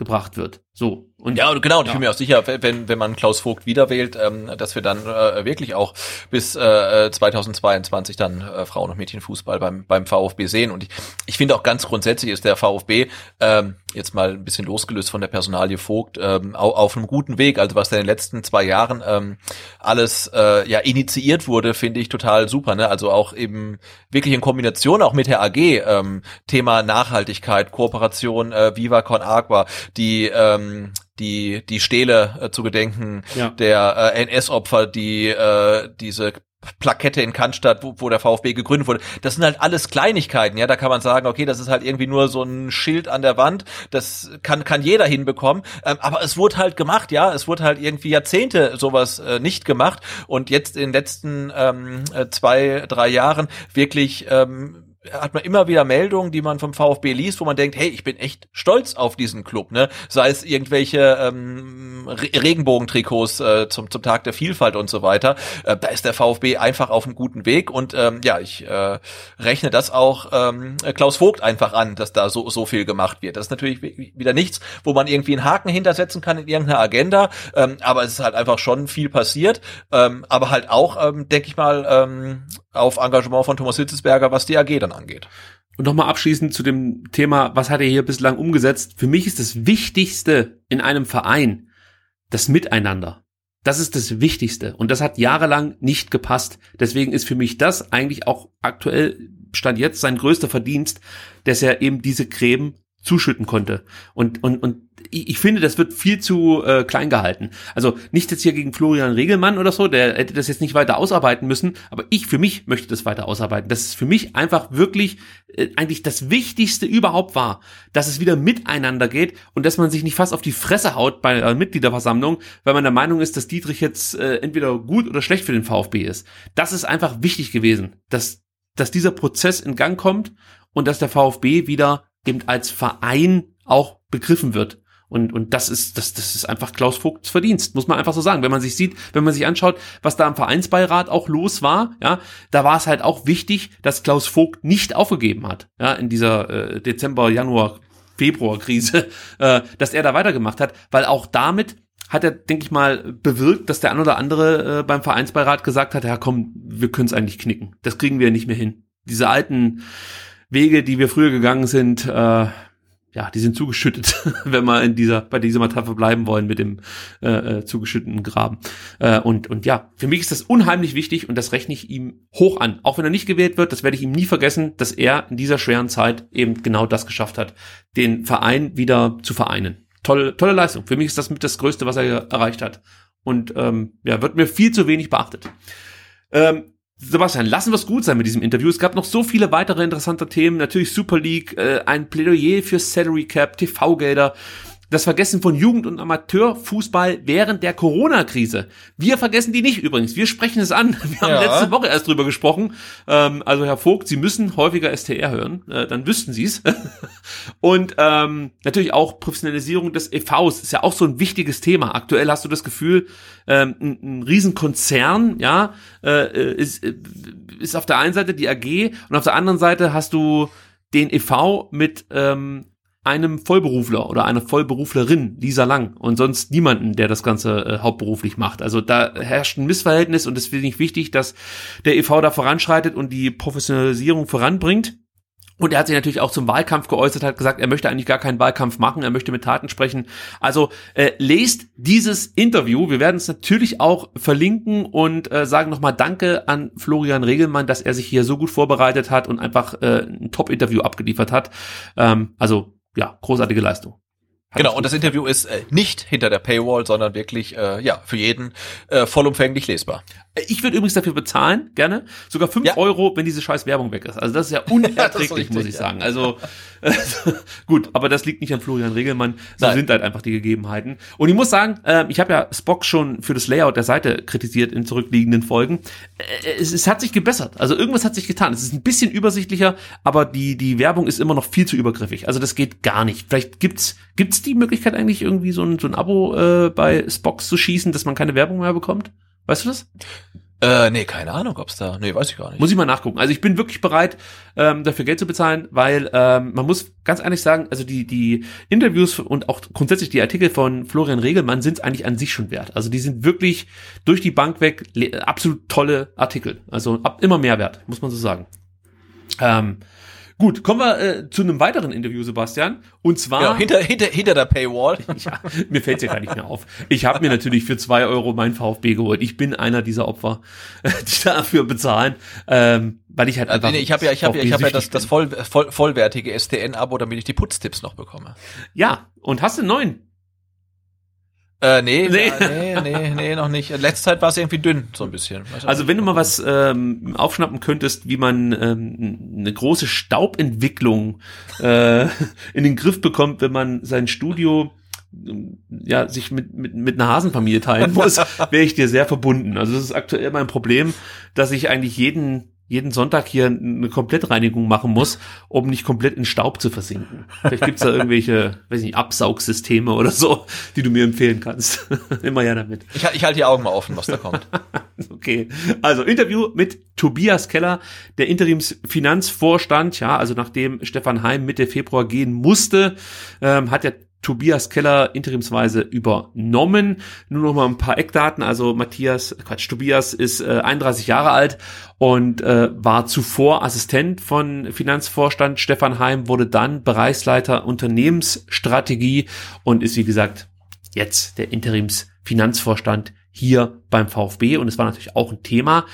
vorangebracht wird. So. Und ja, genau, und ich bin mir auch sicher, wenn, wenn man Klaus Vogt wiederwählt, ähm, dass wir dann äh, wirklich auch bis äh, 2022 dann äh, Frauen- und Mädchenfußball beim, beim VfB sehen. Und ich, ich finde auch ganz grundsätzlich ist der VfB ähm, jetzt mal ein bisschen losgelöst von der Personalie Vogt ähm, auf, auf einem guten Weg. Also was da in den letzten zwei Jahren ähm, alles äh, ja initiiert wurde, finde ich total super. Ne? Also auch eben wirklich in Kombination auch mit der AG ähm, Thema Nachhaltigkeit, Kooperation, äh, Viva Con Agua, die ähm, die die Stele äh, zu gedenken Ja. der äh, NS-Opfer, die äh, diese Plakette in Cannstatt, wo, wo der VfB gegründet wurde. Das sind halt alles Kleinigkeiten, ja. Da kann man sagen, okay, das ist halt irgendwie nur so ein Schild an der Wand. Das kann kann jeder hinbekommen. Ähm, aber es wurde halt gemacht, ja. Es wurde halt irgendwie Jahrzehnte sowas äh, nicht gemacht und jetzt in den letzten ähm, äh, zwei drei Jahren wirklich ähm, hat man immer wieder Meldungen, die man vom VfB liest, wo man denkt, hey, ich bin echt stolz auf diesen Club, ne? Sei es irgendwelche ähm, Re Regenbogentrikots äh, zum, zum Tag der Vielfalt und so weiter. Äh, da ist der VfB einfach auf einem guten Weg und ähm, ja, ich äh, rechne das auch ähm, Klaus Vogt einfach an, dass da so, so viel gemacht wird. Das ist natürlich wieder nichts, wo man irgendwie einen Haken hintersetzen kann in irgendeiner Agenda, ähm, aber es ist halt einfach schon viel passiert, ähm, aber halt auch, ähm, denke ich mal, ähm, auf Engagement von Thomas Hitzesberger, was die AG dann angeht. Und nochmal abschließend zu dem Thema, was hat er hier bislang umgesetzt? Für mich ist das Wichtigste in einem Verein das Miteinander. Das ist das Wichtigste. Und das hat jahrelang nicht gepasst. Deswegen ist für mich das eigentlich auch aktuell Stand jetzt sein größter Verdienst, dass er eben diese Gräben zuschütten konnte. Und, und, und ich, finde, das wird viel zu äh, klein gehalten. Also nicht jetzt hier gegen Florian Regelmann oder so, der hätte das jetzt nicht weiter ausarbeiten müssen, aber ich für mich möchte das weiter ausarbeiten. Das ist für mich einfach wirklich äh, eigentlich das Wichtigste überhaupt war, dass es wieder miteinander geht und dass man sich nicht fast auf die Fresse haut bei einer Mitgliederversammlung, weil man der Meinung ist, dass Dietrich jetzt äh, entweder gut oder schlecht für den VfB ist. Das ist einfach wichtig gewesen, dass, dass dieser Prozess in Gang kommt und dass der VfB wieder eben als Verein auch begriffen wird. Und, und das ist, das, das ist einfach Klaus Vogts Verdienst, muss man einfach so sagen. Wenn man sich sieht, wenn man sich anschaut, was da im Vereinsbeirat auch los war, ja, da war es halt auch wichtig, dass Klaus Vogt nicht aufgegeben hat, ja, in dieser äh, Dezember, Januar, Februar Krise, äh, dass er da weitergemacht hat, weil auch damit hat er, denke ich mal, bewirkt, dass der ein oder andere äh, beim Vereinsbeirat gesagt hat, ja komm, wir können es eigentlich knicken. Das kriegen wir nicht mehr hin. Diese alten Wege, die wir früher gegangen sind, äh, ja, die sind zugeschüttet, wenn wir in dieser, bei dieser Metapher bleiben wollen mit dem äh, äh, zugeschütteten Graben. Äh, und, und ja, für mich ist das unheimlich wichtig und das rechne ich ihm hoch an. Auch wenn er nicht gewählt wird, das werde ich ihm nie vergessen, dass er in dieser schweren Zeit eben genau das geschafft hat, den Verein wieder zu vereinen. Tolle, tolle Leistung. Für mich ist das mit das Größte, was er erreicht hat. Und ähm, ja, wird mir viel zu wenig beachtet. Ähm, Sebastian, lassen wir es gut sein mit diesem Interview. Es gab noch so viele weitere interessante Themen. Natürlich Super League, äh, ein Plädoyer für Salary Cap, TV-Gelder das Vergessen von Jugend- und Amateurfußball während der Corona-Krise. Wir vergessen die nicht übrigens. Wir sprechen es an. Wir haben ja. letzte Woche erst drüber gesprochen. Ähm, also Herr Vogt, Sie müssen häufiger STR hören. Äh, dann wüssten Sie es. und ähm, natürlich auch Professionalisierung des EVs ist ja auch so ein wichtiges Thema. Aktuell hast du das Gefühl, ähm, ein, ein Riesenkonzern, ja, äh, ist, ist auf der einen Seite die AG und auf der anderen Seite hast du den EV mit ähm, einem Vollberufler oder einer Vollberuflerin, Lisa Lang, und sonst niemanden, der das Ganze äh, hauptberuflich macht. Also da herrscht ein Missverhältnis und es finde ich wichtig, dass der EV da voranschreitet und die Professionalisierung voranbringt. Und er hat sich natürlich auch zum Wahlkampf geäußert, hat gesagt, er möchte eigentlich gar keinen Wahlkampf machen, er möchte mit Taten sprechen. Also äh, lest dieses Interview. Wir werden es natürlich auch verlinken und äh, sagen nochmal Danke an Florian Regelmann, dass er sich hier so gut vorbereitet hat und einfach äh, ein Top-Interview abgeliefert hat. Ähm, also ja, großartige Leistung. Genau, und das Interview ist äh, nicht hinter der Paywall, sondern wirklich äh, ja für jeden äh, vollumfänglich lesbar. Ich würde übrigens dafür bezahlen, gerne. Sogar fünf ja. Euro, wenn diese scheiß Werbung weg ist. Also das ist ja unerträglich, muss ich sagen. Also äh, gut, aber das liegt nicht an Florian Regelmann. So Nein. sind halt einfach die Gegebenheiten. Und ich muss sagen, äh, ich habe ja Spock schon für das Layout der Seite kritisiert in zurückliegenden Folgen. Äh, es, es hat sich gebessert. Also irgendwas hat sich getan. Es ist ein bisschen übersichtlicher, aber die, die Werbung ist immer noch viel zu übergriffig. Also das geht gar nicht. Vielleicht gibt's, gibt's die Möglichkeit eigentlich irgendwie so ein, so ein Abo äh, bei Spock zu schießen, dass man keine Werbung mehr bekommt? Weißt du das? Äh, nee, keine Ahnung, ob's da. Nee, weiß ich gar nicht. Muss ich mal nachgucken. Also ich bin wirklich bereit, ähm, dafür Geld zu bezahlen, weil ähm, man muss ganz ehrlich sagen, also die, die Interviews und auch grundsätzlich die Artikel von Florian Regelmann sind eigentlich an sich schon wert. Also die sind wirklich durch die Bank weg absolut tolle Artikel. Also ab, immer mehr wert, muss man so sagen. Ähm, Gut, kommen wir äh, zu einem weiteren Interview, Sebastian. Und zwar. Genau, hinter, hinter, hinter der Paywall. ja, mir fällt's ja gar nicht mehr auf. Ich habe mir natürlich für zwei Euro mein VfB geholt. Ich bin einer dieser Opfer, die dafür bezahlen. Ähm, weil ich halt also, einfach. Nee, ich habe ja, ich habe ja, ich habe ja das, das voll, voll, vollwertige STN-Abo, damit ich die Putztipps noch bekomme. Ja, und hast du einen neuen? Äh, nee, nee. Ja, nee, nee, nee, noch nicht. Letzte Zeit war es irgendwie dünn, so ein bisschen. Also wenn du mal was ähm, aufschnappen könntest, wie man ähm, eine große Staubentwicklung äh, in den Griff bekommt, wenn man sein Studio ja, sich mit, mit, mit einer Hasenfamilie teilen muss, wäre ich dir sehr verbunden. Also das ist aktuell mein Problem, dass ich eigentlich jeden jeden Sonntag hier eine Komplettreinigung machen muss, um nicht komplett in Staub zu versinken. Vielleicht gibt's da irgendwelche, weiß nicht, Absaugsysteme oder so, die du mir empfehlen kannst. Immer ja damit. Ich, ich halte die Augen mal offen, was da kommt. okay. Also Interview mit Tobias Keller, der Interimsfinanzvorstand. Ja, also nachdem Stefan Heim Mitte Februar gehen musste, ähm, hat der Tobias Keller interimsweise übernommen. Nur noch mal ein paar Eckdaten. Also Matthias, Quatsch, Tobias ist äh, 31 Jahre alt und äh, war zuvor Assistent von Finanzvorstand Stefan Heim, wurde dann Bereichsleiter Unternehmensstrategie und ist wie gesagt jetzt der Interimsfinanzvorstand hier beim VfB und es war natürlich auch ein Thema,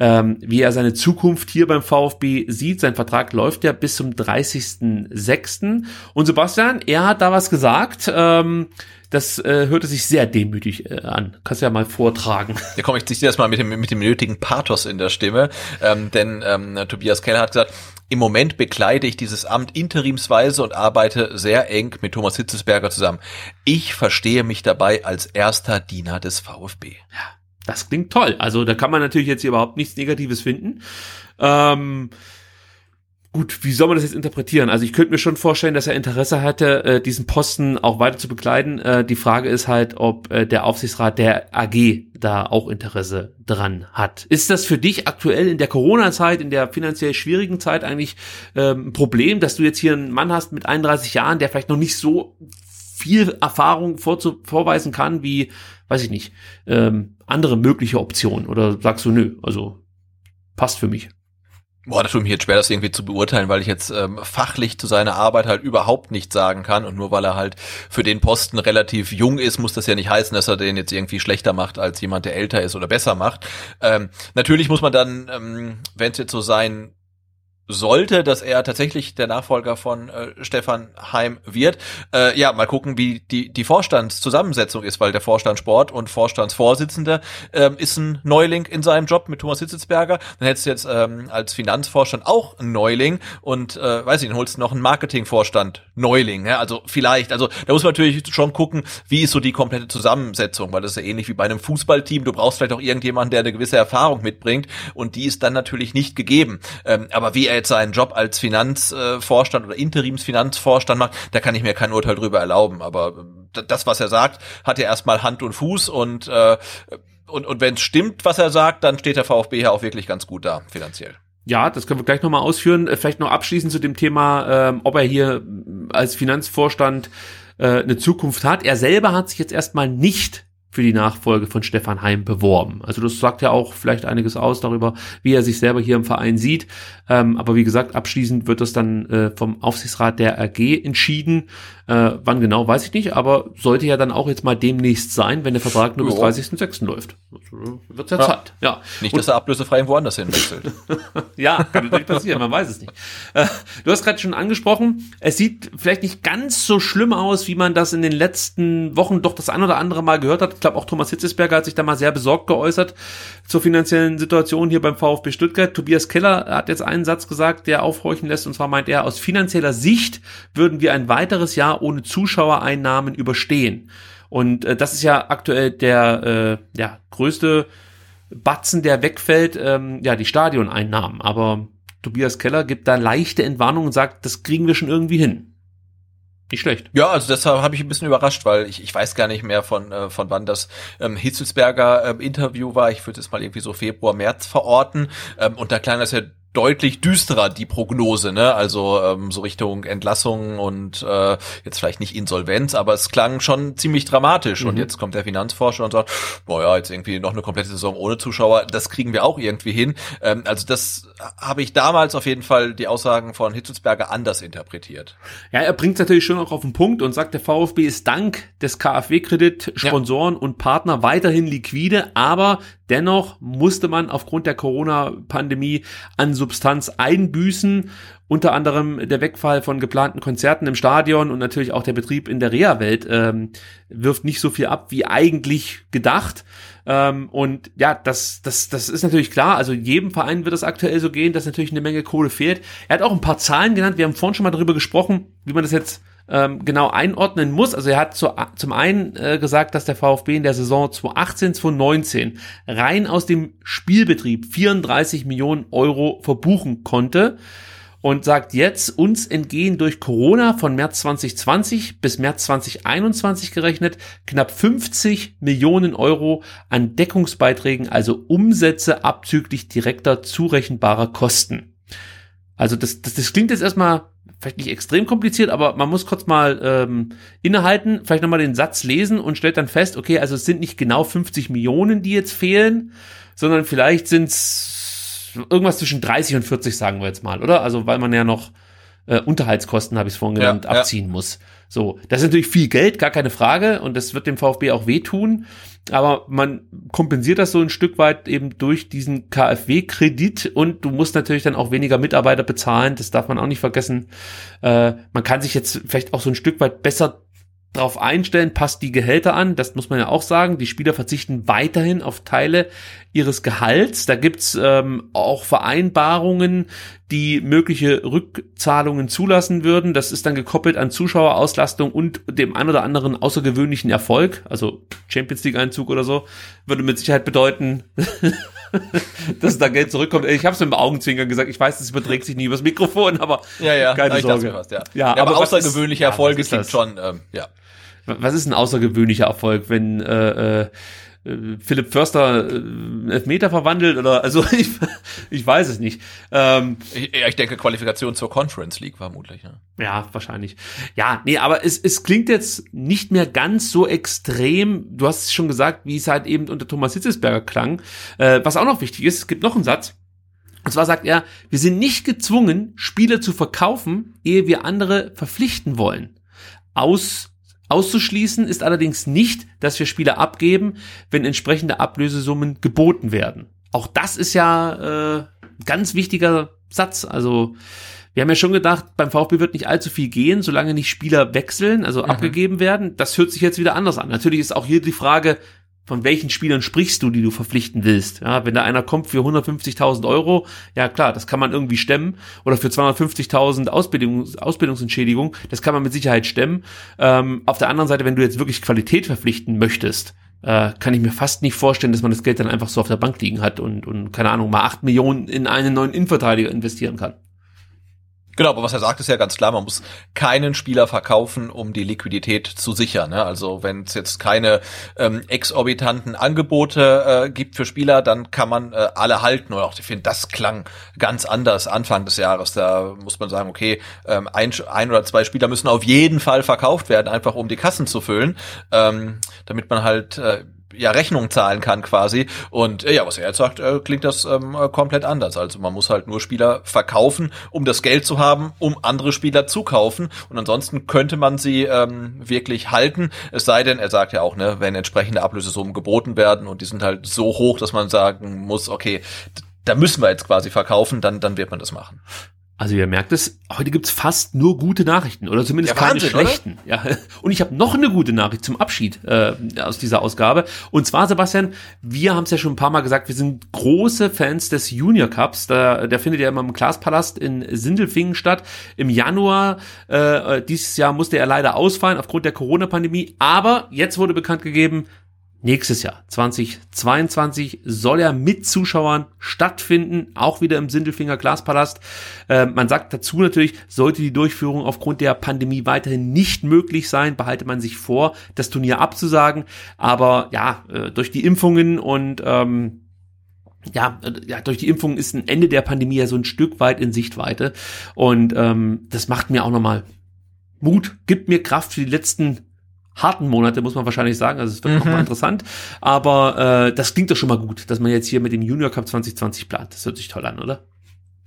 ähm, wie er seine Zukunft hier beim VfB sieht. Sein Vertrag läuft ja bis zum 30.06. Und Sebastian, er hat da was gesagt. Ähm, das äh, hörte sich sehr demütig äh, an. Kannst ja mal vortragen. Ja, komm, ich ziehe das mal mit dem, mit dem nötigen Pathos in der Stimme. Ähm, denn ähm, Tobias Keller hat gesagt, im Moment bekleide ich dieses Amt interimsweise und arbeite sehr eng mit Thomas Hitzesberger zusammen. Ich verstehe mich dabei als erster Diener des VfB. Ja, das klingt toll. Also da kann man natürlich jetzt hier überhaupt nichts Negatives finden. Ähm, Gut, wie soll man das jetzt interpretieren? Also ich könnte mir schon vorstellen, dass er Interesse hatte, äh, diesen Posten auch weiter zu bekleiden. Äh, die Frage ist halt, ob äh, der Aufsichtsrat der AG da auch Interesse dran hat. Ist das für dich aktuell in der Corona-Zeit, in der finanziell schwierigen Zeit eigentlich ähm, ein Problem, dass du jetzt hier einen Mann hast mit 31 Jahren, der vielleicht noch nicht so viel Erfahrung vorzu vorweisen kann, wie, weiß ich nicht, ähm, andere mögliche Optionen? Oder sagst du, nö, also passt für mich? Boah, das tut mir jetzt schwer, das irgendwie zu beurteilen, weil ich jetzt ähm, fachlich zu seiner Arbeit halt überhaupt nichts sagen kann. Und nur weil er halt für den Posten relativ jung ist, muss das ja nicht heißen, dass er den jetzt irgendwie schlechter macht als jemand, der älter ist oder besser macht. Ähm, natürlich muss man dann, ähm, wenn es jetzt so sein sollte, dass er tatsächlich der Nachfolger von äh, Stefan Heim wird. Äh, ja, mal gucken, wie die, die Vorstandszusammensetzung ist, weil der Vorstand Sport und Vorstandsvorsitzende ähm, ist ein Neuling in seinem Job mit Thomas Hitzelsberger. Dann hättest du jetzt ähm, als Finanzvorstand auch einen Neuling und äh, weiß ich, dann holst noch einen Marketingvorstand Neuling. Ja? Also vielleicht, also da muss man natürlich schon gucken, wie ist so die komplette Zusammensetzung, weil das ist ja ähnlich wie bei einem Fußballteam. Du brauchst vielleicht auch irgendjemanden, der eine gewisse Erfahrung mitbringt und die ist dann natürlich nicht gegeben. Ähm, aber wie er jetzt seinen Job als Finanzvorstand oder Interimsfinanzvorstand macht, da kann ich mir kein Urteil drüber erlauben. Aber äh, das, was er sagt, hat ja erstmal Hand und Fuß und äh, und, und wenn es stimmt, was er sagt, dann steht der VfB ja auch wirklich ganz gut da, finanziell. Ja, das können wir gleich nochmal ausführen. Äh, vielleicht noch abschließend zu dem Thema, ähm, ob er hier als Finanzvorstand äh, eine Zukunft hat. Er selber hat sich jetzt erstmal nicht für die Nachfolge von Stefan Heim beworben. Also das sagt ja auch vielleicht einiges aus darüber, wie er sich selber hier im Verein sieht. Ähm, aber wie gesagt, abschließend wird das dann äh, vom Aufsichtsrat der AG entschieden. Äh, wann genau, weiß ich nicht, aber sollte ja dann auch jetzt mal demnächst sein, wenn der Vertrag nur bis 30.06. läuft. Also, wird ja, ja Zeit. Ja. Nicht, Und, dass er ablösefrei woanders hinwechselt. ja, kann natürlich passieren, man weiß es nicht. Äh, du hast gerade schon angesprochen, es sieht vielleicht nicht ganz so schlimm aus, wie man das in den letzten Wochen doch das ein oder andere Mal gehört hat. Ich glaube, auch Thomas Hitzesberger hat sich da mal sehr besorgt geäußert zur finanziellen Situation hier beim VfB Stuttgart. Tobias Keller hat jetzt einen Satz gesagt, der aufhorchen lässt, und zwar meint er, aus finanzieller Sicht würden wir ein weiteres Jahr ohne Zuschauereinnahmen überstehen. Und äh, das ist ja aktuell der äh, ja, größte Batzen, der wegfällt, ähm, ja, die Stadioneinnahmen. Aber Tobias Keller gibt da leichte Entwarnung und sagt, das kriegen wir schon irgendwie hin. Nicht schlecht. Ja, also deshalb habe ich ein bisschen überrascht, weil ich, ich weiß gar nicht mehr von äh, von wann das ähm, Hitzelsberger ähm, Interview war. Ich würde es mal irgendwie so Februar, März verorten. Ähm, und da klang das ja deutlich düsterer, die Prognose, ne? Also ähm, so Richtung Entlassung und äh, jetzt vielleicht nicht Insolvenz, aber es klang schon ziemlich dramatisch. Mhm. Und jetzt kommt der Finanzforscher und sagt, boah ja, jetzt irgendwie noch eine komplette Saison ohne Zuschauer, das kriegen wir auch irgendwie hin. Ähm, also das habe ich damals auf jeden Fall die Aussagen von Hitzelsberger anders interpretiert. Ja, er bringt natürlich schon auch auf den Punkt und sagt, der VfB ist dank des KfW-Kredit Sponsoren ja. und Partner weiterhin liquide, aber Dennoch musste man aufgrund der Corona-Pandemie an Substanz einbüßen. Unter anderem der Wegfall von geplanten Konzerten im Stadion und natürlich auch der Betrieb in der Reha-Welt ähm, wirft nicht so viel ab wie eigentlich gedacht. Ähm, und ja, das, das, das ist natürlich klar. Also jedem Verein wird es aktuell so gehen, dass natürlich eine Menge Kohle fehlt. Er hat auch ein paar Zahlen genannt. Wir haben vorhin schon mal darüber gesprochen, wie man das jetzt ähm, genau einordnen muss. Also er hat zu, zum einen äh, gesagt, dass der VfB in der Saison 2018, 2019 rein aus dem Spielbetrieb 34 Millionen Euro verbuchen konnte und sagt jetzt, uns entgehen durch Corona von März 2020 bis März 2021 gerechnet knapp 50 Millionen Euro an Deckungsbeiträgen, also Umsätze abzüglich direkter zurechenbarer Kosten. Also das, das, das klingt jetzt erstmal vielleicht nicht extrem kompliziert, aber man muss kurz mal ähm, innehalten, vielleicht nochmal den Satz lesen und stellt dann fest, okay, also es sind nicht genau 50 Millionen, die jetzt fehlen, sondern vielleicht sind es irgendwas zwischen 30 und 40, sagen wir jetzt mal, oder? Also weil man ja noch äh, Unterhaltskosten, habe ich es vorhin genannt, ja, abziehen ja. muss. So, das ist natürlich viel Geld, gar keine Frage, und das wird dem VfB auch wehtun aber man kompensiert das so ein Stück weit eben durch diesen KfW-Kredit und du musst natürlich dann auch weniger Mitarbeiter bezahlen, das darf man auch nicht vergessen. Äh, man kann sich jetzt vielleicht auch so ein Stück weit besser drauf einstellen, passt die Gehälter an, das muss man ja auch sagen. Die Spieler verzichten weiterhin auf Teile ihres Gehalts. Da gibt's ähm, auch Vereinbarungen, die mögliche Rückzahlungen zulassen würden. Das ist dann gekoppelt an Zuschauerauslastung und dem ein oder anderen außergewöhnlichen Erfolg. Also Champions League Einzug oder so würde mit Sicherheit bedeuten, dass da Geld zurückkommt. Ich habe es mit dem Augenzwinkern gesagt. Ich weiß, es überträgt sich nie übers Mikrofon, aber ja, ja, keine Sorge. Fast, ja. Ja, ja, aber, aber außergewöhnliche ist, Erfolge ja, sind schon, ähm, ja. Was ist ein außergewöhnlicher Erfolg, wenn äh, äh, Philipp Förster äh, Elfmeter verwandelt oder also ich, ich weiß es nicht. Ähm, ich, ich denke Qualifikation zur Conference League vermutlich. Ja, ja wahrscheinlich. Ja, nee, aber es, es klingt jetzt nicht mehr ganz so extrem. Du hast es schon gesagt, wie es halt eben unter Thomas Hitzesberger klang. Äh, was auch noch wichtig ist, es gibt noch einen Satz. Und zwar sagt er, wir sind nicht gezwungen, Spieler zu verkaufen, ehe wir andere verpflichten wollen. Aus Auszuschließen ist allerdings nicht, dass wir Spieler abgeben, wenn entsprechende Ablösesummen geboten werden. Auch das ist ja äh, ganz wichtiger Satz. Also wir haben ja schon gedacht, beim VfB wird nicht allzu viel gehen, solange nicht Spieler wechseln, also mhm. abgegeben werden. Das hört sich jetzt wieder anders an. Natürlich ist auch hier die Frage, von welchen Spielern sprichst du, die du verpflichten willst? Ja, wenn da einer kommt für 150.000 Euro, ja klar, das kann man irgendwie stemmen. Oder für 250.000 Ausbildungs Ausbildungsentschädigung, das kann man mit Sicherheit stemmen. Ähm, auf der anderen Seite, wenn du jetzt wirklich Qualität verpflichten möchtest, äh, kann ich mir fast nicht vorstellen, dass man das Geld dann einfach so auf der Bank liegen hat und, und keine Ahnung, mal acht Millionen in einen neuen Innenverteidiger investieren kann. Genau, aber was er sagt, ist ja ganz klar, man muss keinen Spieler verkaufen, um die Liquidität zu sichern. Ne? Also wenn es jetzt keine ähm, exorbitanten Angebote äh, gibt für Spieler, dann kann man äh, alle halten. Und auch ich finde, das klang ganz anders Anfang des Jahres. Da muss man sagen, okay, ähm, ein, ein oder zwei Spieler müssen auf jeden Fall verkauft werden, einfach um die Kassen zu füllen, ähm, damit man halt äh, ja Rechnung zahlen kann quasi. Und äh, ja, was er jetzt sagt, äh, klingt das ähm, äh, komplett anders. Also man muss halt nur Spieler verkaufen, um das Geld zu haben, um andere Spieler zu kaufen. Und ansonsten könnte man sie ähm, wirklich halten. Es sei denn, er sagt ja auch, ne, wenn entsprechende Ablösesummen geboten werden und die sind halt so hoch, dass man sagen muss, okay, da müssen wir jetzt quasi verkaufen, dann, dann wird man das machen. Also ihr merkt es, heute gibt's fast nur gute Nachrichten oder zumindest ja, keine Wahnsinn, schlechten. Oder? Ja. Und ich habe noch eine gute Nachricht zum Abschied äh, aus dieser Ausgabe. Und zwar, Sebastian, wir haben es ja schon ein paar Mal gesagt, wir sind große Fans des Junior Cups. Da, der findet ja immer im Glaspalast in Sindelfingen statt. Im Januar äh, dieses Jahr musste er leider ausfallen aufgrund der Corona-Pandemie. Aber jetzt wurde bekannt gegeben, Nächstes Jahr, 2022, soll er mit Zuschauern stattfinden, auch wieder im Sindelfinger Glaspalast. Äh, man sagt dazu natürlich, sollte die Durchführung aufgrund der Pandemie weiterhin nicht möglich sein, behalte man sich vor, das Turnier abzusagen. Aber ja, äh, durch die Impfungen und ähm, ja, äh, ja, durch die Impfung ist ein Ende der Pandemie ja so ein Stück weit in Sichtweite. Und ähm, das macht mir auch nochmal Mut, gibt mir Kraft für die letzten harten Monate, muss man wahrscheinlich sagen. Also es wird mhm. nochmal interessant. Aber äh, das klingt doch schon mal gut, dass man jetzt hier mit dem Junior Cup 2020 plant. Das hört sich toll an, oder?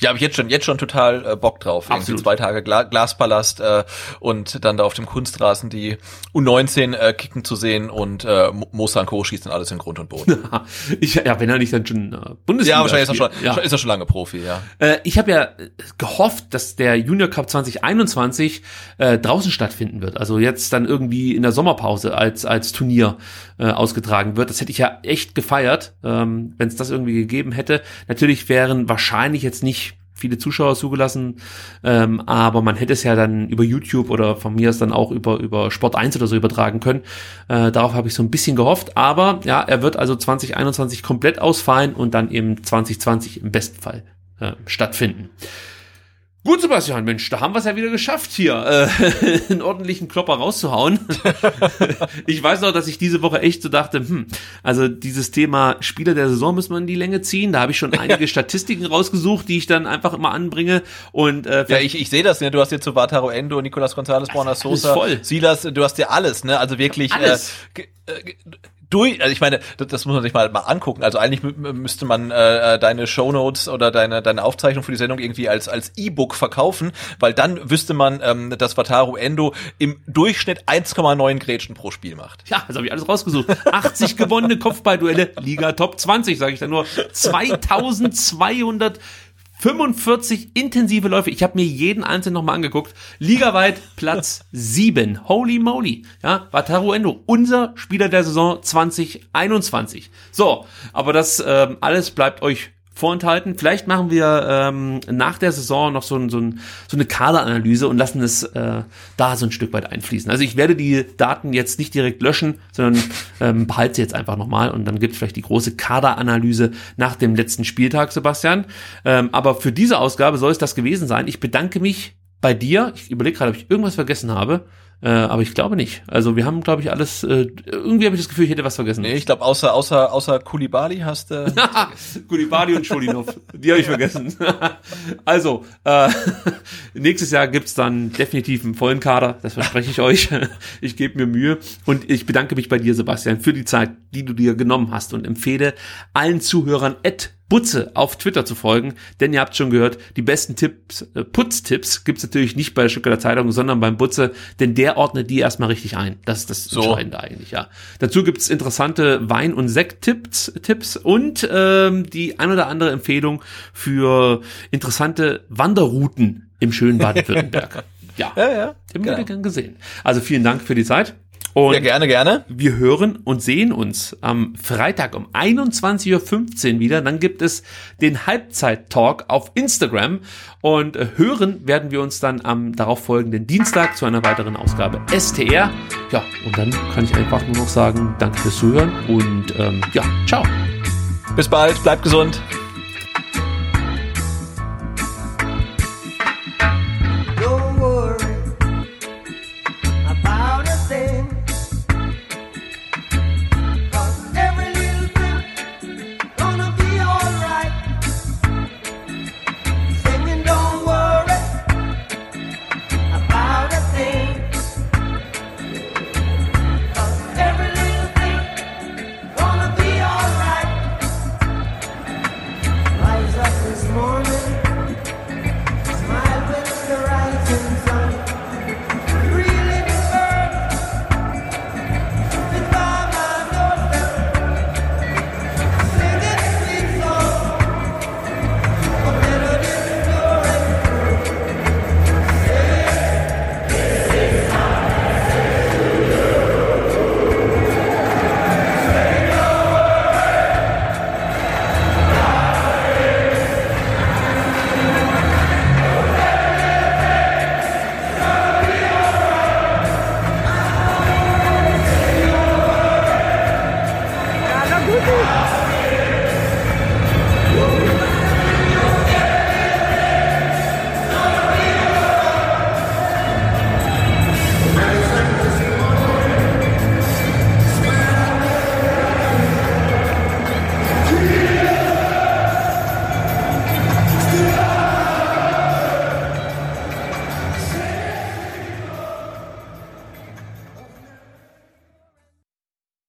Ja, habe ich jetzt schon jetzt schon total äh, Bock drauf. Absolut. Irgendwie zwei Tage Gla Glaspalast äh, und dann da auf dem Kunstrasen die U19 äh, kicken zu sehen und äh, Mo Sanko schießt dann alles in Grund und Boden. ich, ja, wenn er nicht dann schon äh, Bundesliga Ja, wahrscheinlich ist er schon, ja. ist er schon lange Profi, ja. Äh, ich habe ja gehofft, dass der Junior Cup 2021 äh, draußen stattfinden wird. Also jetzt dann irgendwie in der Sommerpause als als Turnier äh, ausgetragen wird. Das hätte ich ja echt gefeiert, ähm, wenn es das irgendwie gegeben hätte. Natürlich wären wahrscheinlich jetzt nicht viele Zuschauer zugelassen, ähm, aber man hätte es ja dann über YouTube oder von mir aus dann auch über, über Sport 1 oder so übertragen können. Äh, darauf habe ich so ein bisschen gehofft, aber ja, er wird also 2021 komplett ausfallen und dann eben 2020 im besten Fall äh, stattfinden. Gut, Sebastian, Mensch, da haben wir es ja wieder geschafft, hier äh, einen ordentlichen Klopper rauszuhauen. ich weiß noch, dass ich diese Woche echt so dachte, hm, also dieses Thema Spieler der Saison muss man in die Länge ziehen. Da habe ich schon einige Statistiken rausgesucht, die ich dann einfach immer anbringe. Und äh, ja, ich, ich sehe das, ne? Du hast jetzt so Vataro Endo, Nicolas González, Borna Sosa, Silas, du hast ja alles, ne? Also wirklich alles. Äh, äh durch, also ich meine, das, das, muss man sich mal, mal angucken. Also eigentlich müsste man äh, äh, deine Shownotes oder deine, deine Aufzeichnung für die Sendung irgendwie als, als E-Book verkaufen, weil dann wüsste man, ähm, dass Wataru Endo im Durchschnitt 1,9 Grätschen pro Spiel macht. Ja, das habe ich alles rausgesucht. 80 gewonnene Kopfballduelle, Liga Top 20, sage ich dann nur. 2200 45 intensive Läufe. Ich habe mir jeden einzelnen nochmal angeguckt. Ligaweit Platz 7. Holy moly. Ja, Wataru Endo, unser Spieler der Saison 2021. So, aber das ähm, alles bleibt euch vorenthalten. Vielleicht machen wir ähm, nach der Saison noch so, so, so eine Kaderanalyse und lassen es äh, da so ein Stück weit einfließen. Also ich werde die Daten jetzt nicht direkt löschen, sondern ähm, behalte sie jetzt einfach nochmal und dann gibt es vielleicht die große Kaderanalyse nach dem letzten Spieltag, Sebastian. Ähm, aber für diese Ausgabe soll es das gewesen sein. Ich bedanke mich bei dir. Ich überlege gerade, ob ich irgendwas vergessen habe. Äh, aber ich glaube nicht. Also wir haben, glaube ich, alles, äh, irgendwie habe ich das Gefühl, ich hätte was vergessen. Nee, ich glaube, außer, außer, außer Kulibali hast du. Kulibali und Schulinov, die habe ich vergessen. also, äh, nächstes Jahr gibt's dann definitiv einen vollen Kader, das verspreche ich euch. Ich gebe mir Mühe und ich bedanke mich bei dir, Sebastian, für die Zeit, die du dir genommen hast und empfehle allen Zuhörern Ed Butze auf Twitter zu folgen, denn ihr habt schon gehört, die besten Tipps, äh, Putztipps gibt's natürlich nicht bei der Stuttgarter Zeitung, sondern beim Butze, denn der ordnet die erstmal richtig ein. Das ist das So. Entscheidende eigentlich, ja. Dazu gibt's interessante Wein- und Sekt-Tipps Tipps und ähm, die ein oder andere Empfehlung für interessante Wanderrouten im schönen Baden-Württemberg. ja, Ja, ja. immer genau. wieder gern gesehen. Also vielen Dank für die Zeit. Und Ja, gerne, gerne. wir hören und sehen uns am Freitag um 21.15 Uhr wieder. Dann gibt es den Halbzeit-Talk auf Instagram. Und äh, hören werden wir uns dann am darauffolgenden Dienstag zu einer weiteren Ausgabe STR. Ja, und dann kann ich einfach nur noch sagen, danke fürs Zuhören und ähm, ja, ciao. Bis bald, bleibt gesund.